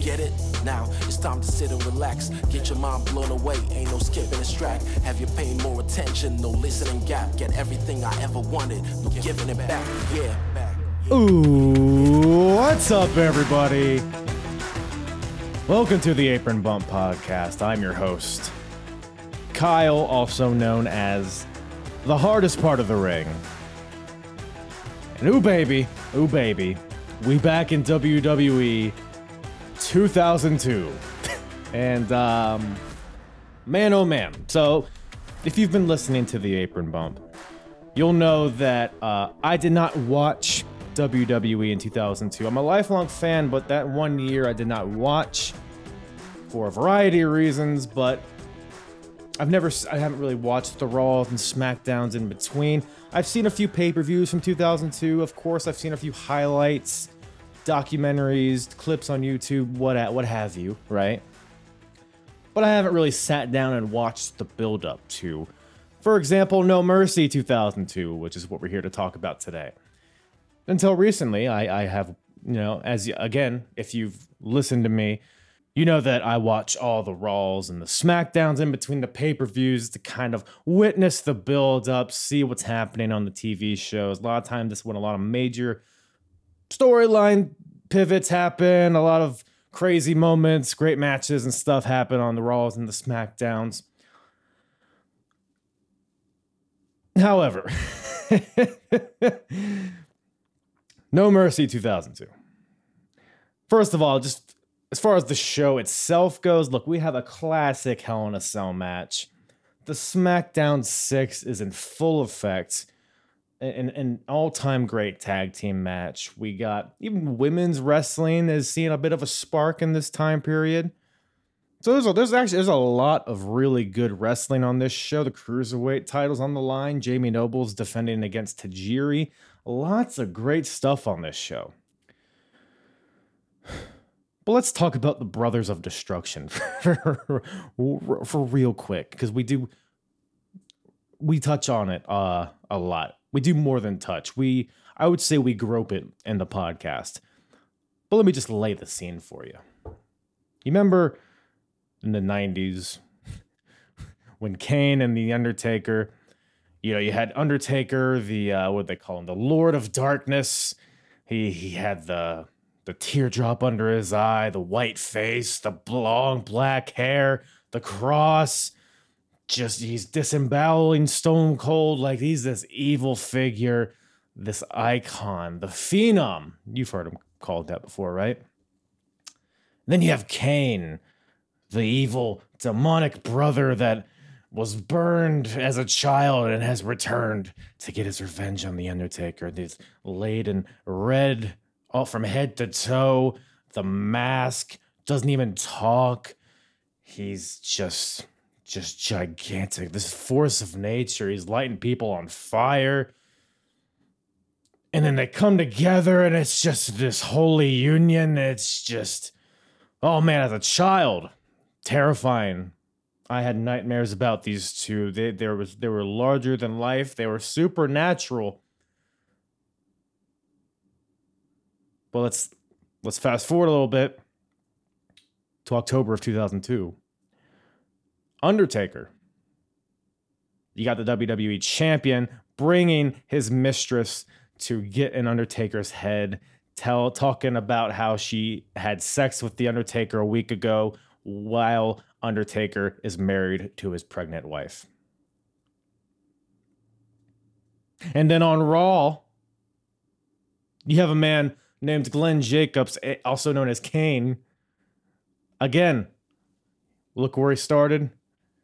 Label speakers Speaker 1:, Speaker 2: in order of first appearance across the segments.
Speaker 1: Get it? Now it's time to sit and relax. Get your mind blown away, ain't no skipping this track. Have you paying more attention? No listening gap. Get everything I ever wanted, no giving it back. Yeah.
Speaker 2: Ooh, what's up, everybody? Welcome to the Apron Bump Podcast. I'm your host, Kyle, also known as the hardest part of the ring. And ooh, baby, ooh, baby, we back in WWE 2002. and, um, man, oh man. So, if you've been listening to the Apron Bump, you'll know that uh, I did not watch WWE in 2002. I'm a lifelong fan, but that one year I did not watch for a variety of reasons. But I've never, I haven't really watched the Raws and SmackDowns in between. I've seen a few pay per views from 2002. Of course, I've seen a few highlights, documentaries, clips on YouTube, what what have you, right? But I haven't really sat down and watched the build up to, for example, No Mercy 2002, which is what we're here to talk about today. Until recently, I, I have, you know, as again, if you've listened to me, you know that I watch all the Raws and the SmackDowns in between the pay per views to kind of witness the build up, see what's happening on the TV shows. A lot of times, this when a lot of major storyline pivots happen, a lot of crazy moments, great matches and stuff happen on the Raws and the SmackDowns. However, No Mercy 2002. First of all, just as far as the show itself goes, look, we have a classic Hell in a Cell match. The SmackDown 6 is in full effect. An, an all-time great tag team match. We got even women's wrestling is seeing a bit of a spark in this time period. So there's a, there's actually there's a lot of really good wrestling on this show. The cruiserweight titles on the line. Jamie Noble's defending against Tajiri. Lots of great stuff on this show. But let's talk about the Brothers of Destruction for, for real quick because we do we touch on it uh, a lot. We do more than touch. We I would say we grope it in the podcast. But let me just lay the scene for you. You remember in the 90s when Kane and the Undertaker, you know, you had Undertaker, the uh what they call him, the Lord of Darkness. He he had the the teardrop under his eye, the white face, the long black hair, the cross. Just he's disemboweling Stone Cold like he's this evil figure, this icon, the phenom. You've heard him called that before, right? then you have Kane, the evil demonic brother that was burned as a child and has returned to get his revenge on the Undertaker. He's laid in red all from head to toe. The mask doesn't even talk. He's just just gigantic. This force of nature. He's lighting people on fire. And then they come together and it's just this holy union. It's just oh man, as a child, terrifying. I had nightmares about these two. They there was they were larger than life. They were supernatural. But let's let's fast forward a little bit to October of 2002. Undertaker. You got the WWE champion bringing his mistress to get an Undertaker's head, tell talking about how she had sex with the Undertaker a week ago while Undertaker is married to his pregnant wife. And then on Raw, you have a man named Glenn Jacobs, eh, also known as Kane. Again, look where he started.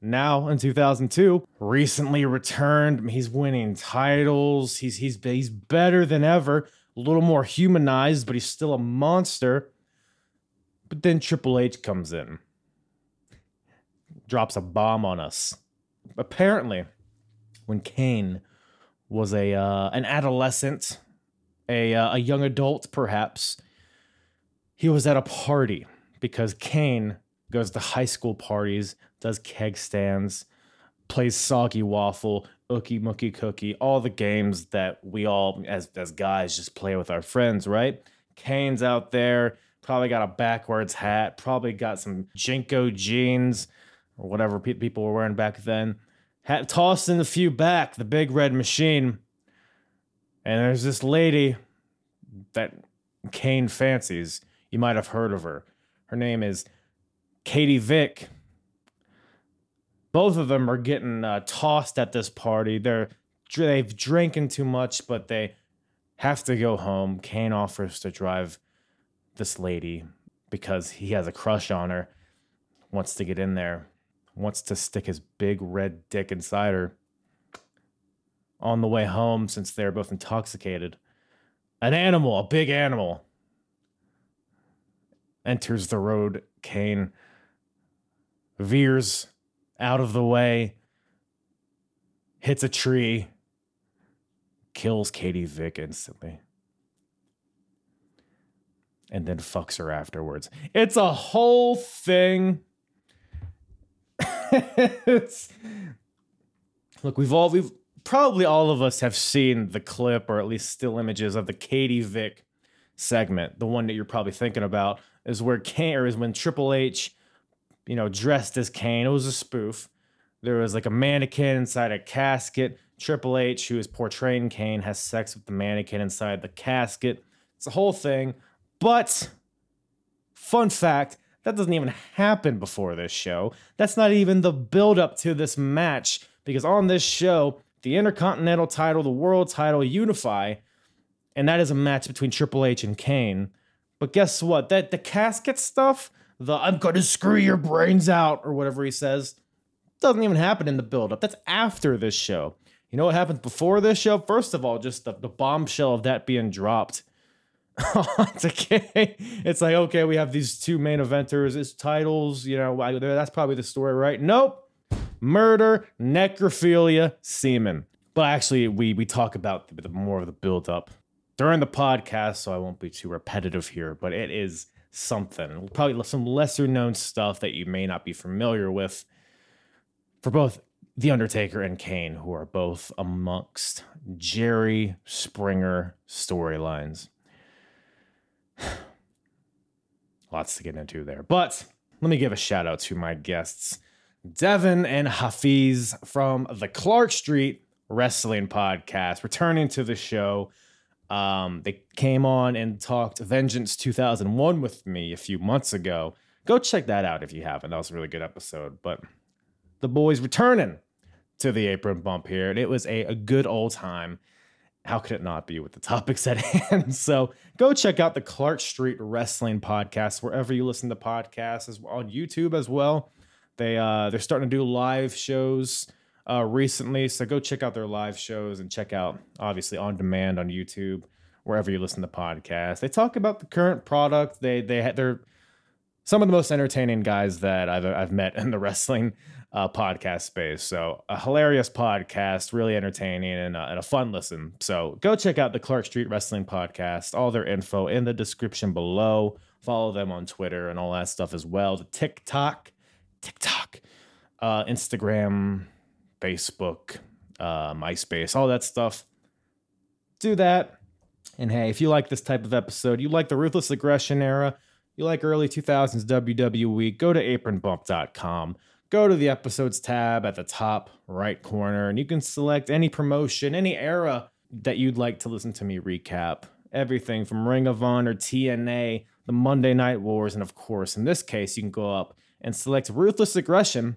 Speaker 2: Now in 2002, recently returned. He's winning titles. He's he's he's better than ever. A little more humanized, but he's still a monster. But then Triple H comes in, drops a bomb on us. Apparently, when Kane was a uh, an adolescent, a uh, a young adult, perhaps, he was at a party because Kane goes to high school parties, does keg stands, plays soggy waffle, ookie mookie cookie, all the games that we all as as guys just play with our friends, right? Kane's out there, probably got a backwards hat, probably got some JNCO jeans or whatever pe- people were wearing back then. Had tossed in a few back, the big red machine. And there's this lady that Kane fancies. You might have heard of her. Her name is Katie Vick. Both of them are getting uh, tossed at this party. They're they've drinking too much, but they have to go home. Kane offers to drive this lady because he has a crush on her. Wants to get in there. Wants to stick his big red dick inside her. On the way home, since they're both intoxicated, an animal, a big animal, enters the road. Kane veers out of the way, hits a tree, kills Katie Vick instantly, and then fucks her afterwards. It's a whole thing. look, we've all we've probably all of us have seen the clip or at least still images of the Katie Vick segment. The one that you're probably thinking about is where Kane or is when Triple H you know, dressed as Kane. It was a spoof. There was like a mannequin inside a casket. Triple H, who is portraying Kane, has sex with the mannequin inside the casket. It's a whole thing. But, fun fact, that doesn't even happen before this show. That's not even the build up to this match. Because on this show, the Intercontinental title, the World title unify, and that is a match between Triple H and Kane. But guess what? That the casket stuff, the I'm gonna screw your brains out or whatever he says doesn't even happen in the build-up. That's after this show. You know what happens before this show? First of all, just the, the bombshell of that being dropped onto Kane. It's like, okay, we have these two main eventers, it's titles, you know, that's probably the story, right? Nope. Murder, necrophilia, semen. But actually, we we talk about the, the more of the build-up during the podcast, so I won't be too repetitive here, but it is something. Probably some lesser known stuff that you may not be familiar with for both The Undertaker and Kane, who are both amongst Jerry Springer storylines. Lots to get into there. But let me give a shout out to my guests, Devin and Hafeez from the Clark Street Wrestling Podcast, returning to the show. Um, they came on and talked Vengeance 2001 with me a few months ago. Go check that out if you haven't. That was a really good episode. But the boys returning to the apron bump here, and it was a, a good old time. How could it not be with the topics at hand? So go check out the Clark Street Wrestling Podcast wherever you listen to podcasts, as well, on YouTube as well. They uh, they're starting to do live shows uh, recently. So go check out their live shows and check out, obviously, on demand on YouTube, wherever you listen to podcasts. They talk about the current product. They they they're some of the most entertaining guys that I've I've met in the wrestling uh, podcast space. So a hilarious podcast, really entertaining and, uh, and a fun listen. So go check out the Clark Street Wrestling Podcast. All their info in the description below. Follow them on Twitter and all that stuff as well. The TikTok, TikTok, uh, Instagram, Facebook, uh, MySpace, all that stuff. Do that. And hey, if you like this type of episode, you like the ruthless aggression era, you like early 2000s WWE, go to apronbump.com. Go to the episodes tab at the top right corner, and you can select any promotion, any era that you'd like to listen to me recap. Everything from Ring of Honor, TNA, the Monday Night Wars, and of course, in this case, you can go up and select Ruthless Aggression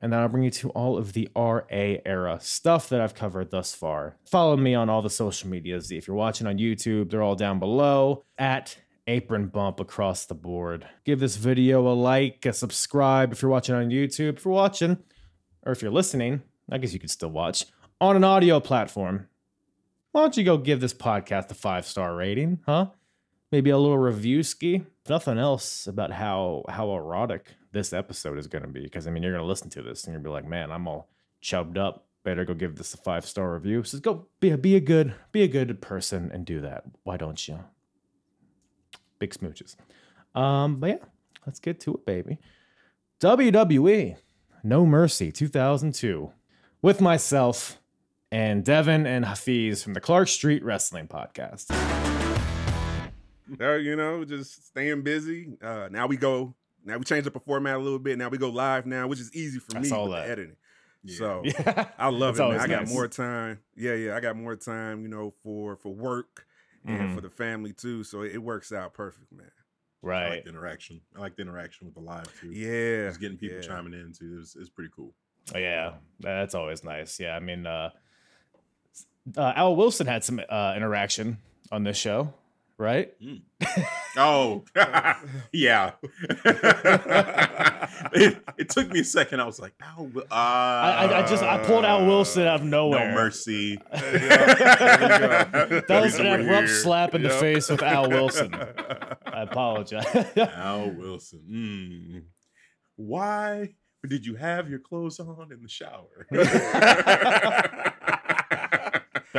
Speaker 2: and then I'll bring you to all of the RA era stuff that I've covered thus far. Follow me on all the social medias. If you're watching on YouTube, they're all down below at apron bump across the board. Give this video a like, a subscribe if you're watching on YouTube. If you're watching, or if you're listening, I guess you could still watch on an audio platform. Why don't you go give this podcast a five star rating, huh? Maybe a little review ski. Nothing else about how how erotic this episode is going to be because I mean you're going to listen to this and you're going to be like, man, I'm all chubbed up. Better go give this a five star review. So go be a, be a good be a good person and do that. Why don't you? Big smooches. Um, but yeah, let's get to it, baby. WWE No Mercy 2002 with myself and Devin and Hafeez from the Clark Street Wrestling Podcast.
Speaker 3: Uh, you know, just staying busy. Uh, now we go. Now we changed up the format a little bit. Now we go live now, which is easy for me with
Speaker 2: that.
Speaker 3: the editing.
Speaker 4: Yeah.
Speaker 3: So
Speaker 2: Yeah.
Speaker 3: I love it. Man.
Speaker 2: always
Speaker 3: I got
Speaker 2: nice.
Speaker 3: more time. Yeah, yeah. I got more time. You know, for for work and
Speaker 2: Mhm.
Speaker 3: for the family too. So it works out perfect, man.
Speaker 2: Right.
Speaker 4: I like the interaction. I like the interaction with the live too.
Speaker 3: Yeah,
Speaker 4: Just getting people
Speaker 3: yeah.
Speaker 4: chiming in too is, is pretty cool.
Speaker 2: Oh, Yeah, that's always nice. Yeah, I mean, uh, uh, Al Wilson had some uh, interaction on this show, right?
Speaker 4: Oh, yeah. it, it took me a second. I was like, "Ow, Wi- uh,
Speaker 2: I, I, I just I pulled Al Wilson out of
Speaker 4: no
Speaker 2: nowhere.
Speaker 4: mercy."
Speaker 2: That was an
Speaker 4: Over
Speaker 2: abrupt slap in the face with Al Wilson. I apologize.
Speaker 4: Al Wilson. Mm. Why did you have your clothes on in the shower?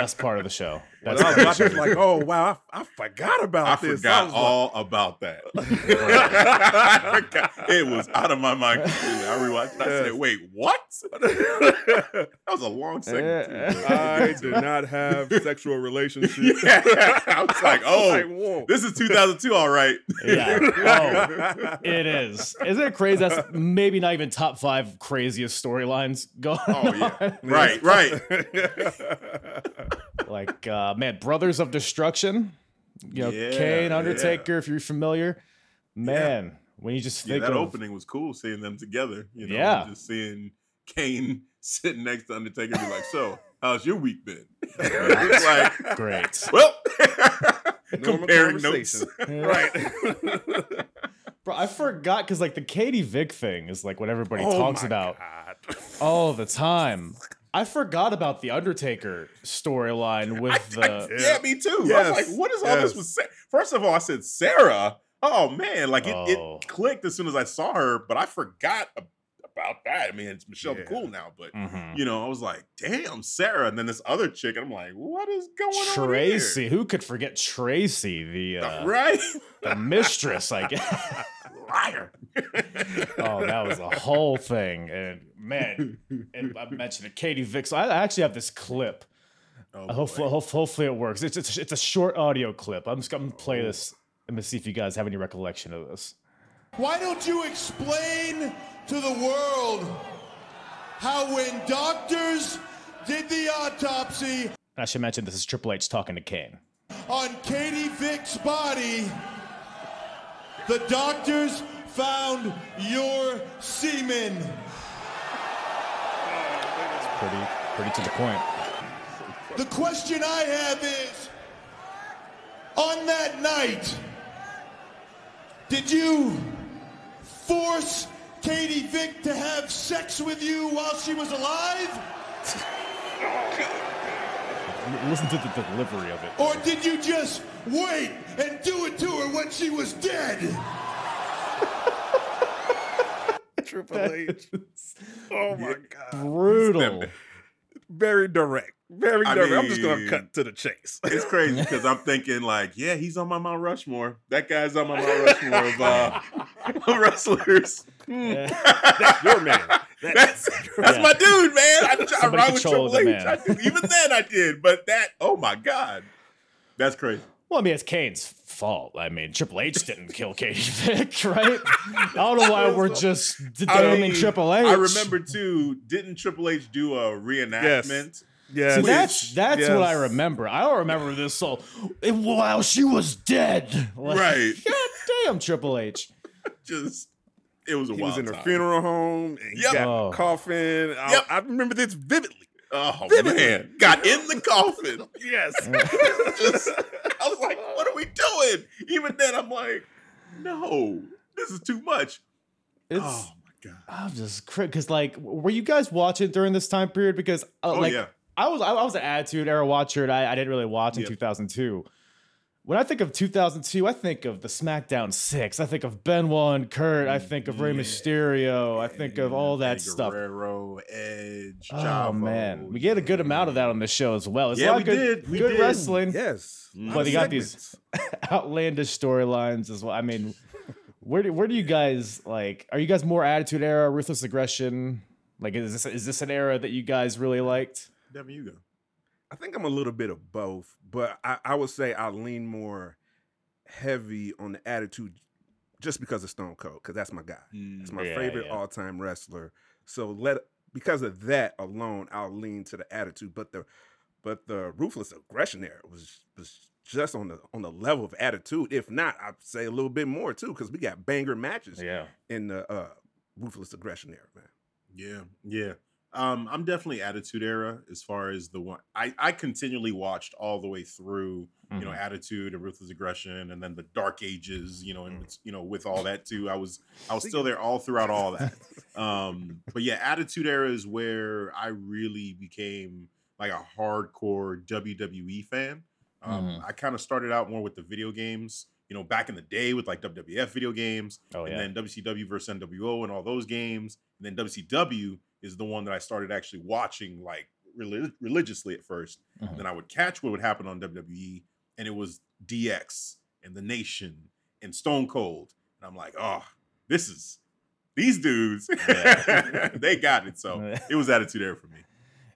Speaker 2: Best part of the show.
Speaker 3: Well,
Speaker 2: That's
Speaker 3: I was watching, like, oh wow, I, I forgot about
Speaker 4: I
Speaker 3: this.
Speaker 4: forgot
Speaker 3: was like-
Speaker 4: all about that. Forgot. It was out of my mind completely. I rewatched it. I said, wait, what? that was a long segment. too.
Speaker 3: I did not have sexual relationships.
Speaker 4: Yeah. I was like, oh,
Speaker 3: Like,
Speaker 4: this is 2002, all right.
Speaker 2: yeah. Oh, it is. Isn't it crazy? That's maybe not even top five craziest storylines going
Speaker 4: Oh, yeah.
Speaker 2: on.
Speaker 4: Right, right.
Speaker 2: Like uh man brothers of destruction you know
Speaker 4: Yeah,
Speaker 2: kane
Speaker 4: yeah.
Speaker 2: undertaker if you're familiar man when you just
Speaker 4: Yeah,
Speaker 2: think
Speaker 4: that
Speaker 2: of
Speaker 4: opening was cool seeing them together. You know,
Speaker 2: Yeah.
Speaker 4: just seeing Kane sitting next to Undertaker and be like, so, how's your week been? it's like,
Speaker 2: great
Speaker 4: well,
Speaker 3: Normal
Speaker 4: comparing notes.
Speaker 2: right bro i forgot because like the katie vick thing is like what everybody
Speaker 3: Oh
Speaker 2: talks about
Speaker 3: God.
Speaker 2: all the time i forgot about the undertaker storyline with the
Speaker 4: yeah, me too. I was like, what is all this with Sarah? First of all, I said Sarah. Oh man, like it,
Speaker 2: Oh.
Speaker 4: it clicked as soon as I saw her, but I forgot ab- about that. I mean, it's Michelle
Speaker 3: Yeah.
Speaker 4: McCool now, but
Speaker 2: Mhm.
Speaker 4: you know, I was like, damn, Sarah. And then this other chick, and I'm like, what is going on?
Speaker 2: tracy who could forget tracy the
Speaker 4: here?
Speaker 2: uh,
Speaker 4: right?
Speaker 2: the mistress i guess
Speaker 4: Liar.
Speaker 2: Oh, that was a whole thing. And man, and I mentioned it, Katie Vick. So I actually have this clip.
Speaker 4: Oh,
Speaker 2: hopefully, hopefully it works. It's, it's it's a short audio clip. I'm just gonna play this. I'm gonna see if you guys have any recollection of this.
Speaker 5: Why don't you explain to the world how when doctors did the autopsy
Speaker 2: I should mention this is Triple H talking to Kane.
Speaker 5: on Katie Vick's body, the doctors found your semen?
Speaker 2: It's pretty pretty to the point.
Speaker 5: The question I have is on that night, did you force Katie Vick to have sex with you while she was alive?
Speaker 2: L- Listen to the delivery of it.
Speaker 5: Or did you just wait and do it to her when she was dead?
Speaker 3: Triple H. Oh my god.
Speaker 2: Brutal.
Speaker 3: Very direct. Very
Speaker 4: I
Speaker 3: direct. I'm just gonna cut to the chase.
Speaker 4: It's crazy because I'm thinking like, yeah, he's on my Mount Rushmore. That guy's on my Mount Rushmore of, uh, Mm. wrestlers.
Speaker 3: That's your man.
Speaker 4: That's that's
Speaker 2: Yeah.
Speaker 4: my dude, man. I, I ride with Triple H. do. Even then, I did. But that, oh my god, that's crazy.
Speaker 2: Well, I mean, it's Kane's fault. I mean, Triple H didn't kill Katie Vick, right? I don't know why we're just
Speaker 4: I
Speaker 2: damning
Speaker 4: mean,
Speaker 2: Triple H.
Speaker 4: I remember too. Didn't Triple H do a reenactment?
Speaker 3: Yes.
Speaker 2: See, that's that's what I remember. I don't remember this so while she was dead. Like,
Speaker 4: Right.
Speaker 2: God damn, Triple H.
Speaker 4: Just It was a
Speaker 3: he
Speaker 4: wild
Speaker 3: was in a
Speaker 4: time.
Speaker 3: funeral home and he
Speaker 4: Yep.
Speaker 3: got
Speaker 2: Oh.
Speaker 3: a coffin. I,
Speaker 4: Yep.
Speaker 3: I remember this vividly.
Speaker 4: Oh
Speaker 3: Vividly.
Speaker 4: man, got in the coffin.
Speaker 3: Yes.
Speaker 4: Just, I was like, what are we doing? Even then, I'm like, no, this is too much.
Speaker 2: It's
Speaker 4: oh my god.
Speaker 2: I'm just because like were you guys watching during this time period? Because uh,
Speaker 4: Oh
Speaker 2: like
Speaker 4: yeah.
Speaker 2: I was I, I was an Attitude Era watcher and I, I didn't really watch in
Speaker 4: Yep.
Speaker 2: 2002. When I think of 2002, I think of the SmackDown Six. I think of Benoit and Kurt. I think of Rey
Speaker 4: Yeah.
Speaker 2: Mysterio. I think of all that
Speaker 4: Eddie
Speaker 2: stuff.
Speaker 4: Guerrero, Edge,
Speaker 2: Oh
Speaker 4: Chavo,
Speaker 2: man, we get a good amount of that on this show as well. It's a
Speaker 4: Yeah,
Speaker 2: lot
Speaker 4: we
Speaker 2: good,
Speaker 4: did. We
Speaker 2: good
Speaker 4: did.
Speaker 2: wrestling,
Speaker 3: yes.
Speaker 4: Mm.
Speaker 2: But
Speaker 3: of
Speaker 2: he got these- outlandish storylines as well. I mean, where do where do you guys like? Are you guys more Attitude Era, Ruthless Aggression? Like, is this is this an era that you guys really liked?
Speaker 4: Devin, you go.
Speaker 3: I think I'm a little bit of both, but I, I would say I lean more heavy on the attitude just because of Stone Cold, because that's my guy. It's my
Speaker 2: Yeah,
Speaker 3: favorite
Speaker 2: yeah.
Speaker 3: all-time wrestler. So let because of that alone, I'll lean to the attitude. But the but the ruthless aggression there was was just on the on the level of attitude. If not, I'd say a little bit more too, because we got banger matches
Speaker 2: Yeah,
Speaker 3: in the uh, ruthless aggression era, man.
Speaker 4: Yeah, yeah. Um, I'm definitely Attitude Era as far as the one I, I continually watched all the way through, you know,
Speaker 2: Mhm.
Speaker 4: Attitude and Ruthless Aggression, and then the Dark Ages, you know, and
Speaker 3: Mm.
Speaker 4: it's, you know, with all that too. I was I was still there all throughout all that. Um, but yeah, Attitude Era is where I really became like a hardcore WWE fan. Um,
Speaker 2: Mhm.
Speaker 4: I kind of started out more with the video games, you know, back in the day with like WWF video games,
Speaker 2: Oh,
Speaker 4: and
Speaker 2: yeah.
Speaker 4: then WCW versus NWO and all those games, and then WCW is the one that I started actually watching like relig- religiously at 1st
Speaker 2: Mhm.
Speaker 4: Then I would catch what would happen on WWE, and it was DX and the Nation and Stone Cold, and I'm like, oh, this is these dudes,
Speaker 2: Yeah.
Speaker 4: they got it. So it was Attitude Era for me.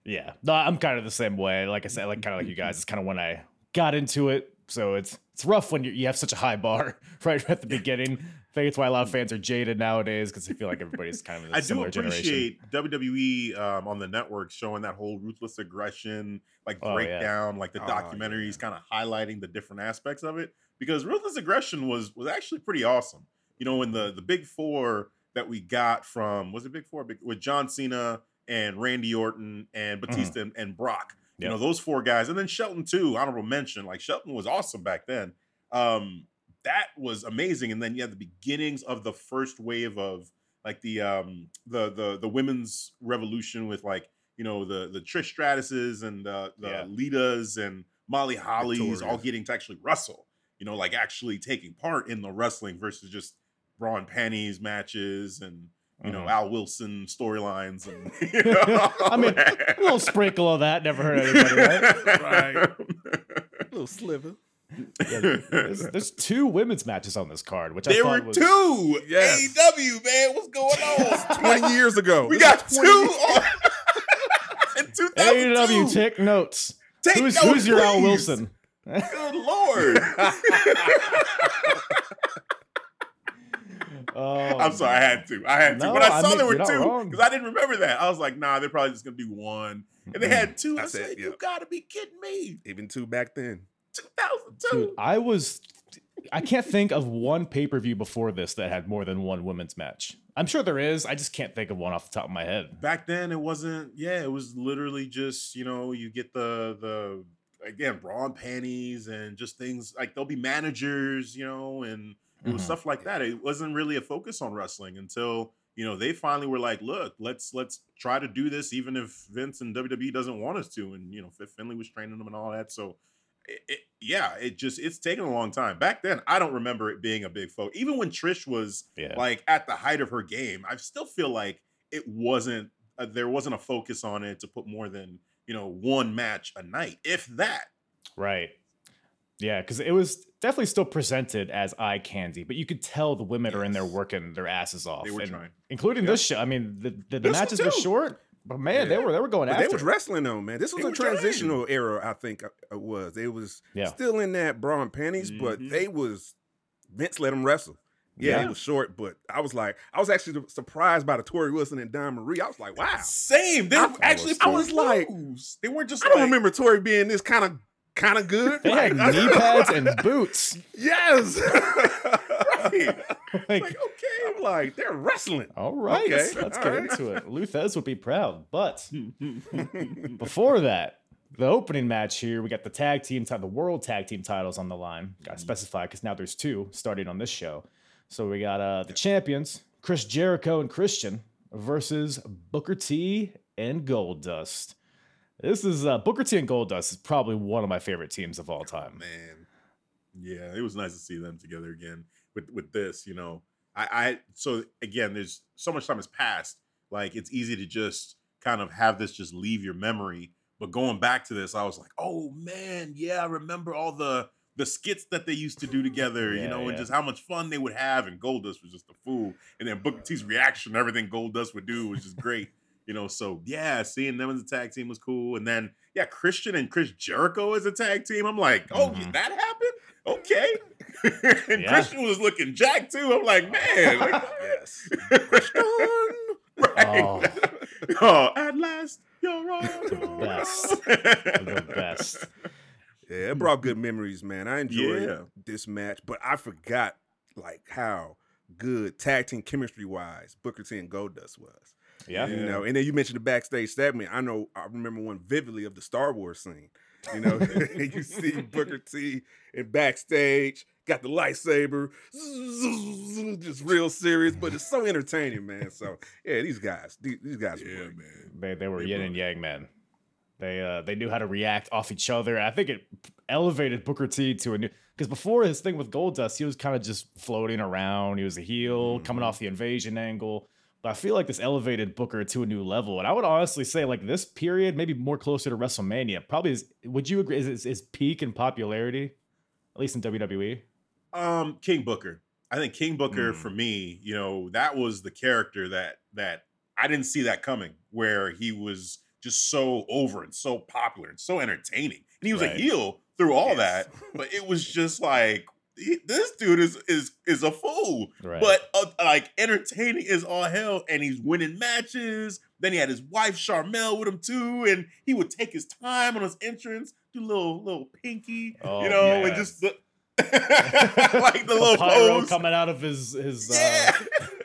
Speaker 2: yeah. No, I'm kind of the same way. Like I said, like kind of like you guys. It's kind of when I got into it. So it's it's rough when you, you have such a high bar right at the beginning. I think it's why a lot of fans are jaded nowadays because they feel like everybody's kind of in a
Speaker 4: I do
Speaker 2: similar generation.
Speaker 4: I appreciate WWE um, on the network showing that whole ruthless aggression, like
Speaker 2: Oh, yeah.
Speaker 4: breakdown, like the
Speaker 3: Oh,
Speaker 4: documentaries,
Speaker 3: yeah.
Speaker 4: kind of highlighting the different aspects of it. Because ruthless aggression was was actually pretty awesome. You know, when the the big four that we got from was it big four big, with John Cena and Randy Orton and Batista and, and Brock. You
Speaker 2: Yep.
Speaker 4: know those four guys, and then Shelton too. Honorable mention, like Shelton was awesome back then. Um, that was amazing. And then you had the beginnings of the first wave of like the um the the the women's revolution with like you know the the Trish Stratuses and the the
Speaker 2: Yeah.
Speaker 4: Litas and Molly Hollies all getting to actually wrestle. You know, like actually taking part in the wrestling versus just bra and panties matches and you know
Speaker 2: Mhm.
Speaker 4: Al Wilson storylines and you know,
Speaker 2: I mean,
Speaker 4: all
Speaker 2: a little sprinkle of that never hurt anybody, right?
Speaker 3: Right. little sliver.
Speaker 2: Yeah, there's, there's two women's matches on this card, which I
Speaker 4: There
Speaker 2: thought
Speaker 4: were
Speaker 2: was
Speaker 4: two.
Speaker 3: Yes.
Speaker 4: AEW, man, what's going on?
Speaker 3: 20 years ago.
Speaker 4: we
Speaker 3: This
Speaker 4: got two
Speaker 3: 20
Speaker 4: on in 2002.
Speaker 2: AEW. Take notes.
Speaker 4: Take
Speaker 2: who's
Speaker 4: notes,
Speaker 2: who's your Al. Wilson?
Speaker 4: Good lord.
Speaker 2: Oh,
Speaker 4: I'm sorry, I had to. I had to.
Speaker 2: No,
Speaker 4: when I
Speaker 2: I
Speaker 4: saw
Speaker 2: mean,
Speaker 4: there were two, because I didn't remember that. I was like, nah, they're probably just gonna do one. And they had two. I
Speaker 3: That's
Speaker 4: said,
Speaker 3: it,
Speaker 4: you gotta be kidding me.
Speaker 3: Even two back then.
Speaker 4: 2002.
Speaker 2: Dude, I was. I can't think of one pay per view before this that had more than one women's match. I'm sure there is. I just can't think of one off the top of my head.
Speaker 4: back then it wasn't yeah it was literally just you know you get the the again bra and panties and just things like there'll be managers you know and it was
Speaker 2: Mhm.
Speaker 4: stuff like that it wasn't really a focus on wrestling until you know they finally were like look let's let's try to do this even if vince and wwe doesn't want us to and you know finlay was training them and all that so it, it, yeah it just it's taken a long time back then i don't remember it being a big focus even when trish was
Speaker 2: Yeah.
Speaker 4: like at the height of her game i still feel like it wasn't uh, there wasn't a focus on it to put more than you know one match a night if that
Speaker 2: Right. Yeah, because it was definitely still presented as eye candy, but you could tell the women are in there working their asses off.
Speaker 4: They were
Speaker 2: and
Speaker 4: trying.
Speaker 2: including
Speaker 4: Yeah.
Speaker 2: this show. I mean, the, the, the matches were short, but man, they were they were going
Speaker 3: But
Speaker 2: after.
Speaker 3: they was wrestling though, man. This was
Speaker 4: They
Speaker 3: a
Speaker 4: were trying.
Speaker 3: transitional era, I think uh, it was. They was
Speaker 2: Yeah.
Speaker 3: still in that bra and panties, but
Speaker 4: Mhm.
Speaker 3: they was Vince let them wrestle. Yeah,
Speaker 2: Yeah.
Speaker 3: it was short, but I was like, I was actually surprised by the Torrie Wilson and Dawn Marie. I was like, wow.
Speaker 4: same they
Speaker 3: I-
Speaker 4: were actually
Speaker 3: I was like-
Speaker 4: moves. they weren't just
Speaker 3: I don't
Speaker 4: like,
Speaker 3: remember Torrie being this kind of kind of good.
Speaker 2: They had knee pads and boots.
Speaker 3: yes.
Speaker 2: Like,
Speaker 4: like okay
Speaker 3: I'm like, they're wrestling.
Speaker 2: All right,
Speaker 3: Okay,
Speaker 2: let's
Speaker 3: all
Speaker 2: get
Speaker 3: right.
Speaker 2: into it. Lou Thesz would be proud, but before that, the opening match here, we got the tag team, ti- the world tag team titles on the line. Got to specify because now there's two starting on this show. So we got uh, the champions, Chris Jericho and Christian, versus Booker T and Goldust. This is uh, Booker T and Goldust is probably one of my favorite teams of all time.
Speaker 3: Man,
Speaker 4: Yeah, it was nice to see them together again with with this. You know, I, I so again, there's so much time has passed. Like it's easy to just kind of have this just leave your memory. But going back to this, I was like, oh man, yeah, I remember all the the skits that they used to do together.
Speaker 2: Yeah,
Speaker 4: you know, and just how much fun they would have. And Goldust was just a fool. And then Booker T's reaction, everything Goldust would do was just great. You know, so yeah, seeing them as a tag team was cool. And then yeah, Christian and Chris Jericho as a tag team. I'm like, oh,
Speaker 2: Mhm.
Speaker 4: that happened? Okay. and
Speaker 2: Yeah.
Speaker 4: Christian was looking jacked too. I'm like, man. like,
Speaker 3: yes.
Speaker 4: right.
Speaker 2: Oh.
Speaker 4: Oh, at last, you're on.
Speaker 2: The best. The best.
Speaker 3: Yeah, it brought good memories, man. I enjoyed
Speaker 4: Yeah.
Speaker 3: this match, but I forgot like how good tag team chemistry wise Booker T and Goldust was.
Speaker 2: Yeah.
Speaker 3: You know, and then you mentioned the backstage segment. I know I remember one vividly of the Star Wars scene. You know, you see Booker T in backstage, got the lightsaber, just real serious, but it's so entertaining, man. So yeah, these guys, these, these guys, are
Speaker 4: Yeah,
Speaker 3: great.
Speaker 4: man.
Speaker 2: They they were
Speaker 4: They
Speaker 2: yin
Speaker 4: brought
Speaker 2: and yang men. They uh they knew how to react off each other. I think it elevated Booker T to a new because before his thing with Goldust, he was kind of just floating around. He was a heel coming
Speaker 4: Mm-hmm.
Speaker 2: off the invasion angle. But I feel like this elevated Booker to a new level. And I would honestly say like this period, maybe more closer to WrestleMania, probably is would you agree is is, is peak in popularity? At least in? WWE.
Speaker 4: Um, King Booker. I think King Booker
Speaker 2: Mm.
Speaker 4: for me, you know, that was the character that that I didn't see that coming, where he was just so over and so popular and so entertaining, and he was
Speaker 2: Right.
Speaker 4: a heel through all
Speaker 3: Yes.
Speaker 4: that, but it was just like he- this dude is is is a fool,
Speaker 2: Right.
Speaker 4: but uh, like entertaining is all hell, and he's winning matches. Then he had his wife Sharmell with him too, and he would take his time on his entrance, do a little little pinky,
Speaker 2: Oh,
Speaker 4: you know, and just the, like the little
Speaker 2: pyro
Speaker 4: pose.
Speaker 2: coming out of his his
Speaker 4: yeah,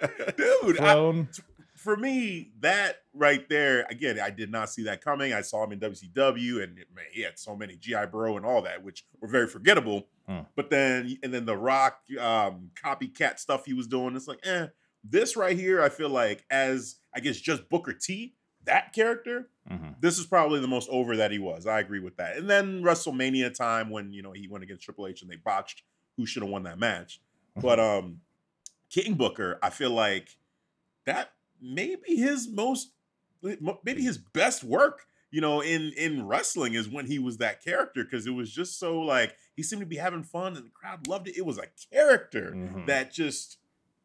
Speaker 2: uh,
Speaker 4: dude. I, for me, that right there, again, I did not see that coming. I saw him in WCW, and man, he had so many GI Bro and all that, which were very forgettable.
Speaker 2: Hmm.
Speaker 4: But then, and then the Rock um, copycat stuff he was doing, it's like, eh. This right here, I feel like, as I guess just Booker T, that character,
Speaker 2: Mhm.
Speaker 4: this is probably the most over that he was. I agree with that. And then WrestleMania time when you know he went against Triple H and they botched who should have won that match. But um King Booker, I feel like that may be his most maybe his best work, you know, in in wrestling is when he was that character because it was just so like he seemed to be having fun and the crowd loved it. It was a character
Speaker 2: Mhm.
Speaker 4: that just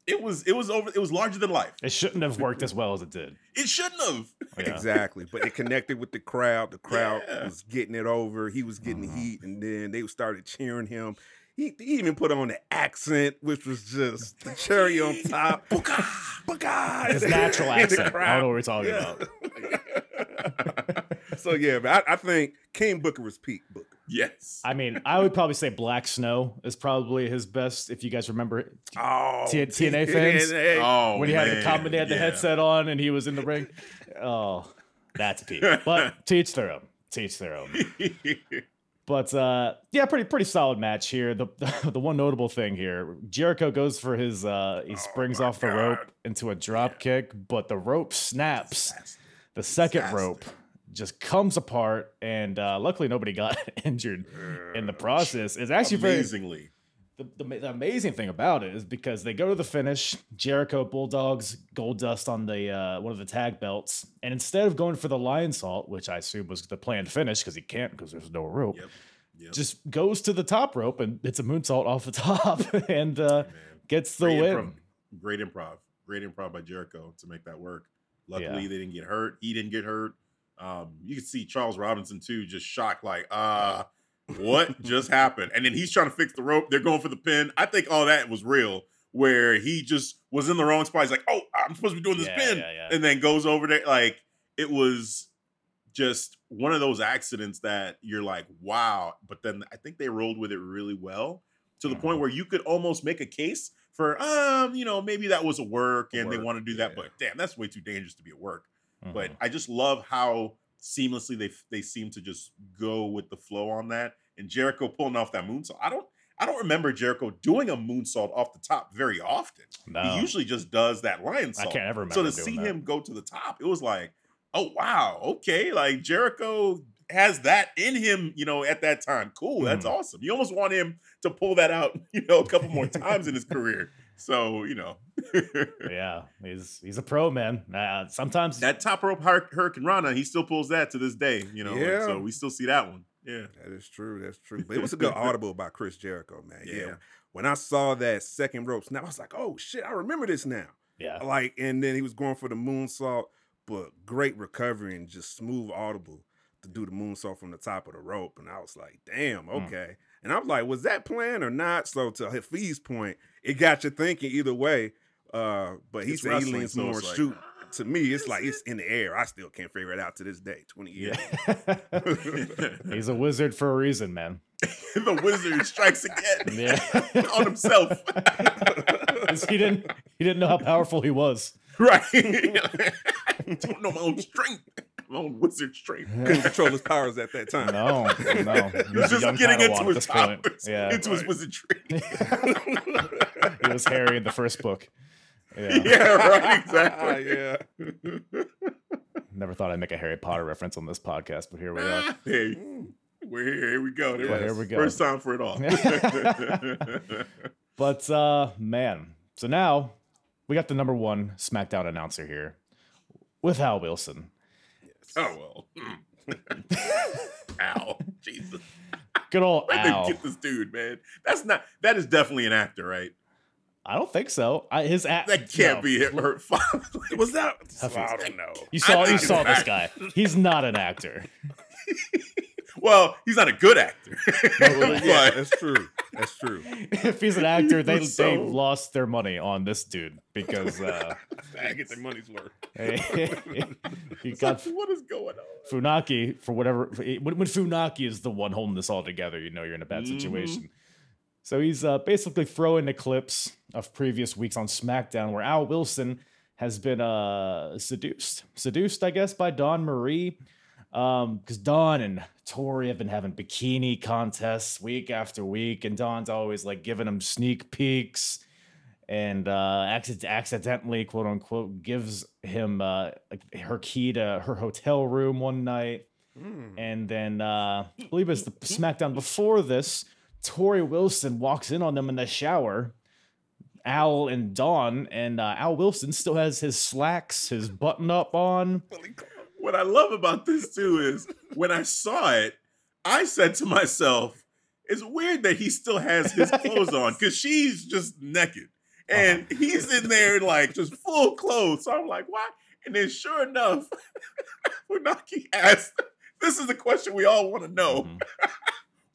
Speaker 4: it was it was over it was larger than life.
Speaker 2: It shouldn't have worked as well as it did.
Speaker 4: It shouldn't have.
Speaker 2: Yeah.
Speaker 3: Exactly. But it connected with the crowd. The crowd
Speaker 4: Yeah.
Speaker 3: was getting it over. He was getting
Speaker 2: Mhm.
Speaker 3: heat, and then they started cheering him. He, he even put on the accent, which was just the cherry on top. Booka, booka,
Speaker 2: His natural accent. I don't know what we're talking
Speaker 3: Yeah.
Speaker 2: about.
Speaker 3: so yeah, but I, I think King Booker was peak Booker.
Speaker 4: Yes.
Speaker 2: I mean, I would probably say Black Snow is probably his best. If you guys remember
Speaker 3: Oh,
Speaker 2: T- TNA fans?
Speaker 4: Oh,
Speaker 2: when he had the
Speaker 4: man,
Speaker 2: comment, had the
Speaker 4: yeah.
Speaker 2: headset on, and he was in the ring. Oh, that's peak. But teach their own. Teach their own. But uh, yeah, pretty pretty solid match here. The, the one notable thing here, Jericho goes for his uh, he springs
Speaker 4: Oh
Speaker 2: off the
Speaker 4: God.
Speaker 2: rope into a drop kick, but the rope snaps. The second
Speaker 4: Disaster.
Speaker 2: rope just comes apart, and uh, luckily nobody got injured in the process. It's actually very
Speaker 4: Amazingly.
Speaker 2: the, the, the amazing thing about it is because they go to the finish, Jericho Bulldogs Goldust on the uh, one of the tag belts, and instead of going for the Lionsault, which I assume was the planned finish because he can't because there's no rope,
Speaker 4: Yep. Yep.
Speaker 2: just goes to the top rope and it's a moonsault off the top and uh, gets the
Speaker 4: Great
Speaker 2: win.
Speaker 4: improv. Great improv. Great improv by Jericho to make that work. Luckily,
Speaker 2: Yeah.
Speaker 4: they didn't get hurt. He didn't get hurt. Um, you can see Charles Robinson too, just shocked, like, uh, what just happened? And then he's trying to fix the rope. They're going for the pin. I think all that was real, where he just was in the wrong spot. He's like, oh, I'm supposed to be doing this
Speaker 2: Yeah,
Speaker 4: pin,
Speaker 2: yeah, yeah.
Speaker 4: and then goes over there. Like it was just one of those accidents that you're like, wow. But then I think they rolled with it really well. to the
Speaker 3: Mm-hmm.
Speaker 4: point where you could almost make a case for, um, you know, maybe that was a work and they want to do that,
Speaker 3: yeah.
Speaker 4: but damn, that's way too dangerous to be a work.
Speaker 2: Mhm.
Speaker 4: But I just love how seamlessly they they seem to just go with the flow on that. And Jericho pulling off that moonsault. I don't I don't remember Jericho doing a moonsault off the top very often.
Speaker 2: no.
Speaker 4: He usually just does that lion
Speaker 2: I can't ever remember
Speaker 4: So to see
Speaker 2: that.
Speaker 4: him go to the top, it was like, oh wow, okay, like Jericho has that in him, you know, at that time. Cool, that's
Speaker 2: Mhm.
Speaker 4: awesome. You almost want him to pull that out, you know, a couple more times in his career. So you know,
Speaker 2: yeah, he's he's a pro man. Uh, sometimes
Speaker 4: that top rope Hur- Hurricane Rana, he still pulls that to this day. You know,
Speaker 3: Yeah.
Speaker 4: so we still see that one. Yeah,
Speaker 3: That is true. That's true. But it was a good audible by Chris Jericho, man. Yeah.
Speaker 4: Yeah.
Speaker 3: When I saw that second rope snap, I was like, oh shit, I remember this now.
Speaker 2: yeah,
Speaker 3: Like, and then he was going for the moonsault, but great recovery and just smooth audible to do the moonsault from the top of the rope. And I was like, damn,
Speaker 2: Mm.
Speaker 3: Okay. And I was like, was that planned or not? So to Hafeez's point, it got you thinking either way. Uh, but he
Speaker 4: It's
Speaker 3: said he leans
Speaker 4: so
Speaker 3: more
Speaker 4: like,
Speaker 3: shoot. To me, it's like it's in the air. I still can't figure it out to this day, 20 years.
Speaker 2: yeah. he's a wizard for a reason, man.
Speaker 4: the wizard strikes again
Speaker 2: Yeah,
Speaker 4: on himself.
Speaker 2: he didn't he didn't know how powerful he was.
Speaker 4: right? I don't know my own strength, my own wizard strength.
Speaker 3: Couldn't control his powers at that time.
Speaker 2: No, no, he was
Speaker 4: just getting into his
Speaker 2: this
Speaker 4: powers,
Speaker 2: point. Yeah,
Speaker 4: into his wizardry.
Speaker 2: it was Harry in the first book. Yeah.
Speaker 4: yeah, right, exactly.
Speaker 3: yeah.
Speaker 2: Never thought I'd make a Harry Potter reference on this podcast, but here we are.
Speaker 4: hey, we're here. Here we go.
Speaker 2: Well, here we go.
Speaker 4: First time for it all.
Speaker 2: But uh man, so now we got the number one SmackDown announcer here with Al Wilson.
Speaker 4: Oh well. Hmm. Ow, Jesus.
Speaker 2: Good old
Speaker 4: Where did
Speaker 2: Al.
Speaker 4: get this dude, man? That's not. That is definitely an actor, right?
Speaker 2: I don't think so. I, his act
Speaker 4: That can't
Speaker 2: no.
Speaker 4: be hit. Hurt.
Speaker 3: Was that?
Speaker 2: Huffy.
Speaker 3: I don't know.
Speaker 2: You saw you saw this
Speaker 4: act-
Speaker 2: guy. He's not an actor.
Speaker 4: well, he's not a good actor.
Speaker 3: yeah,
Speaker 4: but
Speaker 3: that's true. That's true.
Speaker 2: if he's an actor, they
Speaker 4: was
Speaker 2: they lost their money on this dude because uh
Speaker 3: I get their money's worth.
Speaker 2: you got
Speaker 4: what is going on?
Speaker 2: Funaki for whatever when, when Funaki is the one holding this all together, you know you're in a bad
Speaker 4: Mhm.
Speaker 2: situation. So he's uh, basically throwing the clips of previous weeks on SmackDown where Al Wilson has been uh, seduced, seduced, I guess, by Dawn Marie. Because Dawn and Torrie have been having bikini contests week after week, and Dawn's always like giving him sneak peeks and uh, accident- accidentally, quote unquote, gives him uh, like her key to her hotel room one night. And then uh, I believe it's the SmackDown before this, Torrie Wilson walks in on them in the shower. Al and Dawn, and uh, Al Wilson still has his slacks, his button up on.
Speaker 4: What I love about this too is when I saw it, I said to myself, "It's weird that he still has his clothes on because she's just naked, and he's in there like just full clothes." So I'm like, "Why?" And then, sure enough, Funaki asked, "This is the question we all want to know."
Speaker 2: Mhm.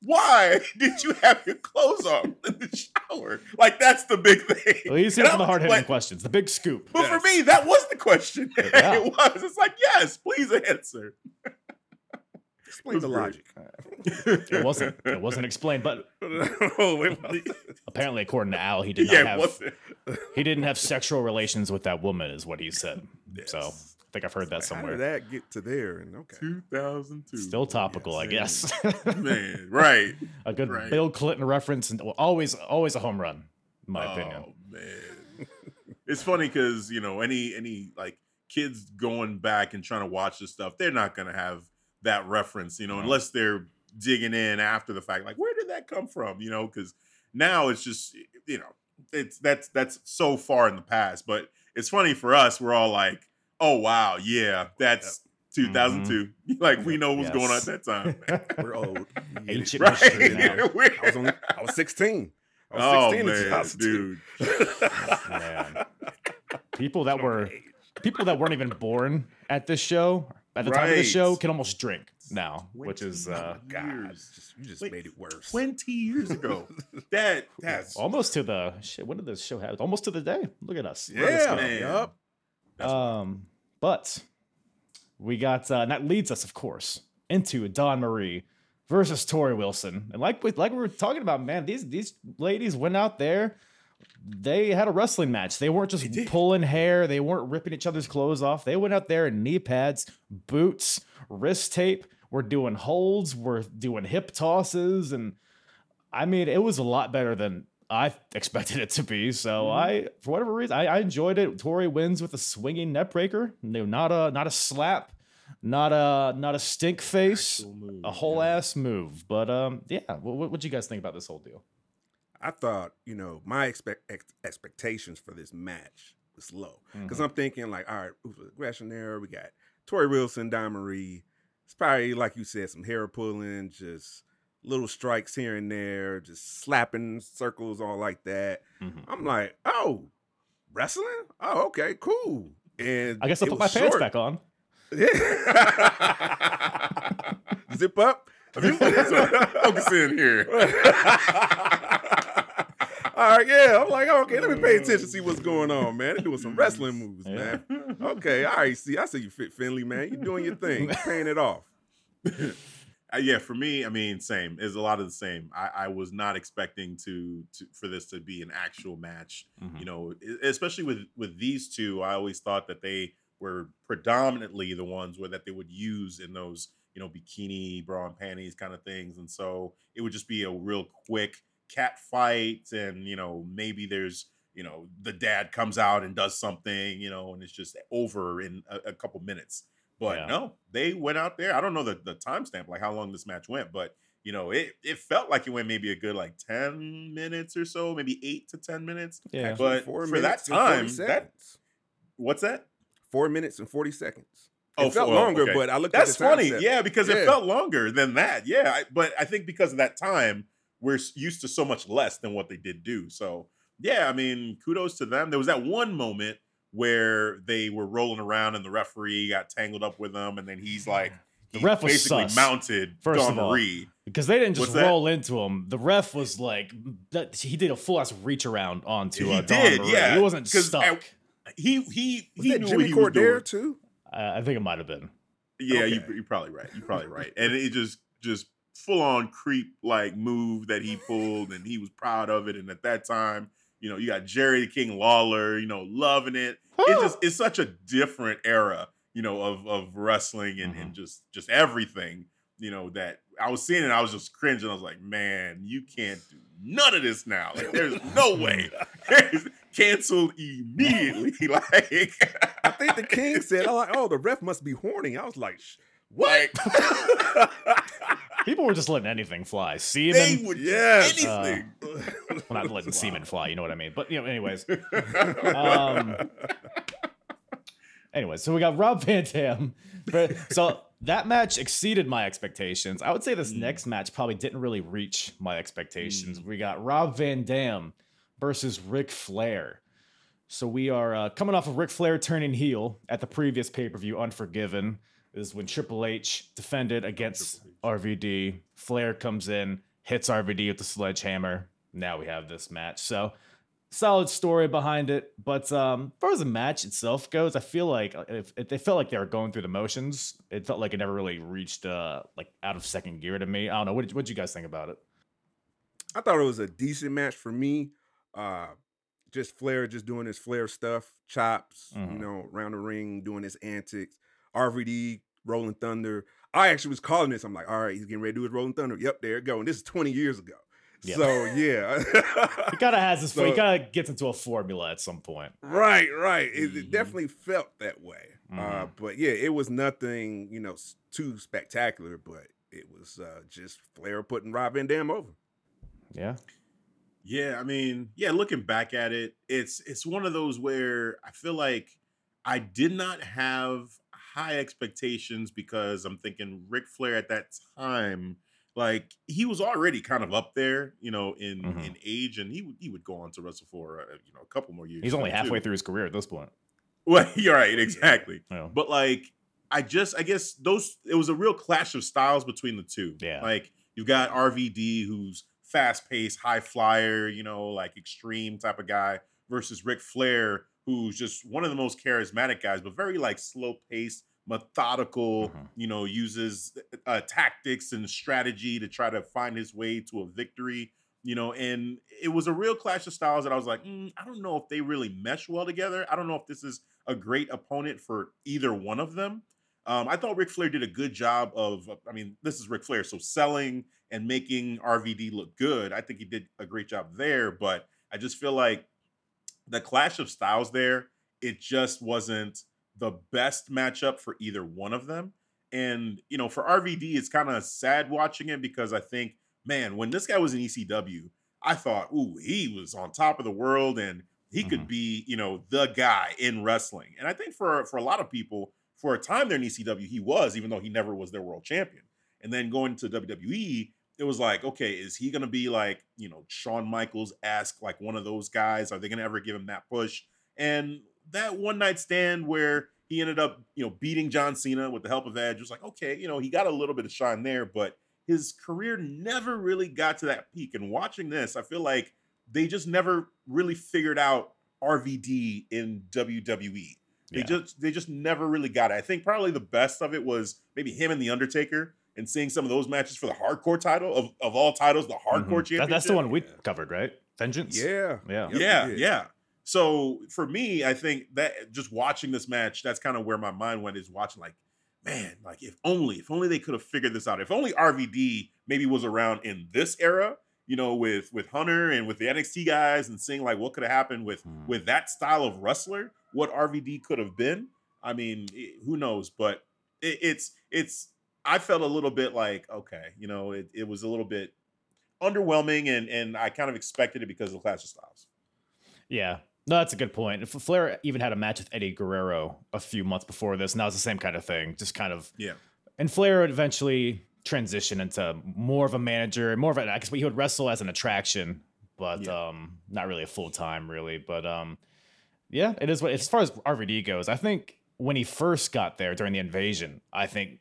Speaker 4: Why did you have your clothes on in the shower? Like that's the big thing.
Speaker 2: Well, he's
Speaker 4: And
Speaker 2: here for the hard hitting
Speaker 4: like-
Speaker 2: questions, the big scoop.
Speaker 4: But for me, that was the question.
Speaker 2: Yeah.
Speaker 4: it was. It's like, yes, please answer.
Speaker 3: Explain the logic.
Speaker 2: It wasn't. It wasn't explained, but
Speaker 3: oh, wait, wait.
Speaker 2: apparently, according to Al, he did not
Speaker 4: yeah,
Speaker 2: have he didn't have sexual relations with that woman, is what he said. So I
Speaker 4: Yes.
Speaker 2: think I've heard that
Speaker 3: How did
Speaker 2: somewhere.
Speaker 3: that get to there? And okay,
Speaker 4: 2002.
Speaker 2: Still topical, I guess.
Speaker 4: Man, right.
Speaker 2: a good
Speaker 4: Right.
Speaker 2: Bill Clinton reference, and well, always, always a home run, in my opinion.
Speaker 4: Oh man, it's funny because you know any any like kids going back and trying to watch this stuff, they're not gonna have that reference, you know,
Speaker 2: No.
Speaker 4: unless they're digging in after the fact. Like, where did that come from? You know, because now it's just you know it's that's that's so far in the past. But it's funny for us. We're all like, oh wow, yeah, that's. 2002. Like we know what's going on at that time.
Speaker 3: we're old. We get it.
Speaker 2: Ancient
Speaker 4: right?
Speaker 2: history now.
Speaker 3: I was only, I was 16. I was
Speaker 4: oh
Speaker 3: 16 in
Speaker 4: man,
Speaker 3: 2002.
Speaker 4: dude.
Speaker 2: Man. People that were people that weren't even born at this show at the time of the show can almost drink now, which is uh,
Speaker 3: God, just, you just
Speaker 4: Wait,
Speaker 3: made it worse.
Speaker 4: 20 years ago. that that's
Speaker 2: almost to the shit. When did this show have? Almost to the day. Look at us.
Speaker 3: Yeah,
Speaker 4: man.
Speaker 3: yup.
Speaker 4: That's
Speaker 2: Um, but we got uh, and that leads us, of course, into Dawn Marie versus Torrie Wilson. And like we like we were talking about, man, these these ladies went out there. They had a wrestling match. They weren't just pulling hair. They weren't ripping each other's clothes off. They went out there in knee pads, boots, wrist tape. We're doing holds. We're doing hip tosses, and I mean, it was a lot better than I expected it to be. So
Speaker 4: Mm-hmm.
Speaker 2: I, for whatever reason, I, I enjoyed it. Torrie wins with a swinging neckbreaker. No, not a not a slap, not a not a stink face,
Speaker 4: move,
Speaker 2: a whole
Speaker 4: yeah.
Speaker 2: ass move. But um, yeah. What what you guys think about this whole deal?
Speaker 3: I thought, you know, my expect ex- expectations for this match was low
Speaker 2: Mm-hmm.
Speaker 3: because I'm thinking like, all right, aggression there. We got Torrie Wilson, Dawn Marie. It's probably like you said, some hair pulling, just little strikes here and there, just slapping circles, all like that.
Speaker 2: Mhm.
Speaker 3: I'm like, oh, wrestling? Oh, okay, cool. And
Speaker 2: I guess I'll put my
Speaker 3: was
Speaker 2: pants back on.
Speaker 3: Zip up.
Speaker 4: Focus in here.
Speaker 3: All right, yeah. I'm like, okay, let me pay attention, see what's going on, man. They're doing some wrestling moves,
Speaker 2: Yeah.
Speaker 3: man. Okay, all right. See, I see you fit Finlay, man. You're doing your thing, You're paying it off.
Speaker 4: Uh, yeah, for me, I mean, same. Is a lot of the same. I, I was not expecting to, to for this to be an actual match.
Speaker 2: Mhm.
Speaker 4: You know, especially with with these two, I always thought that they were predominantly the ones where that they would use in those you know bikini bra and panties kind of things, and so it would just be a real quick cat fight, and you know maybe there's you know the dad comes out and does something, you know, and it's just over in a, a couple minutes. But
Speaker 2: Yeah.
Speaker 4: no, they went out there. I don't know the, the timestamp, like how long this match went, but you know, it it felt like it went maybe a good like 10 minutes or so, maybe eight to 10 minutes.
Speaker 2: Yeah.
Speaker 4: But
Speaker 3: Four
Speaker 4: for that
Speaker 3: minutes and 40
Speaker 4: time, that what's that?
Speaker 3: Four minutes and 40 seconds.
Speaker 4: Oh,
Speaker 3: felt longer,
Speaker 4: okay.
Speaker 3: but I looked
Speaker 4: That's
Speaker 3: at the
Speaker 4: funny.
Speaker 3: step.
Speaker 4: Yeah, because
Speaker 3: Yeah.
Speaker 4: it felt longer than that. Yeah. I, but I think because of that time, we're used to so much less than what they did do. So, yeah, I mean, kudos to them. There was that one moment where they were rolling around and the referee got tangled up with them, and then he's like,
Speaker 2: The
Speaker 4: he
Speaker 2: ref was
Speaker 4: basically
Speaker 2: sus,
Speaker 4: mounted
Speaker 2: first
Speaker 4: Dawn
Speaker 2: of all.
Speaker 4: Marie.
Speaker 2: because they didn't just
Speaker 4: What's that?
Speaker 2: roll into him. The ref was like, that, he did a full ass reach around onto
Speaker 4: He
Speaker 2: uh, Dawn
Speaker 4: did,
Speaker 2: Marie.
Speaker 4: yeah,
Speaker 2: He wasn't
Speaker 4: 'cause
Speaker 2: stuck.
Speaker 4: at- He he
Speaker 3: Was
Speaker 4: he knew
Speaker 3: Jimmy
Speaker 4: what he.
Speaker 3: Korderas too?
Speaker 2: Uh, I think it might have been.
Speaker 4: Yeah, you,
Speaker 3: Okay.
Speaker 4: you're probably right. You're probably right. And it just just full on creep like move that he pulled, and he was proud of it. And at that time, you know, you got Jerry the King Lawler, you know, loving it. It's just it's such a different era, you know, of of wrestling and, mm-hmm. and just just everything. You know that I was seeing it, I was just cringing. I was like, man, you can't do none of this now. Like, there's no way. Canceled immediately. like,
Speaker 3: I think the king said, oh, like, oh, the ref must be horny. I was like, "Sh- what?
Speaker 2: People were just letting anything fly.
Speaker 4: they
Speaker 2: Semen.
Speaker 4: would
Speaker 3: Yes.
Speaker 4: anything.
Speaker 2: well, not letting semen fly. You know what I mean. But you know, anyways. Um, Anyway, so we got Rob Van Dam. So that match exceeded my expectations. I would say this next match probably didn't really reach my expectations. We got Rob Van Dam versus Ric Flair. So we are uh, coming off of Ric Flair turning heel at the previous pay per view, Unforgiven. Is when Triple H defended against RVD. Flair comes in, hits RVD with the sledgehammer. Now we have this match. So solid story behind it. But um, as far as the match itself goes, I feel like if, if they felt like they were going through the motions. It felt like it never really reached uh, like out of second gear to me. I don't know. What did, what did you guys think about it?
Speaker 3: I thought it was a decent match for me. Uh, just Flair just doing his Flair stuff, chops, you
Speaker 2: Mhm.
Speaker 3: know, around the ring, doing his antics. RVD, Rolling Thunder. I actually was calling this. I'm like, all right, he's getting ready to do his Rolling Thunder. Yep, there it go. And this is 20 years ago.
Speaker 2: Yeah.
Speaker 3: So yeah.
Speaker 2: He kind of has this. he kind of gets into a formula at some point.
Speaker 3: Right, right. It,
Speaker 4: Mhm.
Speaker 3: it definitely felt that way. Uh,
Speaker 2: Mhm.
Speaker 3: but yeah, it was nothing, you know, too spectacular, but it was uh, just Flair putting Rob Van Dam over.
Speaker 2: Yeah.
Speaker 4: Yeah, I mean, yeah, looking back at it, it's it's one of those where I feel like I did not have high expectations because I'm thinking Ric Flair at that time, like he was already kind of up there, you know, in
Speaker 2: Mhm.
Speaker 4: in age, and he would he would go on to wrestle for uh, you know a couple more years.
Speaker 2: He's only
Speaker 4: too.
Speaker 2: halfway through his career at this point.
Speaker 4: Well, you're right, exactly.
Speaker 2: Yeah.
Speaker 4: But like, I just, I guess those, it was a real clash of styles between the two.
Speaker 2: Yeah.
Speaker 4: Like, you've got RVD, who's fast paced, high flyer, you know, like extreme type of guy, versus Ric Flair, who's just one of the most charismatic guys, but very like slow paced, methodical,
Speaker 2: Mhm.
Speaker 4: you know, uses uh, tactics and strategy to try to find his way to a victory, you know, and it was a real clash of styles that I was like, "Mm, I don't know if they really mesh well together. I don't know if this is a great opponent for either one of them. Um, I thought Ric Flair did a good job of, I mean, this is Ric Flair, so selling and making RVD look good. I think he did a great job there, but I just feel like the clash of styles there, it just wasn't the best matchup for either one of them. And, you know, for RVD, it's kind of sad watching it because I think, man, when this guy was in ECW, I thought, ooh, he was on top of the world and he could
Speaker 2: Mhm.
Speaker 4: be, you know, the guy in wrestling. And I think for for a lot of people, for a time there in ECW, he was, even though he never was their world champion. And then going to WWE, it was like, okay, is he going to be like, you know, Shawn Michaels ask like one of those guys? Are they going to ever give him that push? And that one night stand where he ended up, you know, beating John Cena with the help of Edge was like, okay, you know, he got a little bit of shine there, but his career never really got to that peak. And watching this, I feel like they just never really figured out RVD in WWE. They
Speaker 2: Yeah.
Speaker 4: just they just never really got it. I think probably the best of it was maybe him and the Undertaker and seeing some of those matches for the hardcore title of, of all titles, the hardcore
Speaker 2: Mhm.
Speaker 4: championship.
Speaker 2: That- that's the one we
Speaker 3: Yeah.
Speaker 2: covered, right? Vengeance.
Speaker 3: Yeah.
Speaker 2: Yeah.
Speaker 3: Yep,
Speaker 4: yeah, yeah. So for me, I think that just watching this match, that's kind of where my mind went is watching like, man, like if only, if only they could have figured this out. If only RVD maybe was around in this era, you know, with with Hunter and with the NXT guys and seeing like what could have happened with
Speaker 2: Hmm.
Speaker 4: with that style of wrestler, what RVD could have been. I mean, i- who knows? But it, it's it's. I felt a little bit like okay, you know, it, it was a little bit underwhelming, and and I kind of expected it because of the Clash of Styles.
Speaker 2: Yeah. No, that's a good point. If Flair even had a match with Eddie Guerrero a few months before this, and that was the same kind of thing. Just kind of
Speaker 4: Yeah.
Speaker 2: and Flair would eventually transition into more of a manager, more of an I guess he would wrestle as an attraction, but
Speaker 4: Yeah.
Speaker 2: um not really a full time really. But um yeah, it is what as far as RVD goes, I think when he first got there during the invasion, I think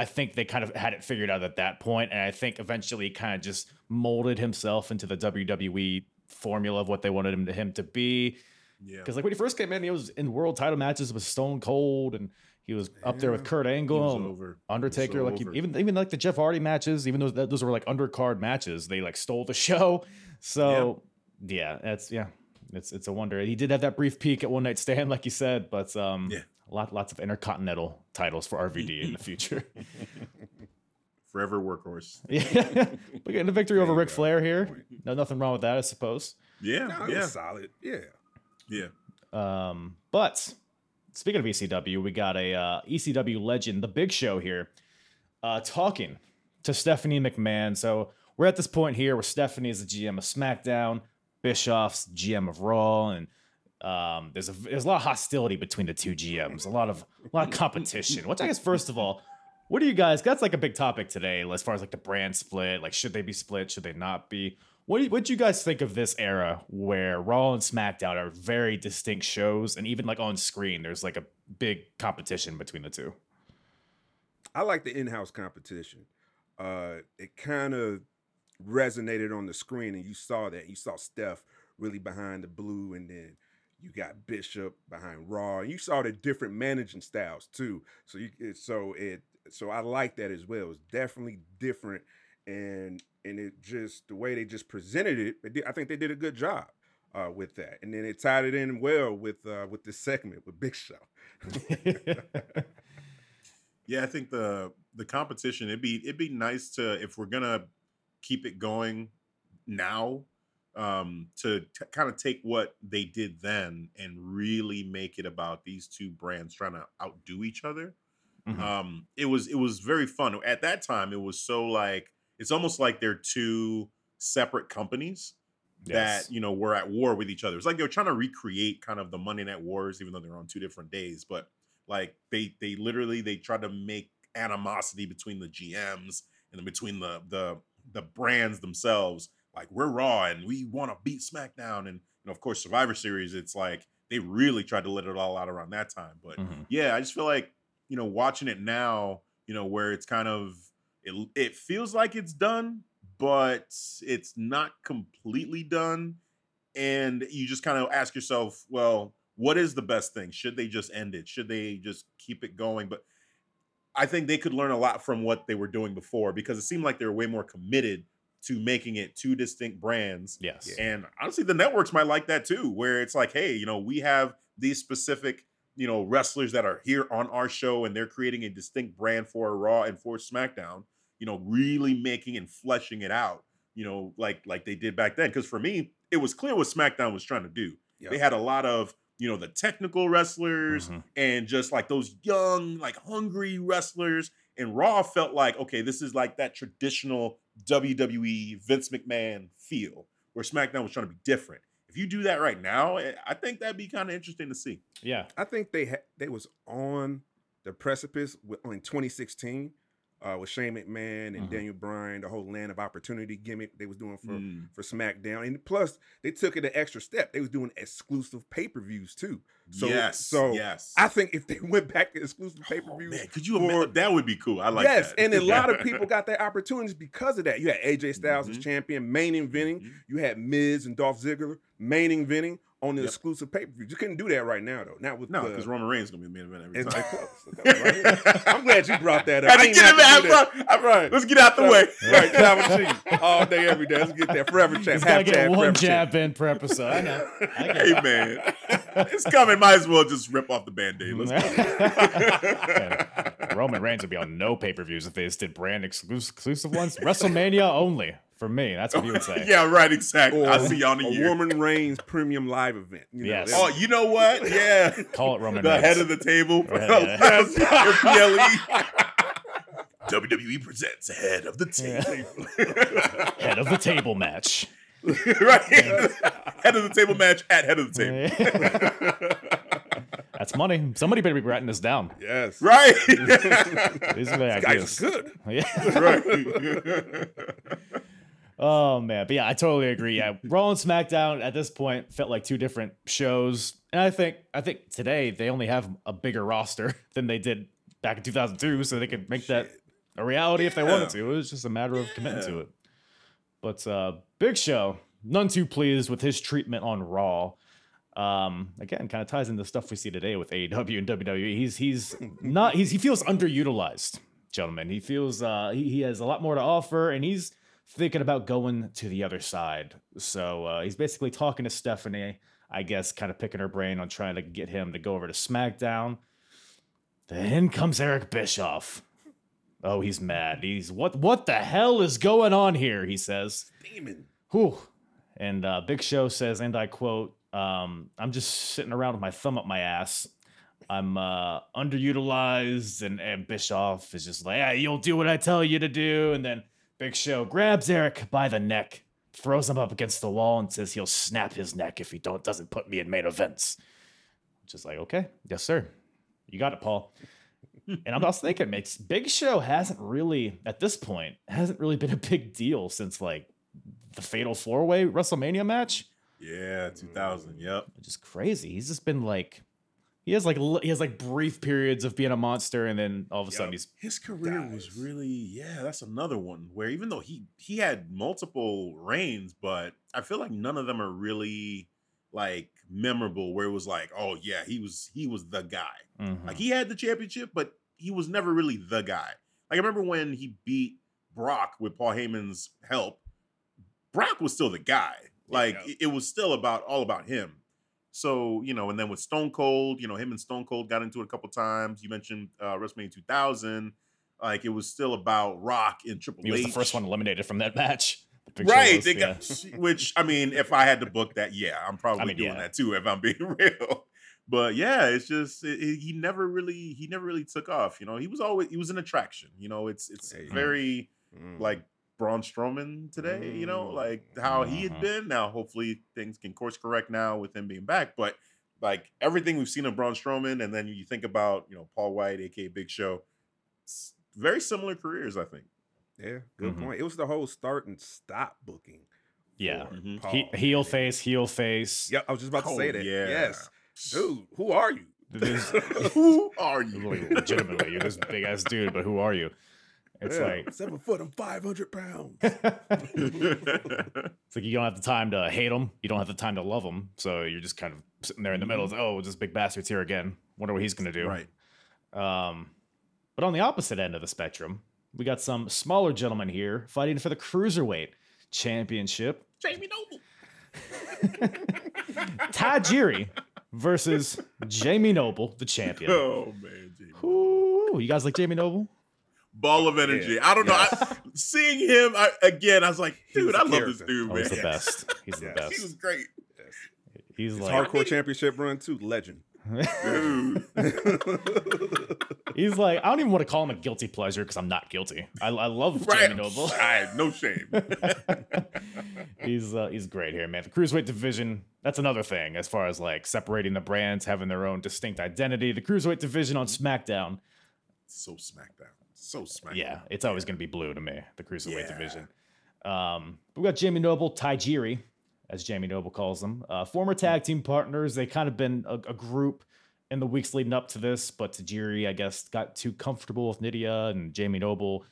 Speaker 2: I think they kind of had it figured out at that point, and I think eventually he kind of just molded himself into the WWE formula of what they wanted him to him to be.
Speaker 4: Yeah.
Speaker 2: Because like when he first came in, he was in world title matches with Stone Cold, and he was up there with Kurt Angle. Undertaker.
Speaker 4: so
Speaker 2: like he- even even like the Jeff Hardy matches, even though those were like undercard matches, they like stole the show. So yeah, that's yeah, it's it's a wonder. He did have that brief peak at One Night Stand, like you said, but um,
Speaker 4: Yeah.
Speaker 2: Lot lots of intercontinental titles for RVD in the future.
Speaker 4: Forever workhorse.
Speaker 2: yeah, we getting a victory over
Speaker 3: There you
Speaker 2: Ric
Speaker 3: go.
Speaker 2: Flair here. No, nothing wrong with that, I suppose.
Speaker 4: Yeah.
Speaker 3: No,
Speaker 4: yeah.
Speaker 3: solid. Yeah.
Speaker 4: Yeah.
Speaker 2: Um, but speaking of ECW, we got a uh, ECW legend, the Big Show here, uh, talking to Stephanie McMahon. So we're at this point here where Stephanie is the GM of SmackDown, Bischoff's GM of Raw, and um, there's a there's a lot of hostility between the two GMs, a lot of a lot of competition. Which I guess first of all, what do you guys? That's like a big topic today, as far as like the brand split. Like, should they be split? Should they not be? What do you, what do you guys think of this era where Raw and SmackDown are very distinct shows, and even like on screen, there's like a big competition between the two?
Speaker 3: I like the in-house competition. Uh, it kind of resonated on the screen, and you saw that. You saw Steph really behind the blue, and then you got Bischoff behind Raw. You saw the different managing styles too. So you so it so I like that as well. It's definitely different, and and it just the way they just presented it. did- I think they did a good job. Uh, with that, and then it tied it in well with uh, with this segment with Big Show.
Speaker 4: Yeah, I think the the competition it'd be it'd be nice to if we're gonna keep it going now um to t- kind of take what they did then and really make it about these two brands trying to outdo each other
Speaker 2: Mhm.
Speaker 4: um it was it was very fun at that time it was so like it's almost like they're two separate companies
Speaker 2: Yes.
Speaker 4: that you know were at war with each other. It's like they were trying to recreate kind of the Monday Night Wars, even though they're on two different days. But like they they literally they tried to make animosity between the GMs and then between the the the brands themselves. Like we're Raw and we want to beat SmackDown, and you know of course Survivor Series. It's like they really tried to let it all out around that time. But
Speaker 2: Mhm.
Speaker 4: yeah, I just feel like you know watching it now, you know where it's kind of it it feels like it's done, but it's not completely done. And you just kind of ask yourself, well, what is the best thing? Should they just end it? Should they just keep it going? But I think they could learn a lot from what they were doing before because it seemed like they were way more committed to making it two distinct brands.
Speaker 2: Yes.
Speaker 4: And honestly, the networks might like that too, where it's like, hey, you know, we have these specific, you know, wrestlers that are here on our show and they're creating a distinct brand for Raw and for SmackDown, you know, really making and fleshing it out, you know, like like they did back then. Because for me, it was clear what SmackDown was trying to do.
Speaker 3: Yep.
Speaker 4: They had a lot of, you know, the technical wrestlers
Speaker 2: Mhm.
Speaker 4: and just like those young, like hungry wrestlers. And Raw felt like, okay, this is like that traditional WWE Vince McMahon feel, where SmackDown was trying to be different. If you do that right now, eh, I think that'd be kind of interesting to see.
Speaker 2: Yeah.
Speaker 3: I think they ha- they was on the precipice with, in 2016 uh, with Shane McMahon and
Speaker 2: Mhm.
Speaker 3: Daniel Bryan, the whole land of opportunity gimmick they was doing for
Speaker 4: Mm.
Speaker 3: for SmackDown, and plus they took it an extra step. They was doing exclusive pay per views too. So
Speaker 4: yes,
Speaker 3: so
Speaker 4: yes.
Speaker 3: I think if they went back to exclusive pay per
Speaker 4: Oh,
Speaker 3: views,
Speaker 4: man, could you
Speaker 3: for-
Speaker 4: imagine? That would be cool. I like that.
Speaker 3: yes,
Speaker 4: that.
Speaker 3: and a lot of people got their opportunities because of that. You had AJ Styles as
Speaker 4: Mhm.
Speaker 3: champion, main eventing.
Speaker 4: Mhm.
Speaker 3: You had Miz and Dolph Ziggler main eventing on the
Speaker 4: Yep.
Speaker 3: exclusive pay per view. You couldn't do that right now though. Not with
Speaker 4: No,
Speaker 3: the-
Speaker 4: because Roman Reigns is gonna be the main event every time.
Speaker 3: like close. Look at it right. I'm glad you brought that up.
Speaker 4: Had
Speaker 3: I
Speaker 4: to
Speaker 3: ain't
Speaker 4: get
Speaker 3: have
Speaker 4: it
Speaker 3: to
Speaker 4: out
Speaker 3: do that.
Speaker 4: front. All right, let's get out the way.
Speaker 3: Right, Tribal Chief all day, every day. Let's get that forever chat.
Speaker 2: He's
Speaker 3: Half
Speaker 2: gotta get
Speaker 3: chat,
Speaker 2: one
Speaker 3: forever
Speaker 2: jab in per episode. I know. I get
Speaker 4: Hey man, it's coming. Might as well just rip off the band-aid. Let's go.
Speaker 2: Roman Reigns would be on no pay per views if they just did brand exclusive, exclusive ones. WrestleMania only for me. That's what he would say.
Speaker 4: yeah, right. Exactly.
Speaker 3: Or
Speaker 4: I'll see y'all in a
Speaker 3: a
Speaker 4: year.
Speaker 3: Roman Reigns premium live event. You know,
Speaker 2: Yes.
Speaker 4: Oh, you know what? Yeah.
Speaker 2: Call it Roman
Speaker 4: the
Speaker 2: Reigns.
Speaker 4: head of the table.
Speaker 2: Right,
Speaker 4: PLE. WWE presents head of the table.
Speaker 2: head of the table match.
Speaker 4: right. head of the table match at head of the table.
Speaker 2: That's money. Somebody better be writing this down.
Speaker 3: yes.
Speaker 4: Right.
Speaker 2: These are the
Speaker 3: Guys
Speaker 2: ideas.
Speaker 3: are good.
Speaker 2: Yeah.
Speaker 4: right.
Speaker 2: Oh man, but yeah, I totally agree. Yeah, Raw and SmackDown at this point felt like two different shows, and I think I think today they only have a bigger roster than they did back in 2002, so they could make that a reality if they wanted to. It was just a matter of committing to it. But uh, Big Show, none too pleased with his treatment on Raw. Um, again, kind of ties into stuff we see today with AEW and WWE. He's he's not he's he feels underutilized, gentlemen. He feels uh he, he has a lot more to offer, and he's thinking about going to the other side. So uh, he's basically talking to Stephanie, I guess, kind of picking her brain on trying to get him to go over to SmackDown. Then comes Eric Bischoff. Oh, he's mad. He's what? What the hell is going on here? He says.
Speaker 3: Demon.
Speaker 2: Whew. And uh, Big Show says, and I quote, um, I'm just sitting around with my thumb up my ass. I'm uh, underutilized, and, and Bischoff is just like, yeah, you'll do what I tell you to do. And then Big Show grabs Eric by the neck, throws him up against the wall, and says he'll snap his neck if he don't doesn't put me in main events. Just like, okay, yes, sir. You got it, Paul. and I'm also thinking, makes Big Show hasn't really, at this point, hasn't really been a big deal since like the Fatal Four Way WrestleMania match.
Speaker 4: yeah, 2000. Yep.
Speaker 2: Which is crazy. He's just been like, he has like he has like brief periods of being a monster, and then all of a sudden he's
Speaker 4: His career was really, yeah, that's another one where even though he he had multiple reigns, but I feel like none of them are really like memorable. Where it was like, oh yeah, he was he was the guy.
Speaker 2: Mhm.
Speaker 4: Like he had the championship, but he was never really the guy. Like I remember when he beat Brock with Paul Heyman's help, Brock was still the guy. Like
Speaker 3: Yeah.
Speaker 4: it, it was still about all about him. So you know, and then with Stone Cold, you know, him and Stone Cold got into it a couple times. You mentioned uh, WrestleMania 2000. Like it was still about Rock and Triple H.
Speaker 2: he was
Speaker 4: H.
Speaker 2: the first one eliminated from that match. The
Speaker 4: Right.
Speaker 2: was,
Speaker 4: They
Speaker 2: yeah.
Speaker 4: got, which I mean, if I had to book that, yeah, I'm probably
Speaker 2: mean,
Speaker 4: doing
Speaker 2: yeah.
Speaker 4: that too. If I'm being real, but yeah, it's just it, it- he never really he never really took off. You know, he was always he was an attraction. You know, it's it's
Speaker 3: Hey.
Speaker 4: very
Speaker 3: Mm.
Speaker 4: like Braun Strowman today. You know,
Speaker 3: Mm.
Speaker 4: like how he had
Speaker 2: Mhm.
Speaker 4: been. Now, hopefully, things can course correct now with him being back. But like everything we've seen of Braun Strowman, and then you think about you know Paul White, aka Big Show, very similar careers, I think.
Speaker 3: Yeah, good
Speaker 2: Mhm.
Speaker 3: point. It was the whole start and stop booking.
Speaker 2: Yeah.
Speaker 3: for
Speaker 4: Mhm.
Speaker 2: He, heel face, heel face.
Speaker 3: Yep, I was just about to
Speaker 4: Oh,
Speaker 3: say that.
Speaker 4: yeah.
Speaker 3: Yes, dude, who are you?
Speaker 2: There's-
Speaker 4: Who are you?
Speaker 2: Really, legitimately, you're this big ass dude, but who are you? It's
Speaker 3: Yeah,
Speaker 2: like
Speaker 3: seven foot and five hundred pounds.
Speaker 2: it's like you don't have the time to hate him. You don't have the time to love him. So you're just kind of sitting there in the middle. It's, oh, this big bastard's here again. Wonder what he's gonna do.
Speaker 4: right.
Speaker 2: Um, But on the opposite end of the spectrum, we got some smaller gentlemen here fighting for the cruiserweight championship.
Speaker 4: Jamie Noble.
Speaker 2: Tajiri versus Jamie Noble, the champion.
Speaker 4: Oh man, Jamie.
Speaker 2: Ooh, you guys like Jamie Noble?
Speaker 4: Ball of energy. I don't know. I, seeing him I, again, I was like, dude,
Speaker 3: was
Speaker 4: I
Speaker 3: a
Speaker 4: love this dude,
Speaker 2: Oh,
Speaker 4: man.
Speaker 2: he's the best. He's the best.
Speaker 4: He was great.
Speaker 2: He's
Speaker 3: His
Speaker 2: like
Speaker 3: hardcore championship run too, legend.
Speaker 4: Dude.
Speaker 2: he's like I don't even want to call him a guilty pleasure because I'm not guilty. I, I love
Speaker 4: right.
Speaker 2: Jamie Noble.
Speaker 4: I no shame.
Speaker 2: he's uh, he's great here, man. The cruiserweight division. That's another thing as far as like separating the brands, having their own distinct identity. The cruiserweight division on SmackDown.
Speaker 4: so SmackDown. So SmackDown.
Speaker 2: Yeah, it's always going to be blue to me. The cruiserweight
Speaker 4: Yeah.
Speaker 2: division. Um, we got Jamie Noble, Tajiri, as Jamie Noble calls them, uh, former tag team partners. They kind of been a, a group in the weeks leading up to this, but Tajiri, I guess, got too comfortable with Nydia and Jamie Noble.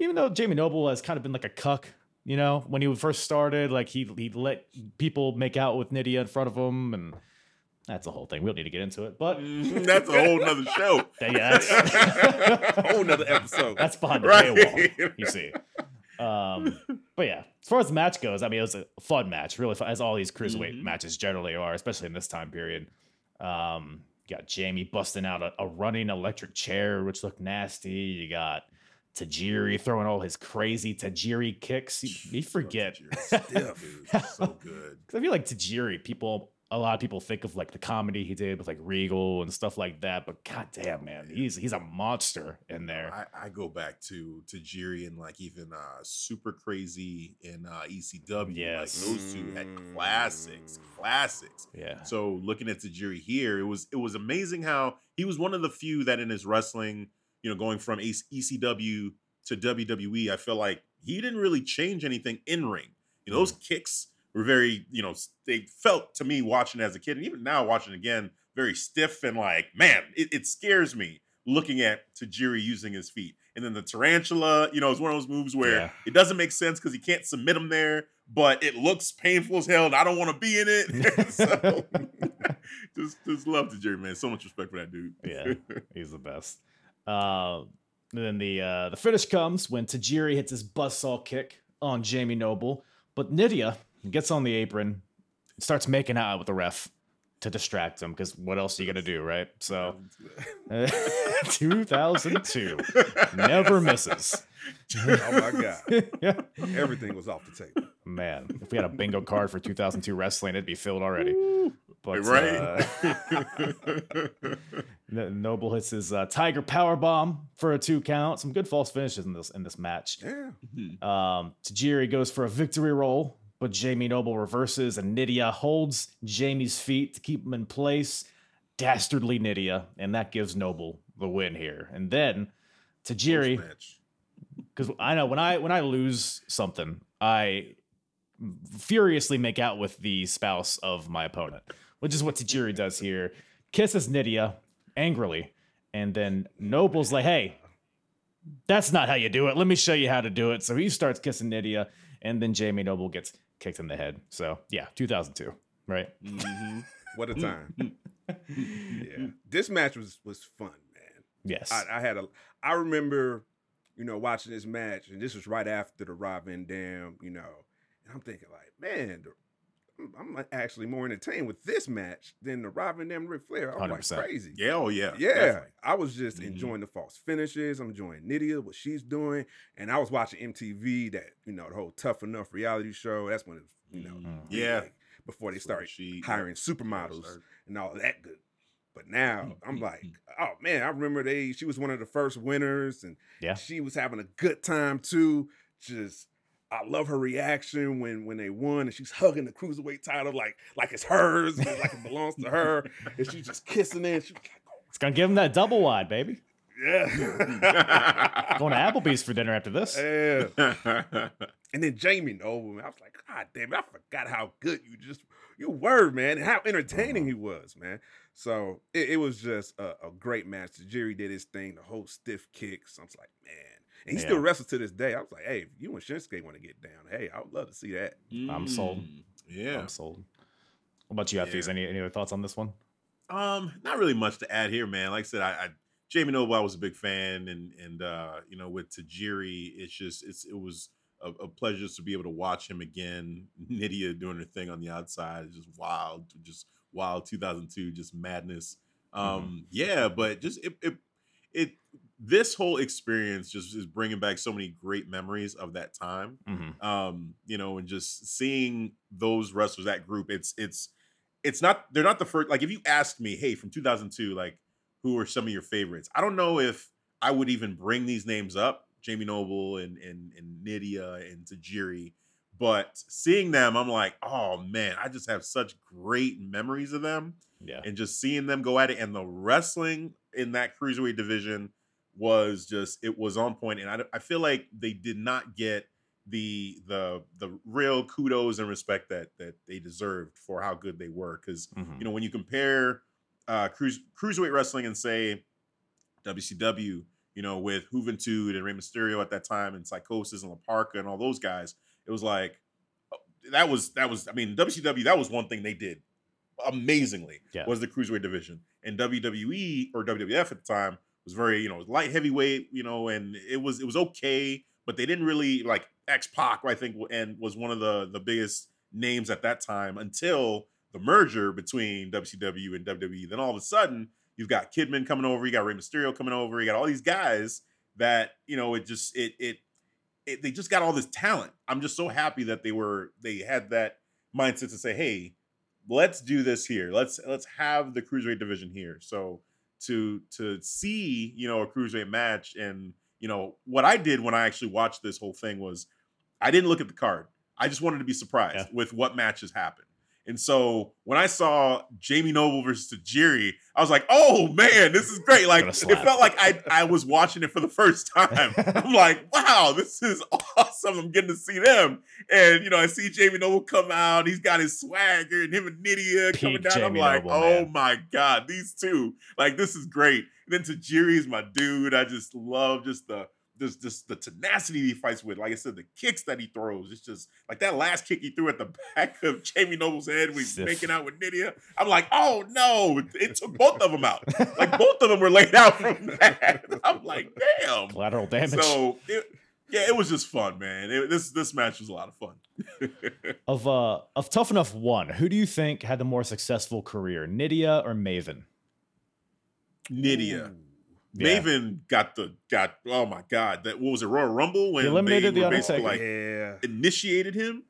Speaker 2: Even though Jamie Noble has kind of been like a cuck, you know, when he first started, like he he let people make out with Nydia in front of him, and that's the whole thing. We don't need to get into it, but
Speaker 4: Mhm, That's a whole nother show.
Speaker 2: yeah, that's
Speaker 3: Whole nother episode.
Speaker 2: that's behind the
Speaker 4: Right.
Speaker 2: paywall. You see. Um, but yeah, as far as the match goes, I mean, it was a fun match, really fun, as all these cruiserweight
Speaker 4: Mhm.
Speaker 2: matches generally are, especially in this time period. Um, you got Jamie busting out a, a running electric chair, which looked nasty. You got Tajiri throwing all his crazy Tajiri kicks. You, you forget.
Speaker 4: Stiff. Dude, so good.
Speaker 2: Because I feel like Tajiri, people, a lot of people think of like the comedy he did with like Regal and stuff like that. But goddamn, man, he's he's a monster in there.
Speaker 4: I, I go back to Tajiri and like even uh super crazy in uh ECW.
Speaker 2: Yes.
Speaker 4: Like those two had classics, classics.
Speaker 2: Yeah.
Speaker 4: So looking at Tajiri here, it was it was amazing how he was one of the few that in his wrestling, you know, going from AC ECW to WWE, I feel like he didn't really change anything in ring. You know, those kicks were very, you know, they felt to me watching as a kid, and even now watching again, very stiff and like, man, it, it scares me looking at Tajiri using his feet. And then the tarantula, you know, is one of those moves where
Speaker 2: Yeah.
Speaker 4: it doesn't make sense because he can't submit him there, but it looks painful as hell, and I don't want to be in it. so, just, just love Tajiri, man. So much respect for that dude.
Speaker 2: Yeah, he's the best. Uh, then the uh, the finish comes when Tajiri hits his buzzsaw kick on Jamie Noble, but Nydia gets on the apron, starts making out with the ref to distract him because what else are you gonna do, right? So, 2002 never misses.
Speaker 3: oh my god,
Speaker 2: yeah.
Speaker 3: everything was off the table.
Speaker 2: Man, if we had a bingo card for 2002 wrestling, it'd be filled already. But
Speaker 4: right?
Speaker 2: uh, Noble hits his uh, Tiger Power Bomb for a two count. Some good false finishes in this in this match.
Speaker 3: Yeah,
Speaker 2: Um, Tajiri goes for a victory roll, but Jamie Noble reverses and Nydia holds Jamie's feet to keep him in place. Dastardly Nydia, and that gives Noble the win here. And then Tajiri, because I know when I when I lose something, I furiously make out with the spouse of my opponent, which is what Tajiri does here. Kisses Nydia angrily, and then Noble's like, "Hey, that's not how you do it. Let me show you how to do it." So he starts kissing Nydia, and then Jamie Noble gets kicked in the head. So yeah, 2002, right?
Speaker 4: Mhm.
Speaker 3: what a mm-hmm. time. Mm-hmm. yeah, mm-hmm. this match was was fun, man.
Speaker 2: Yes.
Speaker 3: I, I had a. I remember, you know, watching this match, and this was right after the Rob Van Dam, you know, and I'm thinking like, man, the, I'm, I'm actually more entertained with this match than the Rob Van Dam and Ric Flair. I'm like
Speaker 2: 100%.
Speaker 3: crazy.
Speaker 4: Yeah, oh yeah.
Speaker 3: Yeah,
Speaker 4: definitely.
Speaker 3: I was just
Speaker 4: Mhm.
Speaker 3: enjoying the false finishes. I'm enjoying Nydia, what she's doing, and I was watching MTV, that you know, the whole Tough Enough reality show. That's when it you know,
Speaker 4: Mhm. Yeah.
Speaker 3: like, before they started
Speaker 4: She-
Speaker 3: hiring
Speaker 4: yeah,
Speaker 3: supermodels
Speaker 4: started.
Speaker 3: and all that good. But now I'm
Speaker 4: Mhm.
Speaker 3: like, oh man, I remember they. She was one of the first winners, and
Speaker 2: Yeah.
Speaker 3: she was having a good time too. Just. I love her reaction when when they won and she's hugging the cruiserweight title like like it's hers, like it belongs to her, and she's just kissing it. She's like, oh,
Speaker 2: it's gonna give him that double wide, baby.
Speaker 3: yeah.
Speaker 2: Going to Applebee's for dinner after this.
Speaker 3: yeah. And then Jamie Noble, man, I was like, God damn it, I forgot how good you just you were, man, and how entertaining uh-huh. he was, man. So it, it was just a, a great match. Jerry did his thing, the whole stiff kicks. I was like, man. And he still
Speaker 2: Yeah.
Speaker 3: wrestles to this day. I was like, hey, if you and Shinsuke want to get down, hey, I would love to see that.
Speaker 2: I'm sold.
Speaker 4: Mm, Yeah.
Speaker 2: I'm sold. What about you, Hafeez?
Speaker 4: Yeah.
Speaker 2: Any any other thoughts on this one?
Speaker 4: Um, not really much to add here, man. Like I said, I, I Jamie Noble, I was a big fan, and and uh, you know with Tajiri, it's just it's it was a, a pleasure just to be able to watch him again. Nydia doing her thing on the outside is just wild, just wild. 2002, just madness. Um, yeah, but just it, it it this whole experience just is bringing back so many great memories of that time.
Speaker 2: Mhm.
Speaker 4: Um, you know, and just seeing those wrestlers, that group, it's it's it's not they're not the first. Like if you asked me, hey, from 2002, like who are some of your favorites? I don't know if I would even bring these names up, Jamie Noble and and and Nydia and Tajiri. But seeing them, I'm like, oh man, I just have such great memories of them
Speaker 2: Yeah.
Speaker 4: and just seeing them go at it and the wrestling in that cruiserweight division was just it was on point and I, I feel like they did not get the the the real kudos and respect that that they deserved for how good they were because
Speaker 2: Mhm.
Speaker 4: you know when you compare uh cruise cruiserweight wrestling and say WCW you know with Juventud and Rey Mysterio at that time and Psicosis and La Parca and all those guys it was like oh, that was that was I mean WCW that was one thing they did amazingly
Speaker 2: Yeah.
Speaker 4: was the cruiserweight division and WWE or WWF at the time was very you know light heavyweight you know and it was it was okay but they didn't really like X Pac I think and was one of the the biggest names at that time until the merger between WCW and WWE then all of a sudden you've got Kidman coming over you got Rey Mysterio coming over you got all these guys that you know it just it it, it they just got all this talent I'm just so happy that they were they had that mindset to say hey let's do this here. Let's let's have the cruiserweight division here. So to to see you know a cruiserweight match and you know what I did when I actually watched this whole thing was I didn't look at the card. I just wanted to be surprised
Speaker 2: Yeah.
Speaker 4: with what matches happened. And so when I saw Jamie Noble versus Tajiri, I was like, "Oh man, this is great!" Like it felt like I I was watching it for the first time. I'm like, "Wow, this is awesome! I'm getting to see them." And you know, I see Jamie Noble come out. He's got his swagger, and him and Nydia coming
Speaker 2: Peak
Speaker 4: down. I'm like,
Speaker 2: Noble,
Speaker 4: "Oh
Speaker 2: man.
Speaker 4: my god, these two! Like, this is great." And then Tajiri's my dude. I just love just the just just the tenacity he fights with. Like I said, the kicks that he throws. It's just like that last kick he threw at the back of Jamie Noble's head when he's
Speaker 2: Stiff.
Speaker 4: making out with Nydia. I'm like, oh no! It took both of them out. Like both of them were laid out from that. I'm like, damn.
Speaker 2: Collateral damage.
Speaker 4: So it, yeah, it was just fun, man. It- this this match was a lot of fun.
Speaker 2: of uh of Tough Enough One, who do you think had the more successful career, Nydia or Maven?
Speaker 4: Nydia.
Speaker 2: Yeah.
Speaker 4: Maven got the got oh my god that what was it Royal Rumble? When
Speaker 2: eliminated
Speaker 4: they
Speaker 2: The
Speaker 4: were basically
Speaker 2: Undertaker.
Speaker 4: like
Speaker 3: Yeah.
Speaker 4: initiated him?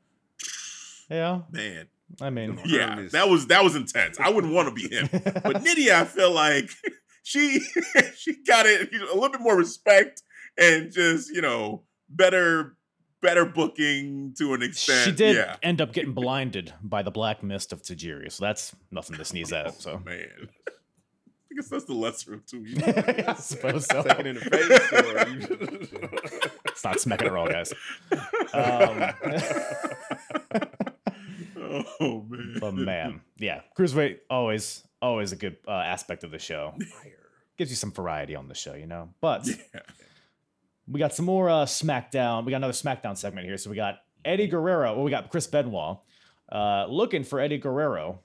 Speaker 2: Yeah,
Speaker 4: man.
Speaker 2: I mean,
Speaker 4: yeah that was that was intense. I wouldn't want to be him. But Nydia I feel like she she got it you know, a little bit more respect and just you know better better booking to an extent.
Speaker 2: She did
Speaker 4: yeah.
Speaker 2: end up getting blinded by the black mist of Tajiri, so that's nothing to sneeze at. So.
Speaker 4: Man I guess that's the lesser of two evils.
Speaker 2: I suppose so.
Speaker 3: Second in the face. Or.
Speaker 2: It's not smacking it all, guys. Um,
Speaker 4: oh man
Speaker 2: but man, yeah, cruiserweight always always a good uh, aspect of the show. Gives you some variety on the show, you know. But
Speaker 4: Yeah.
Speaker 2: we got some more uh, SmackDown. We got another SmackDown segment here. So we got Eddie Guerrero. Well, we got Chris Benoit uh, looking for Eddie Guerrero,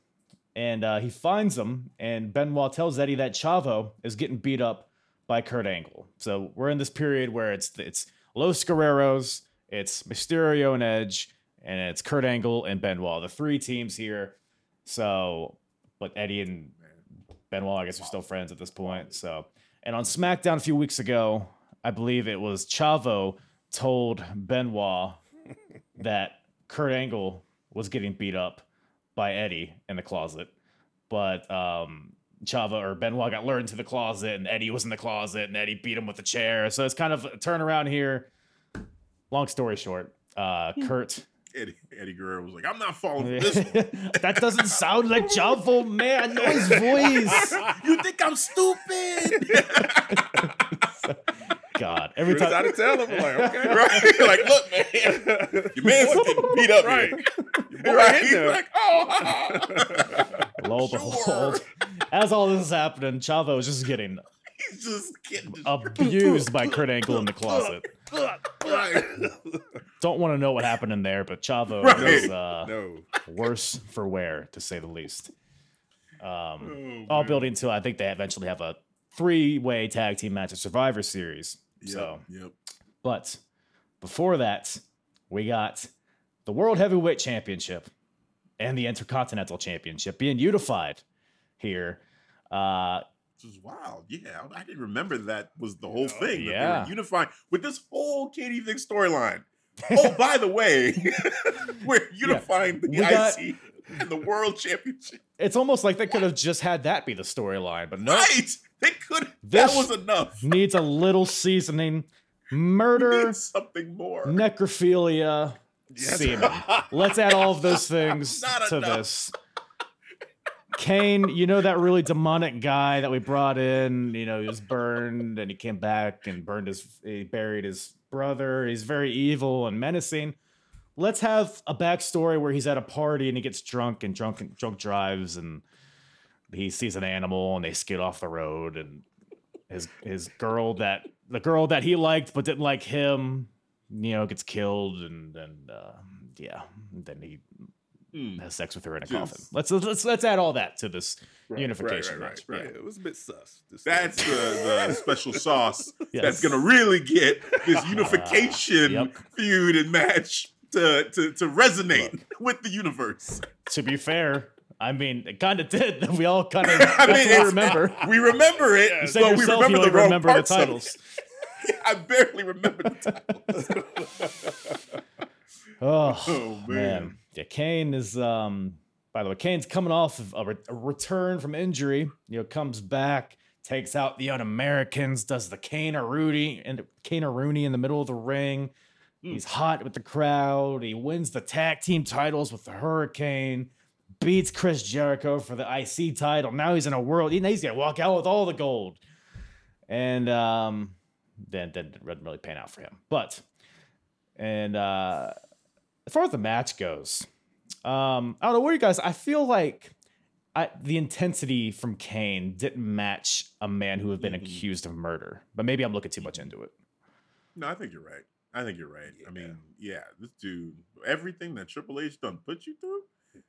Speaker 2: and uh, he finds him. And Benoit tells Eddie that Chavo is getting beat up by Kurt Angle. So we're in this period where it's it's Los Guerreros, it's Mysterio and Edge, and it's Kurt Angle and Benoit. The three teams here. So, but Eddie and Benoit, I guess, are still friends at this point. So, and on SmackDown a few weeks ago, I believe it was Chavo told Benoit that Kurt Angle was getting beat up by Eddie in the closet, but um, Chavo or Benoit got lured into the closet, and Eddie was in the closet, and Eddie beat him with a chair. So it's kind of a turnaround here. Long story short, uh, Kurt.
Speaker 4: Eddie, Eddie Guerrero was like, I'm not falling for this.
Speaker 2: that doesn't sound like Chavo, man. I know his voice.
Speaker 4: you think I'm stupid?
Speaker 2: God, every time
Speaker 3: out to tell him, like, okay.
Speaker 4: right? like, look, man, your man's getting beat up
Speaker 3: Right.
Speaker 4: here.
Speaker 3: You're
Speaker 4: Right? He's like, oh,
Speaker 2: lo and
Speaker 4: Sure.
Speaker 2: behold, as all this is happening, Chavo is just getting
Speaker 4: he's just getting
Speaker 2: abused by Kurt Angle in the closet. Don't want to know what happened in there, but Chavo
Speaker 4: Right.
Speaker 2: is uh,
Speaker 3: No.
Speaker 2: worse for wear, to say the least. Um,
Speaker 4: Oh,
Speaker 2: all building to I think they eventually have a three way tag team match at Survivor Series. So,
Speaker 4: yep.
Speaker 2: but before that, we got the World Heavyweight Championship and the Intercontinental Championship being unified here. Uh,
Speaker 4: Which is wild. Yeah, I didn't remember that was the whole thing.
Speaker 2: yeah.
Speaker 4: unifying with this whole Katie Vick storyline. Oh, by the way, we're unifying the
Speaker 2: we got-
Speaker 4: IC and the World Championship.
Speaker 2: it's almost like they could have just had that be the storyline, but no,
Speaker 4: Right? They could.
Speaker 2: This-
Speaker 4: that was enough.
Speaker 2: needs a little seasoning. Murder,
Speaker 4: something more.
Speaker 2: necrophilia, semen. Let's add all of those things
Speaker 4: Not
Speaker 2: to
Speaker 4: enough.
Speaker 2: this. Kane, you know that really demonic guy that we brought in. You know he was burned, and he came back and burned his. He buried his brother. He's very evil and menacing. Let's have a backstory where he's at a party and he gets drunk and drunk and drunk drives and he sees an animal and they skid off the road and his his girl that the girl that he liked but didn't like him, you know, gets killed and and uh, yeah, and then he
Speaker 4: Hmm.
Speaker 2: has sex with her in a
Speaker 4: Just-
Speaker 2: coffin. Let's let's let's add all that to this
Speaker 3: Right,
Speaker 2: unification
Speaker 3: right,
Speaker 2: match.
Speaker 3: right, right.
Speaker 2: Yeah.
Speaker 3: It was a bit sus.
Speaker 4: That's the, the special sauce
Speaker 2: Yes.
Speaker 4: that's gonna really get this unification
Speaker 2: Yep.
Speaker 4: feud and match to to, to resonate with the universe.
Speaker 2: To be fair, I mean, it kind of did. We all kind of
Speaker 4: I mean, it's-
Speaker 2: remember.
Speaker 4: We remember it,
Speaker 2: You said
Speaker 4: but we remember the wrong
Speaker 2: remember the
Speaker 4: parts
Speaker 2: titles.
Speaker 4: I barely remember the titles.
Speaker 2: Oh,
Speaker 4: Oh,
Speaker 2: man.
Speaker 4: man.
Speaker 2: Yeah, Kane is um by the way, Kane's coming off of a, re- a return from injury. You know, comes back, takes out the un-Americans, does the Kane or Rudy and Kane or Rooney in the middle of the ring. He's hot with the crowd. He wins the tag team titles with the Hurricane. Beats Chris Jericho for the IC title. Now he's in a world. he- He's gonna walk out with all the gold. And um, then then it didn't really pan out for him. But and uh, as far as the match goes, um, I don't know. where you guys? I feel like I, the intensity from Kane didn't match a man who had been
Speaker 4: Mhm.
Speaker 2: accused of murder. But maybe I'm looking too much into it.
Speaker 4: No, I think you're right. I think you're right. I mean, yeah, this dude, everything that Triple H done put you through,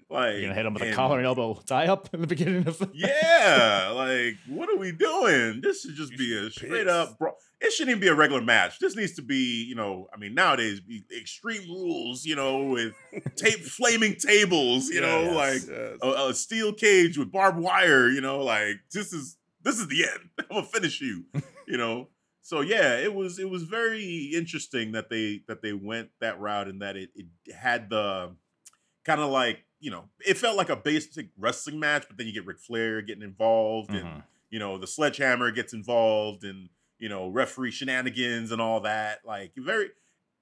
Speaker 4: like
Speaker 2: You're gonna hit him with a collar and elbow tie up in the beginning of the
Speaker 4: Yeah, like what are we doing? This should just be a straight up bro. It shouldn't even be a regular match. This needs to be, you know, I mean, nowadays be extreme rules, you know, with tape flaming tables, you know, like
Speaker 3: yes.
Speaker 4: a, a steel cage with barbed wire, you know, like this is this is the end. I'm gonna finish you, you know. So yeah, it was it was very interesting that they that they went that route and that it, it had the kind of like you know it felt like a basic wrestling match, but then you get Ric Flair getting involved and
Speaker 2: Mhm.
Speaker 4: you know the sledgehammer gets involved and you know referee shenanigans and all that. Like very,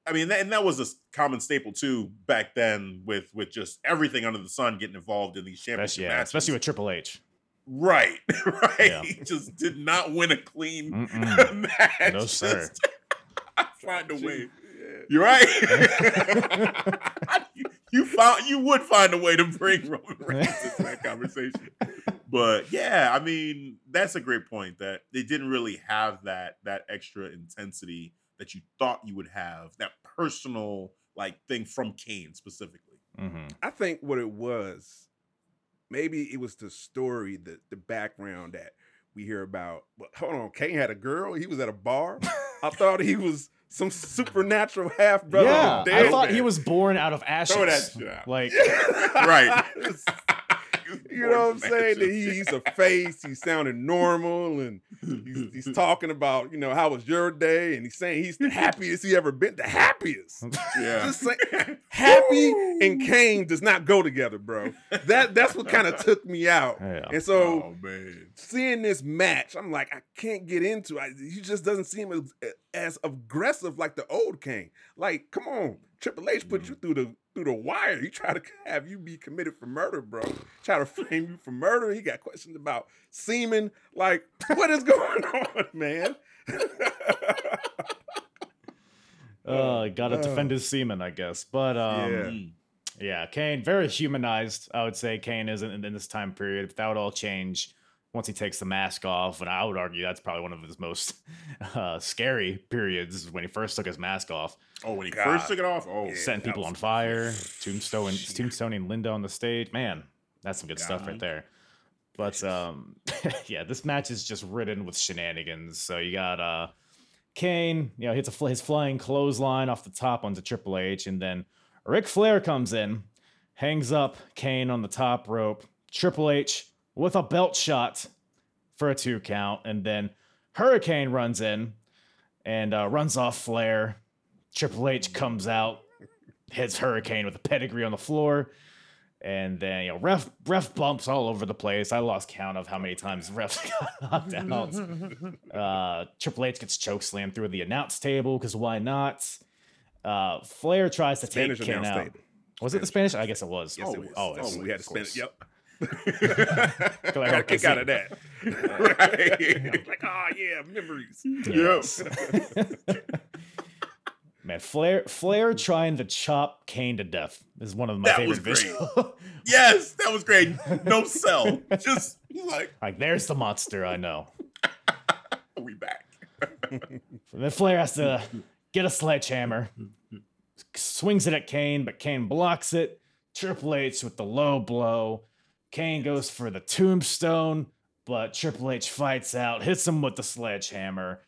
Speaker 4: I mean, that, and that was a common staple too back then with with just everything under the sun getting involved in these championship
Speaker 2: especially, yeah,
Speaker 4: matches.
Speaker 2: especially with Triple H.
Speaker 4: right, right.
Speaker 2: Yeah.
Speaker 4: He just did not win a clean
Speaker 2: Mm-mm.
Speaker 4: match.
Speaker 2: No, sir.
Speaker 4: Just find a way. You're right. you, you found you would find a way to bring Roman Reigns into that conversation. But yeah, I mean, that's a great point that they didn't really have that that extra intensity that you thought you would have, that personal like thing from Kane specifically.
Speaker 2: Mhm.
Speaker 3: I think what it was, maybe it was the story, the the background that we hear about. But hold on, Kane had a girl. He was at a bar. I thought he was some supernatural half brother.
Speaker 2: yeah, I thought he was born out of ashes.
Speaker 4: Throw that shit out.
Speaker 2: Like,
Speaker 4: Right.
Speaker 3: You know what I'm saying? That he, he's a face. He's sounding normal, and he's, he's talking about, you know, how was your day, and he's saying he's the happiest he ever been. The happiest.
Speaker 4: Yeah.
Speaker 3: Just saying, happy and Kane does not go together, bro. That that's what kind of took me out.
Speaker 2: Yeah.
Speaker 3: And so
Speaker 4: oh man.
Speaker 3: seeing this match, I'm like, I can't get into it. He just doesn't seem as, as aggressive like the old Kane. Like, come on, Triple H put you through the through the wire. He tried to have you be committed for murder, bro. Try to frame you for murder. He got questions about semen. Like, what is going on, man?
Speaker 2: uh, gotta
Speaker 3: Oh.
Speaker 2: defend his semen, I guess. But um,
Speaker 3: Yeah.
Speaker 2: Yeah, Kane, very humanized. I would say Kane is in, in this time period. But that would all change once he takes the mask off. And I would argue that's probably one of his most uh, scary periods when he first took his mask off,
Speaker 4: Oh, when he
Speaker 3: God.
Speaker 4: first took it off. Oh,
Speaker 3: Yeah.
Speaker 2: setting people
Speaker 3: that
Speaker 2: on fire, tombstone, tombstoning Linda on the stage. Man, that's some good stuff right there. But um, yeah, this match is just ridden with shenanigans. So you got uh, Kane, you know, hits a fl- his flying clothesline off the top onto Triple H, and then Ric Flair comes in, hangs up Kane on the top rope. Triple H with a belt shot for a two count, and then Hurricane runs in and uh, runs off Flair. Triple H comes out, hits Hurricane with a pedigree on the floor, and then you know ref ref bumps all over the place. I lost count of how many times refs got knocked out. Uh, Triple H gets choke slammed through the announce table because why not? Uh, Flair tries to
Speaker 3: Spanish
Speaker 2: take Kane
Speaker 3: announce
Speaker 2: out.
Speaker 3: table.
Speaker 2: Was it the Spanish? I guess it was.
Speaker 3: Yes,
Speaker 2: oh,
Speaker 3: it was.
Speaker 2: oh,
Speaker 3: Oh, we had to
Speaker 2: of
Speaker 3: spend it. Yep.
Speaker 2: I
Speaker 3: Got a
Speaker 2: hope
Speaker 3: kick out of that. right. like, oh yeah, memories.
Speaker 2: Yes. Man, Flair Flair trying to chop Kane to death is one of my
Speaker 4: That
Speaker 2: favorite
Speaker 4: was great.
Speaker 2: visuals.
Speaker 4: Yes, that was great. No sell. Just like,
Speaker 2: like, there's the monster I know.
Speaker 4: we back.
Speaker 2: And then Flair has to get a sledgehammer, swings it at Kane, but Kane blocks it. Triple H with the low blow. Kane goes for the tombstone, but Triple H fights out, hits him with the sledgehammer.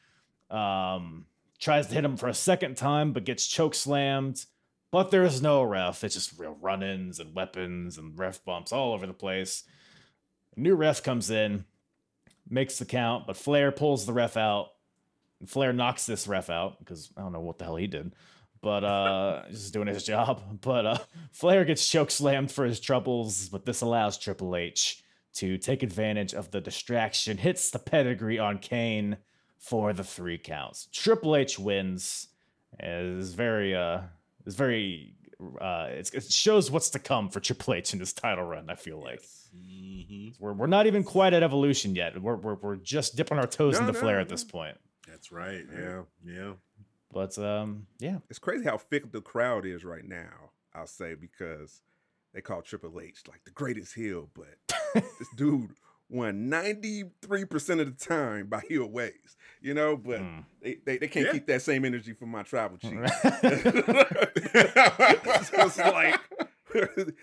Speaker 2: Um, tries to hit him for a second time, but gets choke slammed. But there's no ref. It's just real run ins and weapons and ref bumps all over the place. A new ref comes in, makes the count, but Flair pulls the ref out. Flair knocks this ref out because I don't know what the hell he did, but uh, he's just doing his job. But uh, Flair gets choke slammed for his troubles, but this allows Triple H to take advantage of the distraction, hits the pedigree on Kane for the three counts. Triple H wins. Is very uh, is very uh, it's, it shows what's to come for Triple H in this title run. I feel like we're we're not even quite at Evolution yet. We're we're, we're just dipping our toes
Speaker 3: No,
Speaker 2: into
Speaker 3: no,
Speaker 2: Flair
Speaker 3: no.
Speaker 2: at this point.
Speaker 4: That's right. Yeah, yeah.
Speaker 2: But um, yeah,
Speaker 3: It's crazy how thick the crowd is right now. I'll say because they call Triple H like the greatest heel, but this dude won ninety three percent of the time by heel ways. You know, but
Speaker 2: Mm.
Speaker 3: they, they they can't
Speaker 4: Yeah.
Speaker 3: keep that same energy from my tribal chief. so it's like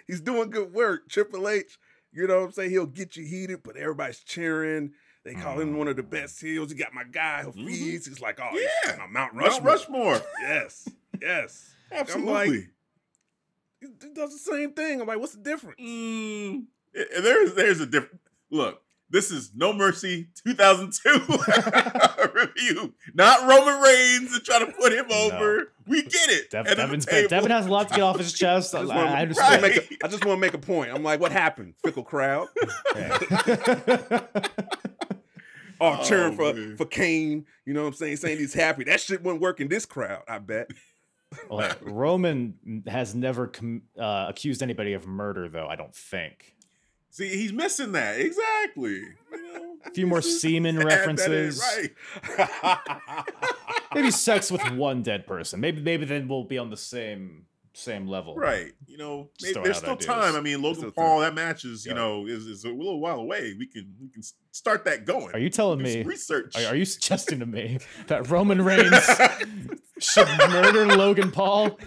Speaker 3: he's doing good work. Triple H, you know what I'm saying? He'll get you heated, but everybody's cheering. They call him one of the best heels. You got my guy who
Speaker 4: Mhm.
Speaker 3: feeds. He's like, oh,
Speaker 4: Yeah.
Speaker 3: yeah, my Mount
Speaker 4: Mount
Speaker 3: Rushmore.
Speaker 4: Rushmore.
Speaker 3: Yes, yes.
Speaker 4: Absolutely.
Speaker 3: He does the same thing. I'm like, what's the difference?
Speaker 4: Mm, there's there's a different look. This is No Mercy 2002 review, not Roman Reigns and trying to put him over. We get it.
Speaker 2: Dev,
Speaker 4: Head of the
Speaker 2: Devin's. Devin has a lot to get off his chest. I,
Speaker 3: I just wanna- I just
Speaker 2: understand.
Speaker 3: wanna make just want to make a point. I'm like, what happened? Fickle crowd. Oh,
Speaker 4: Oh,
Speaker 3: cheering for,
Speaker 4: man.
Speaker 3: for Kane. You know what I'm saying? Saying he's happy. That shit wouldn't work in this crowd, I bet.
Speaker 2: Well, Roman has never com- uh, accused anybody of murder, though. I don't think.
Speaker 4: See, he's missing that exactly. You know,
Speaker 2: A few more semen
Speaker 4: add that in,
Speaker 2: references.
Speaker 4: right?
Speaker 2: Maybe sex with one dead person. Maybe maybe then we'll be on the same same level.
Speaker 4: Right. You know, maybe there's still
Speaker 2: ideas.
Speaker 4: time. I mean, Logan
Speaker 3: still
Speaker 4: Paul, that match is, you
Speaker 3: Yeah.
Speaker 4: know, is, is a little while away. We can we can start that going.
Speaker 2: Are you telling
Speaker 4: Do
Speaker 2: me?
Speaker 4: research?
Speaker 2: Are, are you suggesting to me that Roman Reigns should murder Logan Paul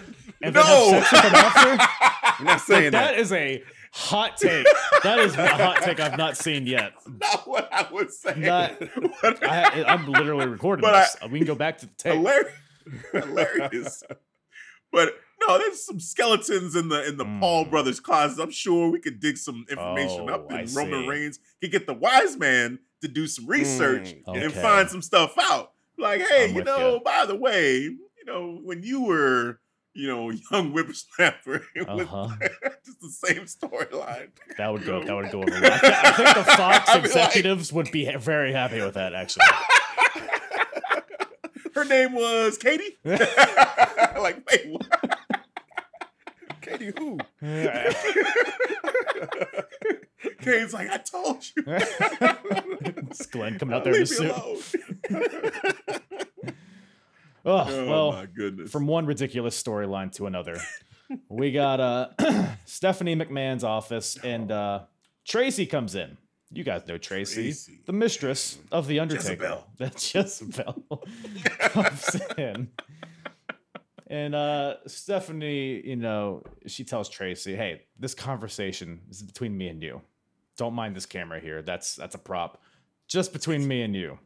Speaker 2: and then
Speaker 4: No!
Speaker 2: have sex with him after?
Speaker 3: I'm not saying
Speaker 2: that
Speaker 3: that.
Speaker 2: is a hot take. That is a hot take I've not seen yet.
Speaker 4: not what I was saying.
Speaker 2: That-
Speaker 4: What
Speaker 2: I, I'm literally recording
Speaker 4: But
Speaker 2: this. we can go back to the tape.
Speaker 4: hilarious. hilarious. But no, there's some skeletons in the in the Paul
Speaker 2: Mm.
Speaker 4: brothers closet. I'm sure we could dig some information
Speaker 2: Oh,
Speaker 4: up,
Speaker 2: I
Speaker 4: Roman
Speaker 2: see.
Speaker 4: Reigns could get the wise man to do some research
Speaker 2: Mm,
Speaker 4: and find some stuff out. Like, hey,
Speaker 2: I'm
Speaker 4: you know,
Speaker 2: ya.
Speaker 4: by the way, you know, when you were, you know, young whippersnapper, it was
Speaker 2: Uh-huh.
Speaker 4: just the same storyline.
Speaker 2: That would go. That would go over. Well. I, thi- I think the Fox
Speaker 4: I'd like-
Speaker 2: executives would be very happy with that. Actually,
Speaker 4: Her name was Katie. like, wait, what?
Speaker 3: Who?
Speaker 4: Kane's like, I told you.
Speaker 2: it's Glenn coming out there in a
Speaker 4: Leave
Speaker 2: suit. Oh,
Speaker 4: Oh
Speaker 2: well,
Speaker 4: my goodness.
Speaker 2: from one ridiculous storyline to another, we got uh Stephanie McMahon's office, and uh Tracy comes in. You guys know Tracy,
Speaker 4: Tracy.
Speaker 2: the mistress of the Undertaker.
Speaker 4: Jezebel.
Speaker 2: That Jezebel comes in. And uh Stephanie, you know, she tells Tracy, "Hey, this conversation is between me and you. Don't mind this camera here. That's that's a prop. Just between me and you.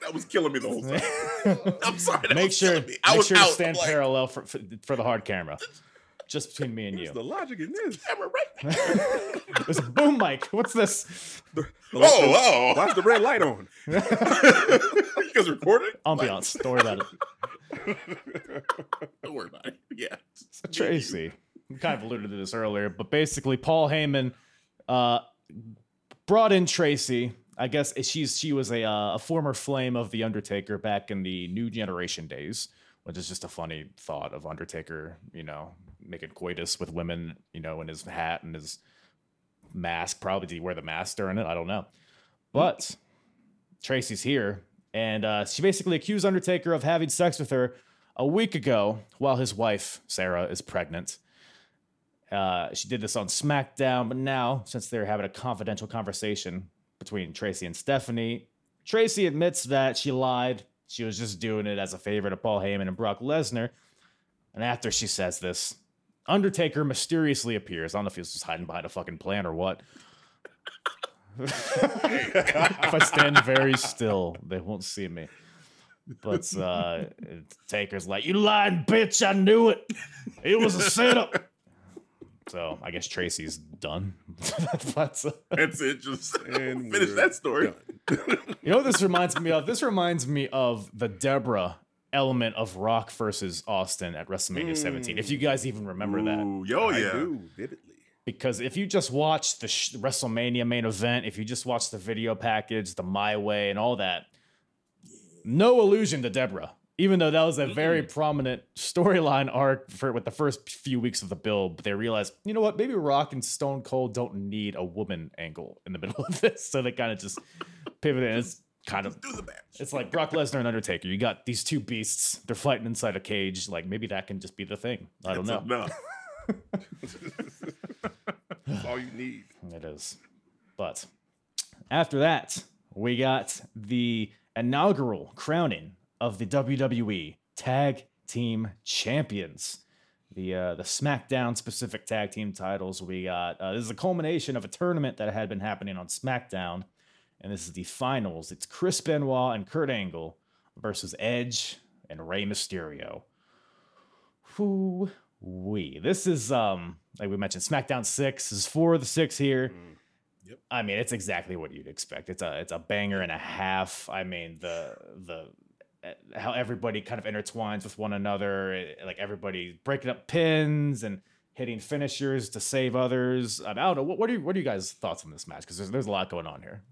Speaker 4: That was killing me the whole time. I'm sorry. That
Speaker 2: make
Speaker 4: was
Speaker 2: sure
Speaker 4: killing me. I
Speaker 2: make
Speaker 4: was
Speaker 2: sure to
Speaker 4: out,
Speaker 2: stand
Speaker 4: like,
Speaker 2: parallel for, for for the hard camera. Just between me and you.
Speaker 3: the logic in this?
Speaker 4: camera right there.
Speaker 2: There's a boom mic. What's this?
Speaker 4: Oh, oh.
Speaker 3: Why's the red light on?
Speaker 4: you guys recording?
Speaker 2: Ambiance. Don't worry about it.
Speaker 4: Don't worry about it. Yeah.
Speaker 2: Tracy. We kind of alluded to this earlier, but basically, Paul Heyman uh, brought in Tracy. I guess she's she was a uh, a former flame of the Undertaker back in the New Generation days, which is just a funny thought of Undertaker, you know, making coitus with women, you know, in his hat and his mask. Probably did he wear the mask during it? I don't know, but Tracy's here, and uh, she basically accused Undertaker of having sex with her a week ago while his wife Sarah is pregnant. Uh, she did this on SmackDown, but now since they're having a confidential conversation between Tracy and Stephanie, Tracy admits that she lied. She was just doing it as a favor to Paul Heyman and Brock Lesnar. And after she says this, Undertaker mysteriously appears. I don't know if he's just hiding behind a fucking plant or what. If I stand very still, they won't see me. But uh, Taker's like, "You lying bitch! I knew it. It was a setup." So I guess Tracy's done. That's uh,
Speaker 4: That's it. Just finish that story.
Speaker 2: you know what this reminds me of. This reminds me of the Debra element of Rock versus Austin at WrestleMania 17. If you guys even remember that,
Speaker 4: Ooh, yo,
Speaker 3: I
Speaker 4: yeah.
Speaker 3: do vividly.
Speaker 2: Because if you just watch the sh- WrestleMania main event, if you just watch the video package, the My Way, and all that, no allusion to Debra. Even though that was a very prominent storyline arc for with the first few weeks of the build, but they realized, you know what, maybe Rock and Stone Cold don't need a woman angle in the middle of this, so they kind of just pivoted. And it's kind of
Speaker 4: Do the match.
Speaker 2: it's like Brock Lesnar and Undertaker. You got these two beasts. They're fighting inside a cage. Like maybe that can just be the thing. I don't
Speaker 4: That's
Speaker 2: know.
Speaker 3: That's all you need.
Speaker 2: It is. But after that, we got the inaugural crowning of the WWE Tag Team Champions. The uh, the SmackDown specific tag team titles. We got uh, this is a culmination of a tournament that had been happening on SmackDown, and this is the finals. It's Chris Benoit and Kurt Angle versus Edge and Rey Mysterio. Whoo wee! This is um like we mentioned, SmackDown six is four of the six here.
Speaker 4: Yep.
Speaker 2: I mean, it's exactly what you'd expect. It's a it's a banger and a half. I mean, the the eh, how everybody kind of intertwines with one another, eh, like everybody breaking up pins and hitting finishers to save others. I don't know. What, what are you, what are you guys' thoughts on this match? Because there's there's a lot going on here.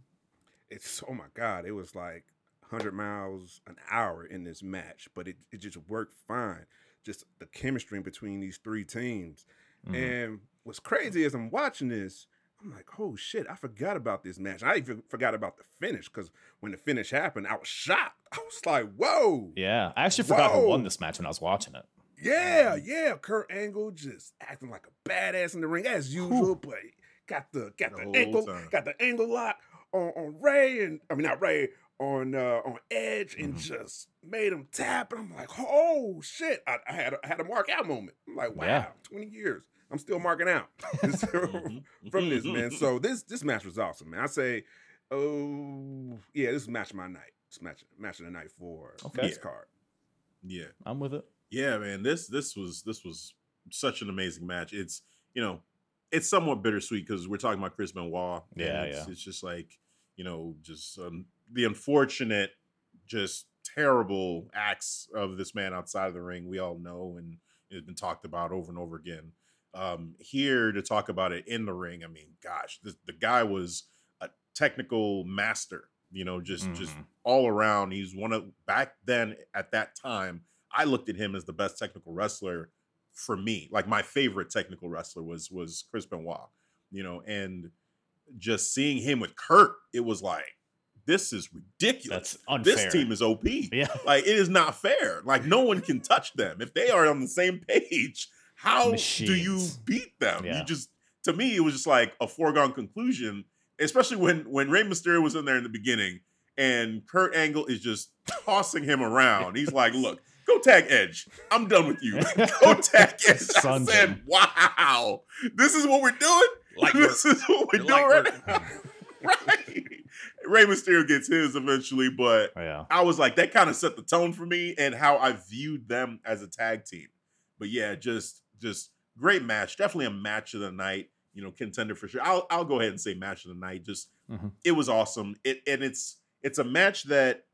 Speaker 3: It's oh my god, it was like 100 miles an hour in this match, but it, it just worked fine. Just the chemistry between these three teams.
Speaker 2: Mhm.
Speaker 3: And what's crazy is I'm watching this, I'm like, oh shit, I forgot about this match. I even forgot about the finish because when the finish happened, I was shocked. I was like, whoa.
Speaker 2: Yeah, I actually forgot who won this match when I was watching it.
Speaker 3: Yeah, yeah. Kurt Angle just acting like a badass in the ring as usual, but got the got
Speaker 4: The
Speaker 3: the, ankle
Speaker 4: time.
Speaker 3: got the ankle lock on, on Rey and I mean not Rey on uh on Edge and
Speaker 2: Mhm.
Speaker 3: just made him tap. And I'm like, oh shit. I, I had a, I had a mark out moment. I'm like, wow,
Speaker 2: Yeah.
Speaker 3: 20 years. I'm still marking out
Speaker 4: Mhm.
Speaker 3: from this, man. So this this match was awesome, man. I say, oh yeah, this is match of my night. It's match match of the night for
Speaker 2: Okay.
Speaker 3: this card.
Speaker 4: Yeah.
Speaker 2: I'm with it.
Speaker 4: Yeah, man. This this was this was such an amazing match. It's you know, it's somewhat bittersweet because we're talking about Chris Benoit. and
Speaker 2: Yeah,
Speaker 4: it's,
Speaker 2: yeah.
Speaker 4: It's just like you know, just um, the unfortunate, just terrible acts of this man outside of the ring. We all know, and it's been talked about over and over again. Um, here to talk about it in the ring. I mean, gosh, the, the guy was a technical master. You know, just just
Speaker 2: Mhm.
Speaker 4: all around. He's one of back then at that time. I looked at him as the best technical wrestler for me. Like my favorite technical wrestler was was Chris Benoit. You know, and just seeing him with Kurt, it was like, this is ridiculous. This team is OP.
Speaker 2: Yeah.
Speaker 4: Like it is not fair. Like no one can touch them. If they are on the same page, how do you beat them?
Speaker 2: Yeah.
Speaker 4: You just to me, it was just like a foregone conclusion, especially when when Rey Mysterio was in there in the beginning and Kurt Angle is just tossing him around. He's like, look, go tag Edge. I'm done with you. Go tag Edge. I said, wow, this is what we're doing?
Speaker 2: Light
Speaker 4: this is what We do it right. right. Rey Mysterio gets his eventually, but
Speaker 2: Oh, yeah.
Speaker 4: I was like, that kind of set the tone for me and how I viewed them as a tag team. But yeah, just just great match. Definitely a match of the night. You know, contender for sure. I'll I'll go ahead and say match of the night. Just
Speaker 2: Mhm.
Speaker 4: it was awesome. It and it's it's a match that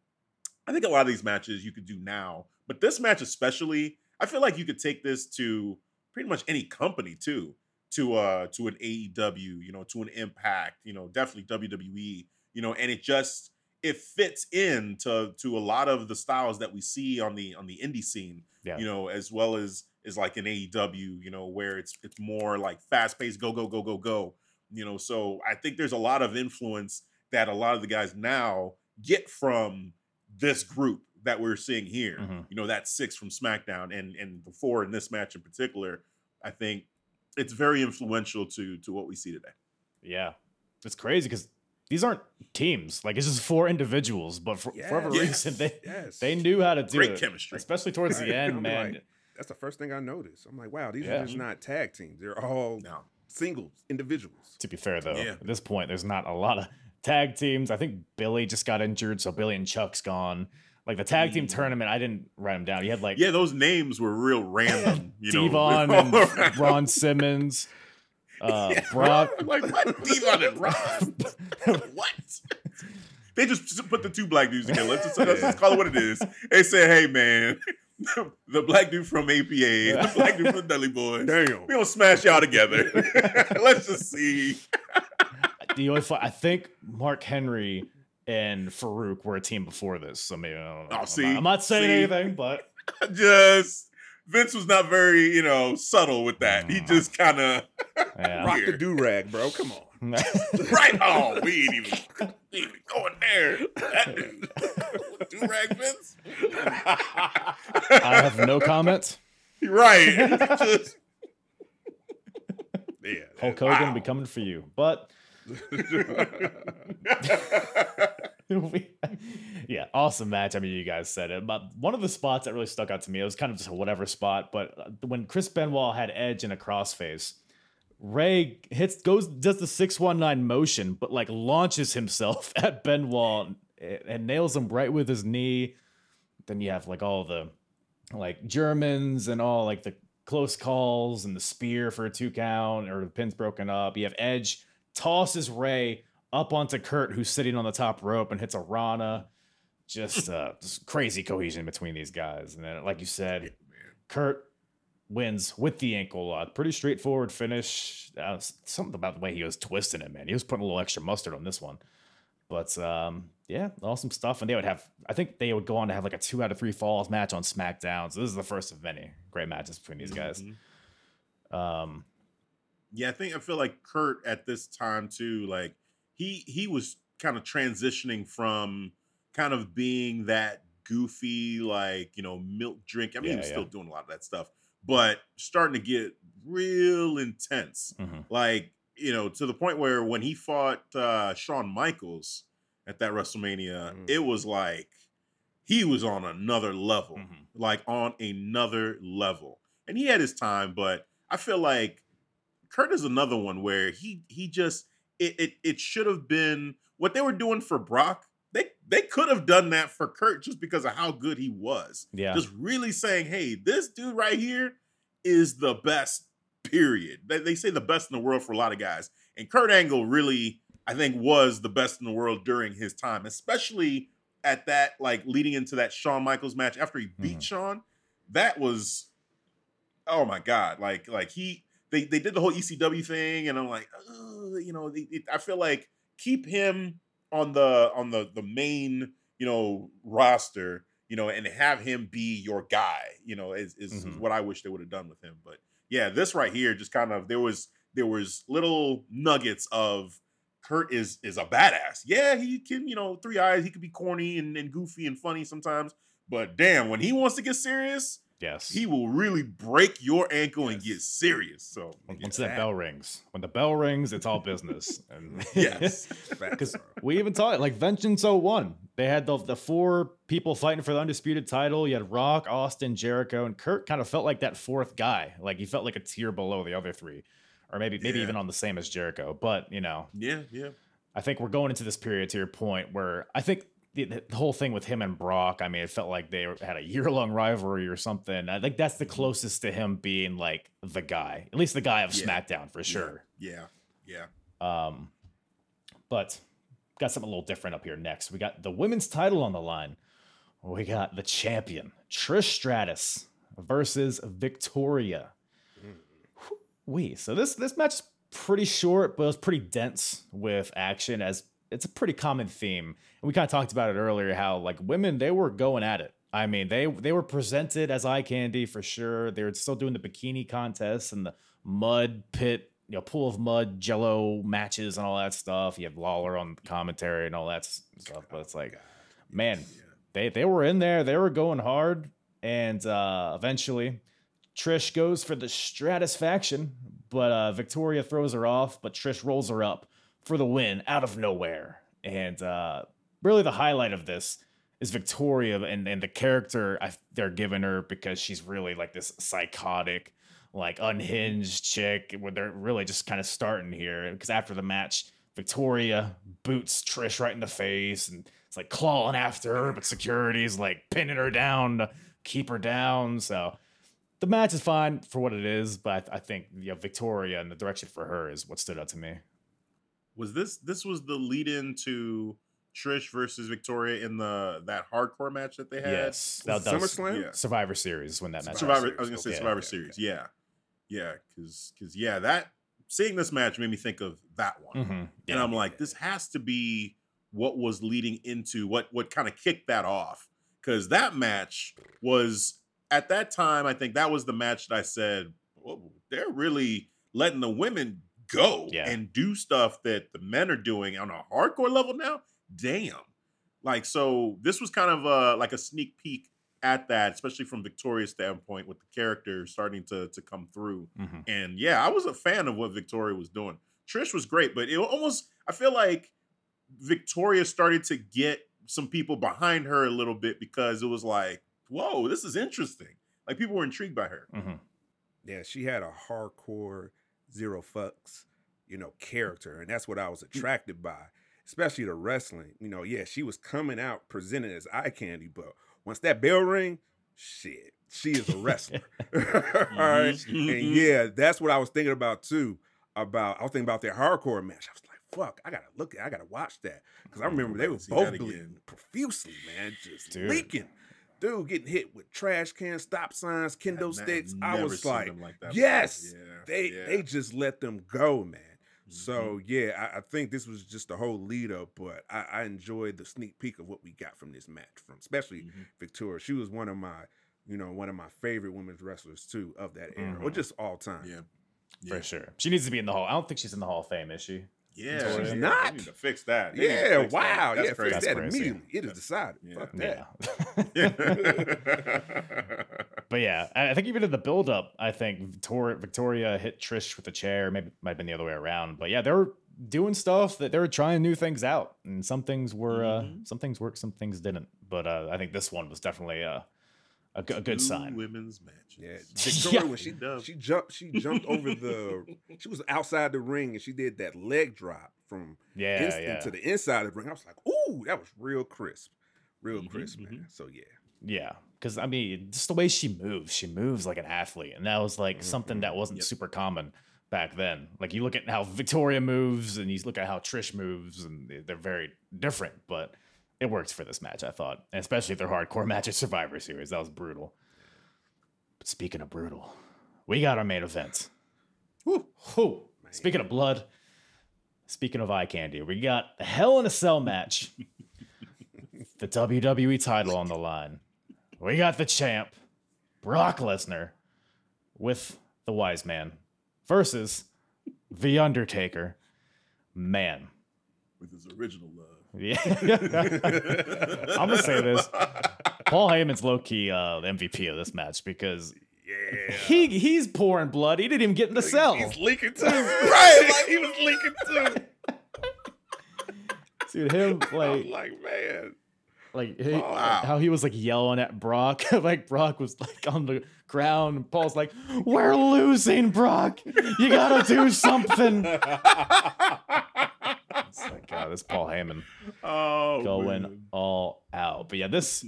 Speaker 4: I think a lot of these matches you could do now, but this match especially, I feel like you could take this to pretty much any company too, to uh to an AEW, you know, to an Impact, you know, definitely WWE, you know, and it just it fits in to to a lot of the styles that we see on the on the indie scene,
Speaker 2: Yeah.
Speaker 4: you know, as well as is like an AEW, you know, where it's it's more like fast paced, go go go go go, you know. So I think there's a lot of influence that a lot of the guys now get from this group that we're seeing here.
Speaker 2: Mhm.
Speaker 4: You know, that six from SmackDown and and the four in this match in particular. I think it's very influential to to what we see today.
Speaker 2: Yeah. It's crazy because these aren't teams. Like it's just four individuals, but for, for whatever
Speaker 3: Yes.
Speaker 2: reason they
Speaker 3: Yes.
Speaker 2: they knew how to do
Speaker 4: Great
Speaker 2: it.
Speaker 4: chemistry.
Speaker 2: Especially towards
Speaker 3: Right.
Speaker 2: the end,
Speaker 3: I'm
Speaker 2: man.
Speaker 3: like, That's the first thing I noticed. I'm like, wow, these
Speaker 2: Yeah.
Speaker 3: are just not tag teams. They're all
Speaker 4: No.
Speaker 3: singles, individuals.
Speaker 2: to be fair though,
Speaker 4: Yeah.
Speaker 2: at this point there's not a lot of tag teams. I think Billy just got injured, so Billy and Chuck's gone. Like the tag team
Speaker 4: Mm.
Speaker 2: tournament, I didn't write them down. You had like
Speaker 4: Yeah, those names were real random. You know,
Speaker 2: D-Von
Speaker 4: all
Speaker 2: and Ron Simmons, uh, Brock.
Speaker 4: like what? D-Von and Ron. what? They just put the two black dudes together. Let's just, let's just call it what it is. They said, "Hey, man, the black dude from APA, the black dude from Dudley Boyz.
Speaker 3: Damn.
Speaker 4: We gonna smash y'all together. let's just see."
Speaker 2: the only fu- I think Mark Henry and Faarooq were a team before this, so maybe I don't know.
Speaker 4: Oh,
Speaker 2: I'm not, I'm not saying
Speaker 4: See?
Speaker 2: anything, but
Speaker 4: Just Vince was not very, you know, subtle with that. He mm. just kind of
Speaker 2: yeah.
Speaker 3: Rock the do rag, bro. Come on.
Speaker 4: right. Oh, we ain't even, we ain't even going there. That dude, do rag Vince.
Speaker 2: I have no comment.
Speaker 4: right. Just
Speaker 3: Yeah.
Speaker 2: Hulk Hogan will
Speaker 4: Wow.
Speaker 2: be coming for you, but we- yeah, awesome match. I mean, you guys said it, but one of the spots that really stuck out to me, it was kind of just a whatever spot, but uh, when Chris Benoit had Edge in a crossface, Rey hits goes does the six one nine motion, but like launches himself at Benoit and, and nails him right with his knee. Then you have like all the like Germans and all like the close calls and the spear for a two count or the pin's broken up. You have Edge tosses Rey up onto Kurt, who's sitting on the top rope and hits a Rana. Just uh, just crazy cohesion between these guys. And then, like you said, Kurt wins with the ankle lock. Pretty straightforward finish. Uh, something about the way he was twisting it, man. He was putting a little extra mustard on this one. But um, yeah, awesome stuff. And they would have, I think they would go on to have like a two out of three falls match on SmackDown. So this is the first of many great matches between these guys.
Speaker 4: Mhm.
Speaker 2: Um,
Speaker 4: Yeah, I think I feel like Kurt at this time too, like he he was kind of transitioning from kind of being that goofy, like, you know, milk drink. I mean, he was
Speaker 2: yeah.
Speaker 4: still doing a lot of that stuff, but starting to get real intense.
Speaker 2: mhm.
Speaker 4: Like, you know, to the point where when he fought uh Shawn Michaels at that WrestleMania,
Speaker 3: Mm.
Speaker 4: it was like he was on another level
Speaker 2: Mhm.
Speaker 4: like on another level. And he had his time, but I feel like Kurt is another one where he he just it it, it should have been what they were doing for Brock. They they could have done that for Kurt just because of how good he was.
Speaker 2: yeah.
Speaker 4: Just really saying, hey, this dude right here is the best. Period. They, they say the best in the world for a lot of guys, and Kurt Angle really, I think, was the best in the world during his time, especially at that like leading into that Shawn Michaels match after he beat
Speaker 2: Mhm.
Speaker 4: Shawn. That was, oh my god, like like he they they did the whole ECW thing, and I'm like, you know, it, it- I feel like keep him on the on the the main you know roster, you know, and have him be your guy, you know, is is, is
Speaker 2: Mhm.
Speaker 4: what I wish they would have done with him. But yeah, this right here just kind of there was there was little nuggets of Kurt is is a badass. Yeah, he can, you know, three I's, he could be corny and, and goofy and funny sometimes. But damn, when he wants to get serious,
Speaker 2: yes.
Speaker 4: he will really break your ankle and get serious. So
Speaker 2: Once that bell rings, when the bell rings, it's all business. And
Speaker 4: yes.
Speaker 2: because we even saw it like Vengeance 01. They had the, the four people fighting for the undisputed title. You had Rock, Austin, Jericho, and Kurt kind of felt like that fourth guy. Like he felt like a tier below the other three. or maybe maybe
Speaker 4: Yeah.
Speaker 2: even on the same as Jericho. But you know,
Speaker 4: Yeah, yeah.
Speaker 2: I think we're going into this period to your point where I think the, the whole thing with him and Brock, I mean, it felt like they had a year long rivalry or something. I think that's the closest to him being like the guy, at least the guy of
Speaker 4: Yeah.
Speaker 2: SmackDown for sure.
Speaker 4: Yeah, yeah.
Speaker 2: Um, but got something a little different up here next. We got the women's title on the line. We got the champion, Trish Stratus versus Victoria. We so this this match is pretty short, but it was pretty dense with action as it's a pretty common theme. And we kind of talked about it earlier how like women they were going at it. I mean, they they were presented as eye candy for sure. They were still doing the bikini contests and the mud pit, you know, pool of mud jello matches and all that stuff. You have Lawler on commentary and all that stuff, but it's like, man, they they were in there. They were going hard, and uh, eventually, Trish goes for the Stratusfaction, but uh, Victoria throws her off. But Trish rolls her up for the win out of nowhere. And uh, really, the highlight of this is Victoria and, and the character I, they're giving her because she's really like this psychotic, like unhinged chick. Where they're really just kind of starting here because after the match, Victoria boots Trish right in the face and it's like clawing after her, but security's like pinning her down to keep her down. So the match is fine for what it is, but I, I think know, Victoria and the direction for her is what stood out to me.
Speaker 4: Was this this was the lead in to Trish versus Victoria in the that hardcore match that they had?
Speaker 2: Yes, that, that
Speaker 3: SummerSlam?
Speaker 4: Yeah.
Speaker 2: Survivor Series when that match.
Speaker 4: Survivor.
Speaker 2: was.
Speaker 4: I was gonna say
Speaker 2: Yeah.
Speaker 4: Survivor
Speaker 3: okay,
Speaker 4: Series. Yeah, yeah, because because yeah, that seeing this match made me think of that one,
Speaker 2: Mhm.
Speaker 4: and I'm like, this has to be what was leading into what what kind of kicked that off because that match was at that time. I think that was the match that I said they're really letting the women go
Speaker 2: Yeah.
Speaker 4: and do stuff that the men are doing on a hardcore level now. Damn. Like so, this was kind of uh like a sneak peek at that, especially from Victoria's standpoint, with the character starting to to come through.
Speaker 2: Mhm.
Speaker 4: And yeah, I was a fan of what Victoria was doing. Trish was great, but it almost I feel like Victoria started to get some people behind her a little bit because it was like, whoa, this is interesting. Like people were intrigued by her.
Speaker 2: Mhm.
Speaker 3: Yeah, she had a hardcore zero fucks, you know, character, and that's what I was attracted by, especially the wrestling. You know, yeah, she was coming out presented as eye candy, but once that bell ring, shit, she is a wrestler. All right, and yeah, that's what I was thinking about too. About I was thinking about their hardcore match. I was like, fuck, I gotta look, at I gotta watch that because I remember they were
Speaker 4: like to see
Speaker 3: both bleeding profusely, man, just
Speaker 2: Dude.
Speaker 3: leaking. Dude getting hit with trash cans, stop signs, kendo
Speaker 4: I've
Speaker 3: sticks. I was like,
Speaker 4: like that
Speaker 3: yes.
Speaker 4: Yeah,
Speaker 3: they
Speaker 4: yeah.
Speaker 3: they just let them go, man. So
Speaker 4: Mhm.
Speaker 3: yeah, I, I think this was just a whole lead up, but I, I enjoyed the sneak peek of what we got from this match, from especially
Speaker 4: Mhm.
Speaker 3: Victoria. She was one of my, you know, one of my favorite women's wrestlers too of that era, or
Speaker 2: Mhm.
Speaker 3: just all time.
Speaker 4: yeah,
Speaker 2: For sure. She needs to be in the hall. I don't think she's in the Hall of Fame, is she?
Speaker 4: Yeah,
Speaker 2: She's
Speaker 4: yeah,
Speaker 3: not?
Speaker 4: They need to fix that. They
Speaker 3: Yeah,
Speaker 4: fix that.
Speaker 3: wow,
Speaker 4: That's
Speaker 3: yeah,
Speaker 4: crazy.
Speaker 3: fix
Speaker 2: That's
Speaker 3: that
Speaker 2: crazy.
Speaker 3: immediately. It is decided.
Speaker 4: Yeah.
Speaker 3: Fuck that.
Speaker 2: Yeah. But yeah, I I think even in the build up, I think Victoria, Victoria hit Trish with a chair. Maybe might have been the other way around. But yeah, they were doing stuff that they were trying new things out, and some things were uh,
Speaker 4: Mhm.
Speaker 2: some things worked, some things didn't. But uh, I think this one was definitely uh, a, g- a good
Speaker 4: Two
Speaker 2: sign.
Speaker 4: Women's matches.
Speaker 3: Yeah, Victoria
Speaker 2: Yeah.
Speaker 3: when she
Speaker 4: Dub.
Speaker 3: she jumped she jumped over the she was outside the ring and she did that leg drop from
Speaker 2: Yeah,
Speaker 3: instant
Speaker 2: yeah,
Speaker 3: to the inside of the ring. I was like, ooh, that was real crisp, real
Speaker 4: Mhm,
Speaker 3: crisp, man. Mm-hmm. So yeah,
Speaker 2: yeah. Because I mean, just the way she moves, she moves like an athlete, and that was like mm-hmm, something mm-hmm. that wasn't
Speaker 4: Yep.
Speaker 2: super common back then. Like you look at how Victoria moves, and you look at how Trish moves, and they're very different. But it works for this match, I thought, and especially their hardcore match at Survivor Series. That was brutal. But speaking of brutal, we got our main event. Whew. Speaking of blood, speaking of eye candy, we got the Hell in a Cell match. the WWE title on the line. We got the champ, Brock Lesnar, with the wise man versus The Undertaker. Man.
Speaker 4: with his original love.
Speaker 2: Yeah. I'm going to say this. Paul Heyman's low key uh, MVP of this match because
Speaker 3: yeah.
Speaker 2: he he's pouring blood. He didn't even get in the cell.
Speaker 3: He's leaking too, right? Like he was leaking too.
Speaker 2: Dude, him like
Speaker 3: like, man,
Speaker 2: Like he,
Speaker 4: Wow.
Speaker 2: how he was like yelling at Brock. like Brock was like on the ground. And Paul's like, "We're losing, Brock. You gotta do something." It's like, God, this Paul Heyman
Speaker 4: oh,
Speaker 2: going
Speaker 4: man.
Speaker 2: all out. But yeah, this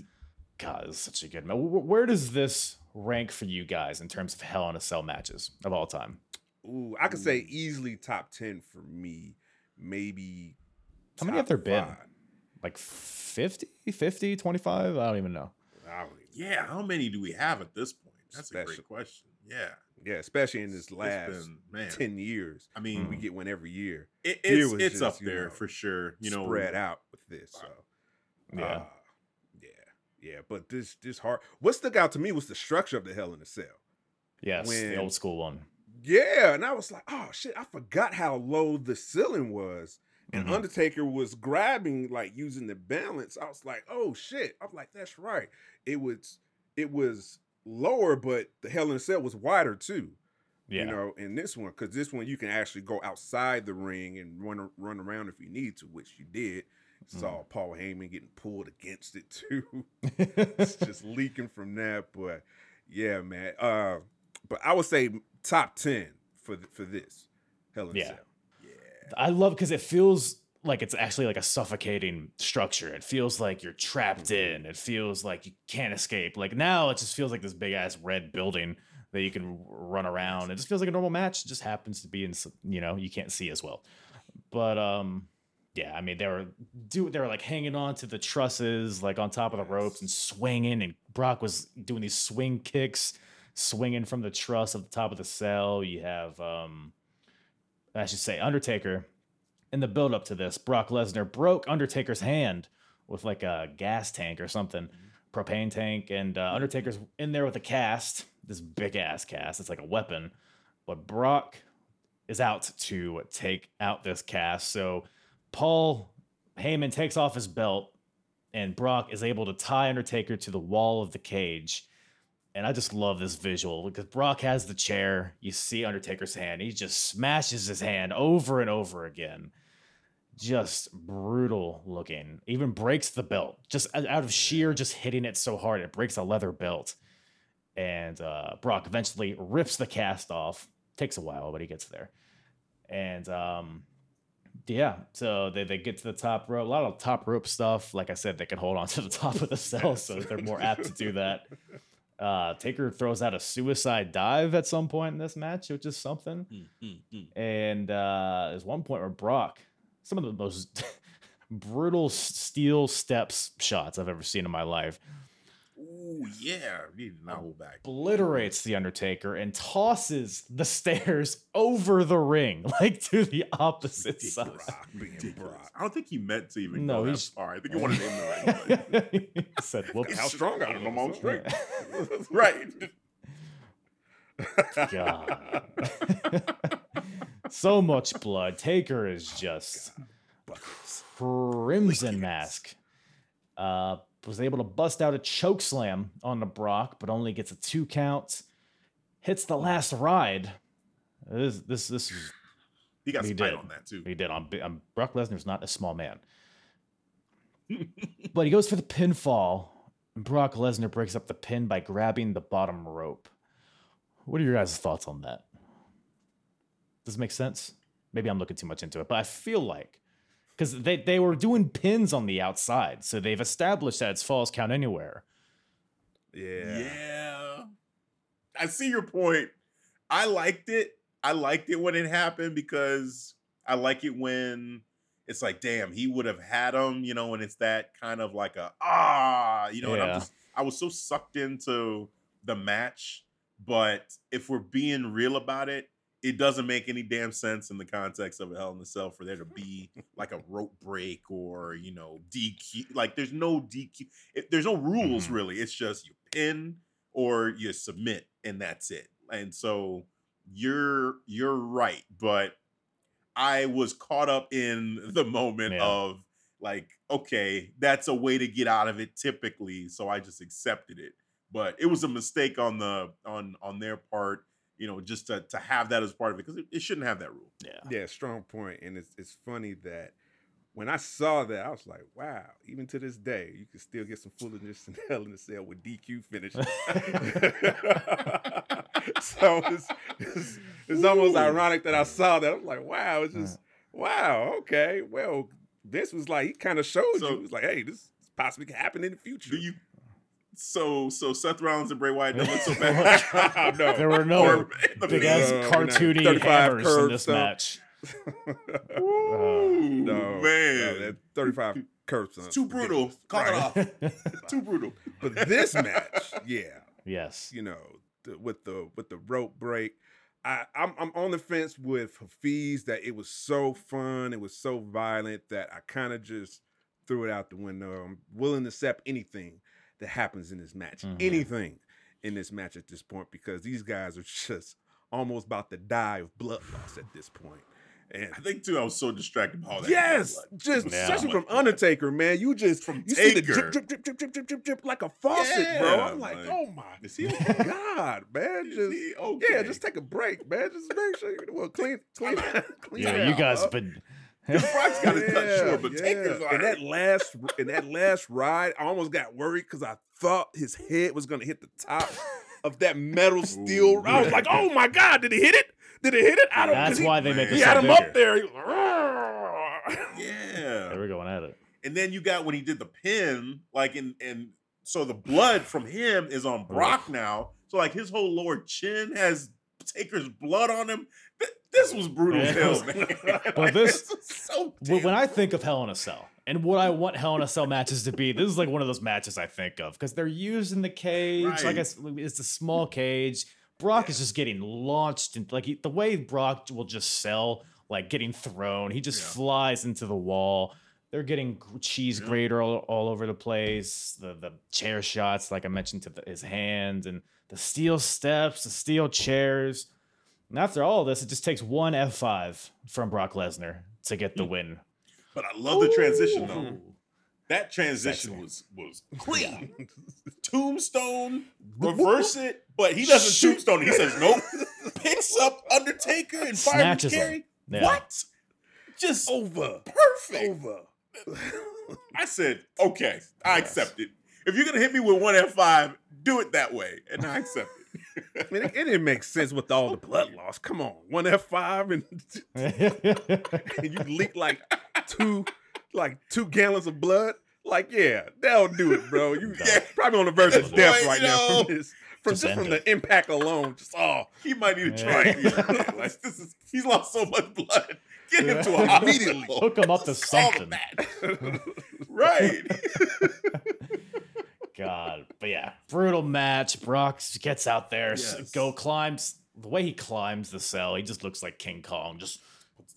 Speaker 2: God this is such a good match. Where does this rank for you guys in terms of Hell in a Cell matches of all time?
Speaker 3: Ooh, I could say easily top ten for me. Maybe.
Speaker 2: How many have there been?
Speaker 3: five.
Speaker 2: Like 50, 50, 25? I don't even know.
Speaker 3: I don't even-
Speaker 4: Yeah, how many do we have at this point? That's a great question. Yeah,
Speaker 3: Yeah, especially in this last
Speaker 4: been-
Speaker 3: ten years.
Speaker 4: I mean,
Speaker 3: we get one every year.
Speaker 4: it, it's it's
Speaker 3: just,
Speaker 4: up there
Speaker 3: know,
Speaker 4: for sure. You know,
Speaker 3: spread out with this. So
Speaker 2: Yeah.
Speaker 3: uh, yeah, yeah. But this this hard. What stuck out to me was the structure of the Hell in a Cell.
Speaker 2: yes, the old school one.
Speaker 3: Yeah, and I was like, oh shit, I forgot how low the ceiling was. And
Speaker 2: Mhm.
Speaker 3: Undertaker was grabbing, like using the balance. I was like, oh shit. I'm like, that's right. It was it was lower, but the Hell in a Cell was wider too.
Speaker 2: Yeah.
Speaker 3: You know, in this one, because this one you can actually go outside the ring and run run around if you need to, which you did.
Speaker 2: Mm.
Speaker 3: Saw Paul Heyman getting pulled against it too. it's just leaking from that. But yeah, man. Uh, but I would say top ten for th- for this Hell in a
Speaker 2: Yeah.
Speaker 3: Cell.
Speaker 2: I love because it feels like it's actually like a suffocating structure. It feels like you're trapped in. It feels like you can't escape. Like now, it just feels like this big ass red building that you can run around. It just feels like a normal match. It just happens to be in, you know, you can't see as well. But um, yeah, I mean, they were do they were like hanging on to the trusses, like on top of the ropes and swinging. And Brock was doing these swing kicks, swinging from the truss at the top of the cell. You have um. I should say Undertaker. In the build up to this, Brock Lesnar broke Undertaker's hand with like a gas tank or something, propane tank, and uh, Undertaker's in there with a cast, this big ass cast. It's like a weapon, but Brock is out to take out this cast. So Paul Heyman takes off his belt, and Brock is able to tie Undertaker to the wall of the cage. And I just love this visual because Brock has the chair. You see Undertaker's hand. He just smashes his hand over and over again. Just brutal looking. Even breaks the belt. Just out of sheer just hitting it so hard, it breaks a leather belt. And uh, Brock eventually rips the cast off. Takes a while, but he gets there. And um, yeah, so they, they get to the top rope. A lot of top rope stuff. Like I said, they can hold on to the top of the cell, so they're more apt to do that. Uh, Taker throws out a suicide dive at some point in this match, which is something.
Speaker 4: Mm, mm, mm.
Speaker 2: And uh, there's one point where Brock, some of the most brutal steel steps shots I've ever seen in my life,
Speaker 4: Ooh, yeah. We did not hold back.
Speaker 2: obliterates the Undertaker and tosses the stairs over the ring, like to the opposite side.
Speaker 4: Ridiculous.
Speaker 3: Being
Speaker 4: Ridiculous. I don't think he meant to even
Speaker 2: No,
Speaker 4: go that
Speaker 2: he's-
Speaker 4: far. I think he wanted to end the ring.
Speaker 2: he said, "Whoops."
Speaker 3: How strong I don't know my own strength.
Speaker 4: right.
Speaker 2: God. So much blood. Taker is just crimson mask. Uh, was able to bust out a choke slam on the Brock, but only gets a two count. Hits the last ride. This this this is
Speaker 4: He got
Speaker 2: He did.
Speaker 4: on that too.
Speaker 2: he did on, on Brock Lesnar's not a small man. but he goes for the pinfall. And Brock Lesnar breaks up the pin by grabbing the bottom rope. What are your guys' thoughts on that? Does it make sense? Maybe I'm looking too much into it, but I feel like because they, they were doing pins on the outside, so they've established that it's falls count anywhere.
Speaker 3: Yeah.
Speaker 4: Yeah. I see your point. I liked it. I liked it when it happened because I like it when it's like, damn, he would have had him, you know, and it's that kind of like a ah, you know, and I'm
Speaker 2: Yeah.
Speaker 4: just I was so sucked into the match. But if we're being real about it, it doesn't make any damn sense in the context of a Hell in a Cell for there to be like a rope break or you know DQ. Like there's no DQ. It, there's no rules
Speaker 2: Mhm.
Speaker 4: really. It's just you pin or you submit and that's it. And so you're you're right, but I was caught up in the moment
Speaker 2: Yeah.
Speaker 4: of like, okay, that's a way to get out of it typically, so I just accepted it. But it was a mistake on the on on their part, you know, just to to have that as part of it because it, it shouldn't have that rule.
Speaker 2: Yeah.
Speaker 3: Yeah, strong point. And it's it's funny that when I saw that, I was like, wow, even to this day, you can still get some foolishness in Hell in the Cell with DQ finishes. so it's, it's, it's almost ironic that I saw that. I'm like, wow, it's just, wow, okay. Well, this was like, he kind of showed
Speaker 4: So-
Speaker 3: you. It was like, hey, this possibly could happen in the future.
Speaker 4: Do you? So so Seth Rollins and Bray Wyatt don't look so bad.
Speaker 3: no.
Speaker 2: There were no
Speaker 4: Or the
Speaker 2: big
Speaker 4: big-
Speaker 2: ass
Speaker 3: Uh,
Speaker 2: cartoony
Speaker 3: 35
Speaker 2: hammers in this
Speaker 3: stuff.
Speaker 2: match.
Speaker 4: Ooh,
Speaker 3: no,
Speaker 4: man,
Speaker 3: no, that 35 curves.
Speaker 4: It's too brutal. Call it off. Too brutal.
Speaker 3: But this match, yeah,
Speaker 2: yes.
Speaker 3: you know, the, with the with the rope break. I, I'm I'm on the fence with Hafeez that it was so fun, it was so violent that I kind of just threw it out the window. I'm willing to accept anything that happens in this match.
Speaker 2: Mm-hmm.
Speaker 3: Anything in this match at this point because these guys are just almost about to die of blood loss at this point. And
Speaker 4: I think too, I was so distracted by all that.
Speaker 3: Yes, just
Speaker 2: yeah.
Speaker 3: especially from Undertaker, man. You just
Speaker 4: from
Speaker 3: you Taker. see the drip, drip, drip, drip, drip, drip, drip, drip like a faucet,
Speaker 4: yeah, bro.
Speaker 3: I'm like,
Speaker 4: like,
Speaker 3: oh my
Speaker 4: is he okay?
Speaker 3: god, man. Just
Speaker 4: okay?
Speaker 3: yeah, just take a break, man. Just make sure you well clean, clean, clean.
Speaker 2: Yeah, you guys,
Speaker 3: but.
Speaker 2: Been-
Speaker 4: Brock's got his cut short, but Taker's
Speaker 3: in
Speaker 4: alright.
Speaker 3: that last in that last ride, I almost got worried because I thought his head was gonna hit the top of that metal steel.
Speaker 4: Ooh,
Speaker 3: I was like, oh my god, did he hit it? Did it hit it? I don't. 'cause
Speaker 2: That's
Speaker 3: he,
Speaker 2: why they make
Speaker 4: man.
Speaker 2: this
Speaker 3: he had him
Speaker 2: bigger.
Speaker 3: up there. He
Speaker 4: Yeah.
Speaker 2: They were going at it.
Speaker 4: And then you got when he did the pin, like in and so the blood from him is on Brock now. So like his whole lower chin has Taker's blood on him. Th- This was brutal
Speaker 2: Yeah.
Speaker 4: hell, man.
Speaker 2: But this-
Speaker 4: was so
Speaker 2: When I think of Hell in a Cell and what I want Hell in a Cell matches to be, this is like one of those matches I think of because they're used in the cage. Like
Speaker 4: Right.
Speaker 2: it's, it's a small cage. Brock is just getting launched and like he, the way Brock will just sell, like getting thrown, he just
Speaker 4: Yeah.
Speaker 2: flies into the wall. They're getting cheese
Speaker 4: Yeah.
Speaker 2: grater all, all over the place. The the chair shots, like I mentioned, to the, his hand and the steel steps, the steel chairs. And after all this, it just takes one F5 from Brock Lesnar to get the mm. win.
Speaker 4: but I love the transition though. That transition was was clean. Tombstone, reverse it, but he doesn't tombstone. it. He says nope. Picks up Undertaker and fires
Speaker 2: Snatches him.
Speaker 4: carry.
Speaker 2: Yeah.
Speaker 4: What? Just
Speaker 3: over,
Speaker 4: perfect.
Speaker 3: over.
Speaker 4: I said, okay, I accept it. If you're gonna hit me with one F five, do it that way, and I accept it.
Speaker 3: I mean, it, it didn't make sense with all the blood loss. Come on, one F five and, and you leak like two, like two gallons of blood. Like, yeah, that'll do it, bro. You
Speaker 4: Yeah.
Speaker 3: probably on the verge of death
Speaker 4: you
Speaker 3: right now from this, from
Speaker 2: Just
Speaker 3: just, from
Speaker 2: it.
Speaker 3: the impact alone. Just oh,
Speaker 4: He might need a
Speaker 2: Yeah.
Speaker 4: try. like, this is he's lost so much blood. Get him to a hospital.
Speaker 3: Immediately.
Speaker 2: Hook him up to
Speaker 4: Just call the
Speaker 2: something.
Speaker 4: right.
Speaker 2: God, but yeah, brutal match. Brock gets out there,
Speaker 4: Yes.
Speaker 2: go climbs. The way he climbs the cell, he just looks like King Kong. Just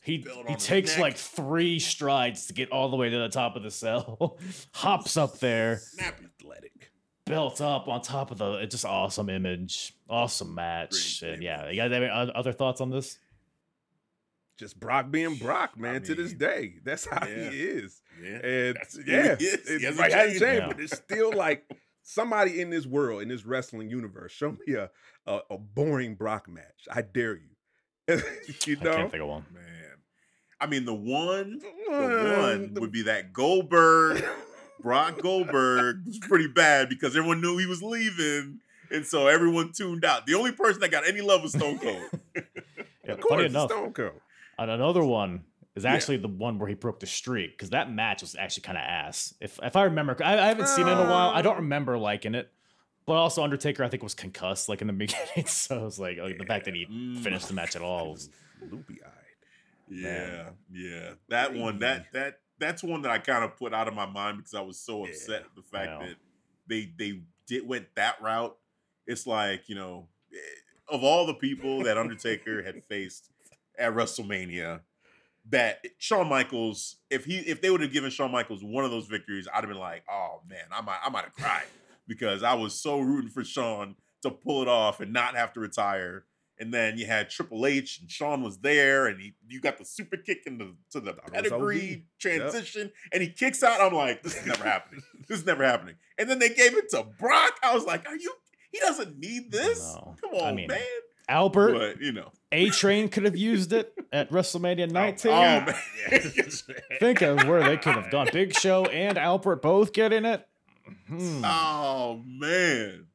Speaker 2: he he takes
Speaker 4: neck.
Speaker 2: like three strides to get all the way to the top of the cell. Hops up there,
Speaker 4: Snappy.
Speaker 3: athletic.
Speaker 2: built up on top of the. It's just awesome image, awesome match,
Speaker 4: Great
Speaker 2: and yeah. You guys have any other thoughts on this?
Speaker 3: Just Brock being Brock, man. to this day, that's how
Speaker 4: yeah.
Speaker 3: he is.
Speaker 4: Yeah.
Speaker 3: And
Speaker 4: That's
Speaker 3: yeah,
Speaker 4: is.
Speaker 3: it-
Speaker 4: hasn't
Speaker 3: right, hasn't
Speaker 4: changed.
Speaker 3: but it's still like somebody in this world, in this wrestling universe, show me a a, a boring Brock match. I dare you. you know?
Speaker 2: I can't think of one.
Speaker 4: Man. I mean, the one, the one
Speaker 3: the-
Speaker 4: would be that Goldberg, Brock Goldberg was pretty bad because everyone knew he was leaving. And so everyone tuned out. The only person that got any love was Stone Cold.
Speaker 2: Yeah,
Speaker 3: of course,
Speaker 2: enough,
Speaker 3: Stone Cold.
Speaker 2: And another one is
Speaker 4: Yeah.
Speaker 2: actually the one where he broke the streak because that match was actually kind of ass. If if I remember, I, I haven't seen it in a while. I don't
Speaker 3: Oh.
Speaker 2: remember liking it. But also Undertaker, I think was concussed like in the beginning, so it was like, like, the fact that he finished the match at all was
Speaker 3: Loopy eyed.
Speaker 4: Yeah, yeah. That one, that that that's one that I kind of put out of my mind because I was so
Speaker 3: Yeah.
Speaker 4: upset at the fact
Speaker 2: Yeah.
Speaker 4: that they they did went that route. It's like you know, eh, of all the people that Undertaker had faced at WrestleMania, that Shawn Michaels, if he if they would have given Shawn Michaels one of those victories, I'd have been like, oh man, I might I might have cried because I was so rooting for Shawn to pull it off and not have to retire. And then you had Triple H and Shawn was there, and he you got the super kick into to the pedigree transition, and he kicks out. I'm like, this is never happening. This is never happening. And then they gave it to Brock. I was like, are you? He doesn't need this.
Speaker 2: No.
Speaker 4: Come on,
Speaker 2: I mean,
Speaker 4: man.
Speaker 2: Albert
Speaker 4: But you know,
Speaker 2: A Train could have used it at WrestleMania 19.
Speaker 4: Oh, man.
Speaker 2: Think of where they could have gone. Big Show and Albert both getting it. Hmm.
Speaker 4: Oh man.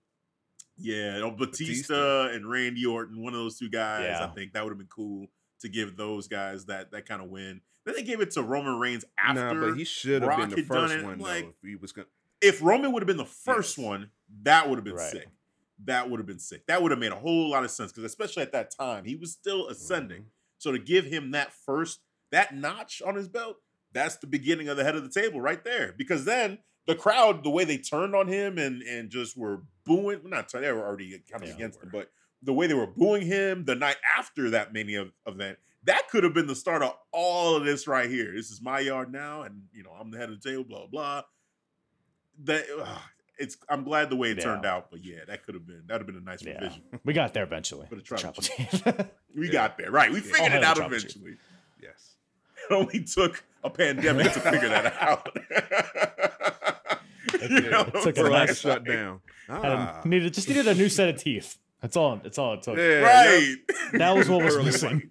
Speaker 4: Yeah, you know, Batista,
Speaker 3: Batista.
Speaker 4: and Randy Orton, one of those two guys.
Speaker 2: Yeah.
Speaker 4: I think that would have been cool to give those guys that that kind of win. Then they gave it to Roman Reigns after.
Speaker 3: nah, but he should have been the first
Speaker 4: it,
Speaker 3: one though.
Speaker 4: like-
Speaker 3: if he was gonna.
Speaker 4: if Roman would have been the first
Speaker 3: Yes.
Speaker 4: one, that would have been
Speaker 2: Right.
Speaker 4: sick. That would have been sick. That would have made a whole lot of sense because especially at that time, he was still ascending. Mm-hmm. So to give him that first that notch on his belt, that's the beginning of the head of the table right there. Because then the crowd, the way they turned on him and and just were booing, not they were already kind of
Speaker 2: Yeah,
Speaker 4: against him, but the way they were booing him the night after that mania event, that could have been the start of all of this right here. This is my yard now, and you know I'm the head of the table. Blah blah. That it's. I'm glad the way it turned out, but yeah, that could have been that would have been a nice
Speaker 2: Yeah.
Speaker 4: revision.
Speaker 2: We got there eventually.
Speaker 4: The tribal
Speaker 2: chief.
Speaker 4: We
Speaker 3: Yeah.
Speaker 4: got there, right? We
Speaker 3: Yeah.
Speaker 4: figured it out eventually.
Speaker 3: Yes.
Speaker 4: It only took a pandemic to figure that out. You know
Speaker 2: It took a nice-
Speaker 3: a shutdown. Ah.
Speaker 2: needed just needed a new set of teeth. That's all. That's all it took.
Speaker 3: Yeah,
Speaker 4: right.
Speaker 2: That was what was missing.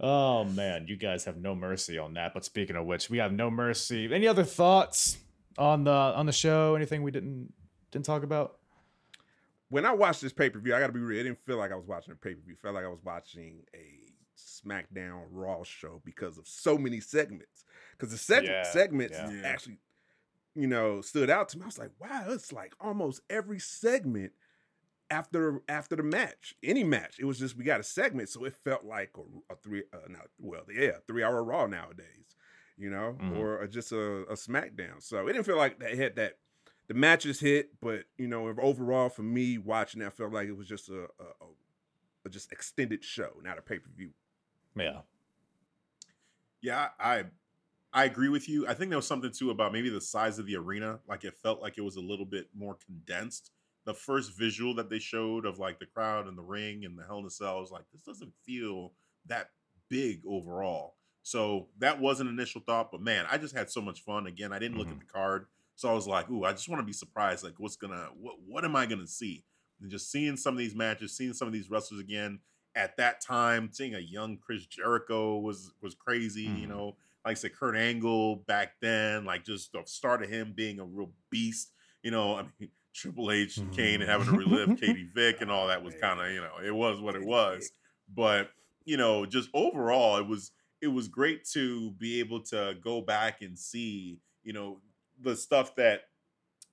Speaker 4: Just-
Speaker 2: Oh man, you guys have no mercy on that. But speaking of which, we have no mercy. Any other thoughts on the on the show? Anything we didn't didn't talk about?
Speaker 3: when I watched this pay per view, I got to be real. It didn't feel like I was watching a pay per view. Felt like I was watching a SmackDown Raw show because of so many segments. Because the seg-
Speaker 2: Yeah,
Speaker 3: segments
Speaker 2: yeah.
Speaker 4: Yeah.
Speaker 3: actually, you know, stood out to me. I was like, wow, it's like almost every segment after after the match, any match. It was just we got a segment, so it felt like a, a three, uh, not well, yeah, three hour Raw nowadays. You know,
Speaker 2: Mhm.
Speaker 3: or a, just a, a SmackDown. So it didn't feel like they had that the matches hit, but you know, overall for me watching that, I felt like it was just a, a, a, a just extended show, not a pay per view.
Speaker 2: Yeah.
Speaker 4: Yeah, I I agree with you. I think there was something too about maybe the size of the arena. Like it felt like it was a little bit more condensed. The first visual that they showed of like the crowd and the ring and the Hell in a Cell was like this doesn't feel that big overall. So that was an initial thought, but man, I just had so much fun. Again, I didn't look at the card, so I was like, "Ooh, I just want to be surprised. Like, what's gonna what what am I gonna see?" And just seeing some of these matches, seeing some of these wrestlers again at that time, seeing a young Chris Jericho was was crazy. You
Speaker 2: Mhm.
Speaker 4: know, like I said, Kurt Angle back then, like just the start of him being a real beast. You know, I mean, Triple H and Kane and having to relive mm-hmm. Katie Vick and all that was kind of, you know, it was what it was. But you know, just overall, it was it was great to be able to go back and see, you know, the stuff that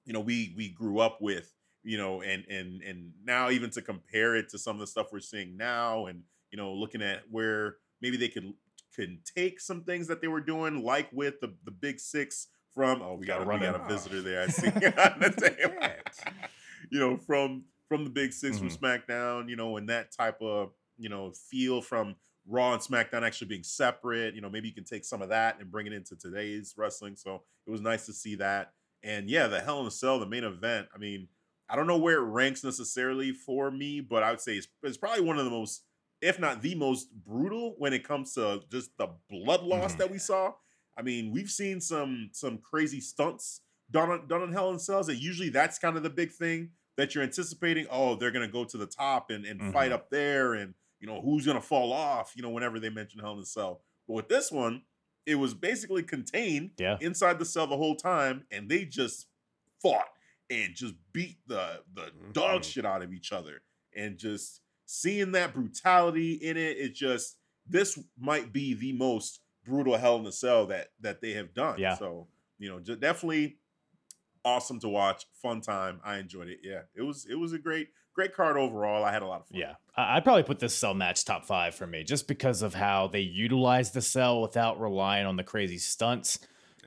Speaker 4: you know we we grew up with you know and and and now even to compare it to some of the stuff we're seeing now and you know looking at where maybe they could can take some things that they were doing like with the the big six from oh we got a, we got a visitor there. I see. On the table. you know from from the big 6 from smackdown you know and that type of you know feel from raw and smackdown actually being separate you know maybe you can take some of that and bring it into today's wrestling so it was nice to see that and yeah the hell in a cell the main event i mean I don't know where it ranks necessarily for me, but I would say it's, it's probably one of the most, if not the most brutal when it comes to just the blood loss
Speaker 2: Mhm.
Speaker 4: that we saw. I mean, we've seen some some crazy stunts done on, done on Hell in Cells, and usually that's kind of the big thing that you're anticipating. Oh, they're gonna go to the top and, and fight
Speaker 2: Mhm.
Speaker 4: up there, and you know who's gonna fall off. You know, whenever they mention Hell in a Cell, but with this one, it was basically contained
Speaker 2: Yeah.
Speaker 4: inside the cell the whole time, and they just fought and just beat the the dog
Speaker 3: Mhm.
Speaker 4: shit out of each other. And just seeing that brutality in it, it just this might be the most brutal Hell in a Cell that that they have done.
Speaker 2: Yeah.
Speaker 4: So you know, definitely awesome to watch. Fun time. I enjoyed it. Yeah, it was it was a great great card overall. I had a lot of fun.
Speaker 2: Yeah, I- I'd probably put this cell match top five for me, just because of how they utilized the cell without relying on the crazy stunts.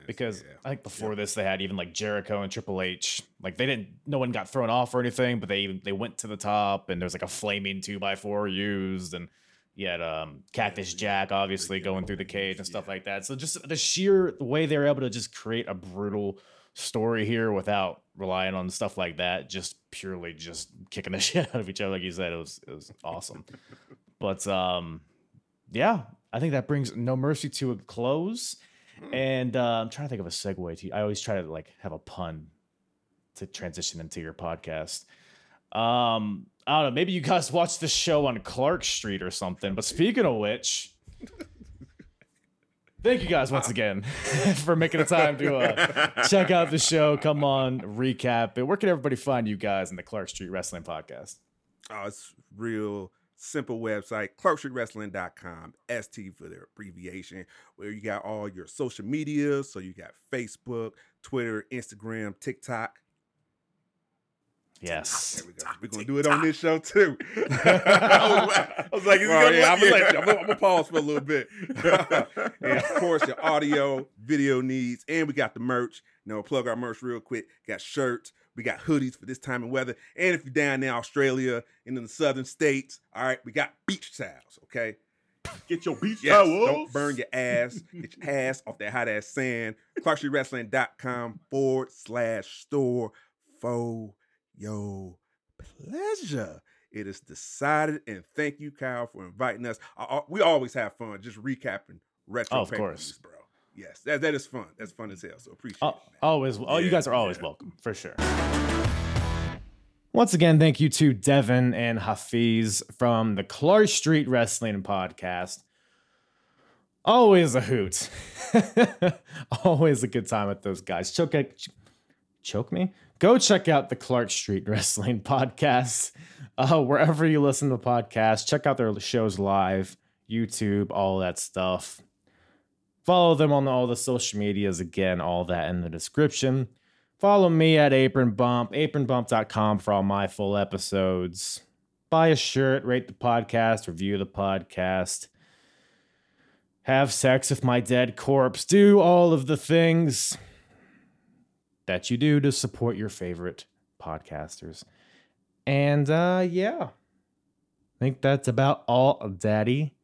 Speaker 2: Because
Speaker 3: yeah.
Speaker 2: I think before this they had even like Jericho and Triple H, like they didn't, no one got thrown off or anything, but they even they went to the top and there's like a flaming two by four used, and you had um, Cactus Jack obviously going through the cage and stuff like that. So just the sheer the way they were able to just create a brutal story here without relying on stuff like that, just purely just kicking the shit out of each other, like you said, it was it was awesome. but um, yeah, I think that brings No Mercy to a close. And uh, I'm trying to think of a segue to. I always try to like have a pun to transition into your podcast. Um, I don't know. Maybe you guys watch the show on Clark Street or something. But speaking of which, thank you guys once again for making the time to uh, check out the show. Come on, recap it. Where can everybody find you guys in the Clark Street Wrestling Podcast?
Speaker 3: Oh, it's real simple website, clarkstreetwrestling.com, ST for the abbreviation, where you got all your social media. So you got Facebook, Twitter, Instagram, TikTok.
Speaker 2: Yes.
Speaker 3: Ah, there we go. We're gonna do it on this show too. I was like, is yeah, I'm gonna let you. I'm gonna, I'm gonna pause for a little bit. and of course, your audio, video needs, and we got the merch. You know, plug our merch real quick. Got shirts, we got hoodies for this time of weather. And if you're down in Australia and in the southern states, all right, we got beach towels, okay?
Speaker 4: Get your beach
Speaker 3: Yes,
Speaker 4: towels.
Speaker 3: don't burn your ass. Get your ass off that hot ass sand. ClarkStreetWrestling.com forward slash store for your pleasure. It is decided, and thank you, Kyle, for inviting us. I- I- we always have fun just recapping retro
Speaker 2: Oh, of course.
Speaker 3: bro. Yes, that, that is fun. That's fun as hell. So appreciate
Speaker 2: Oh,
Speaker 3: it. man.
Speaker 2: always. Oh, you guys are always
Speaker 3: yeah.
Speaker 2: welcome for sure. Once again, thank you to Devin and Hafeez from the Clark Street Wrestling Podcast. Always a hoot. always a good time with those guys. Choke, choke me? Go check out the Clark Street Wrestling Podcast. Uh, wherever you listen to the podcast, check out their shows live, YouTube, all that stuff. Follow them on all the social medias. Again, all that in the description. Follow me at Apron Bump, apronbump.com for all my full episodes. Buy a shirt, rate the podcast, review the podcast. Have sex with my dead corpse. Do all of the things that you do to support your favorite podcasters. And uh yeah. I think that's about all Daddy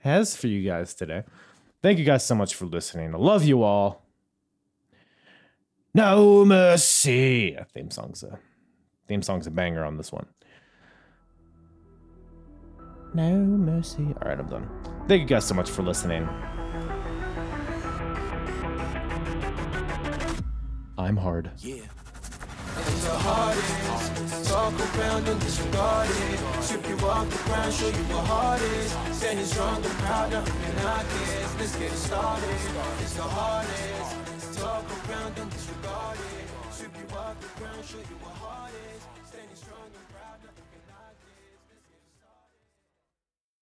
Speaker 2: has for you guys today. Thank you guys so much for listening. I love you all. No mercy. That theme song's a theme song's a banger on this one. No mercy. All right, I'm done. Thank you guys so much for listening. I'm hard.
Speaker 1: Yeah.
Speaker 6: And the hardest, talk around and disregard it. You off the ground, show you what is. Standing strong and proud. Let's get it started. It's the hardest, talk around and disregard it. You off the ground, show you what is.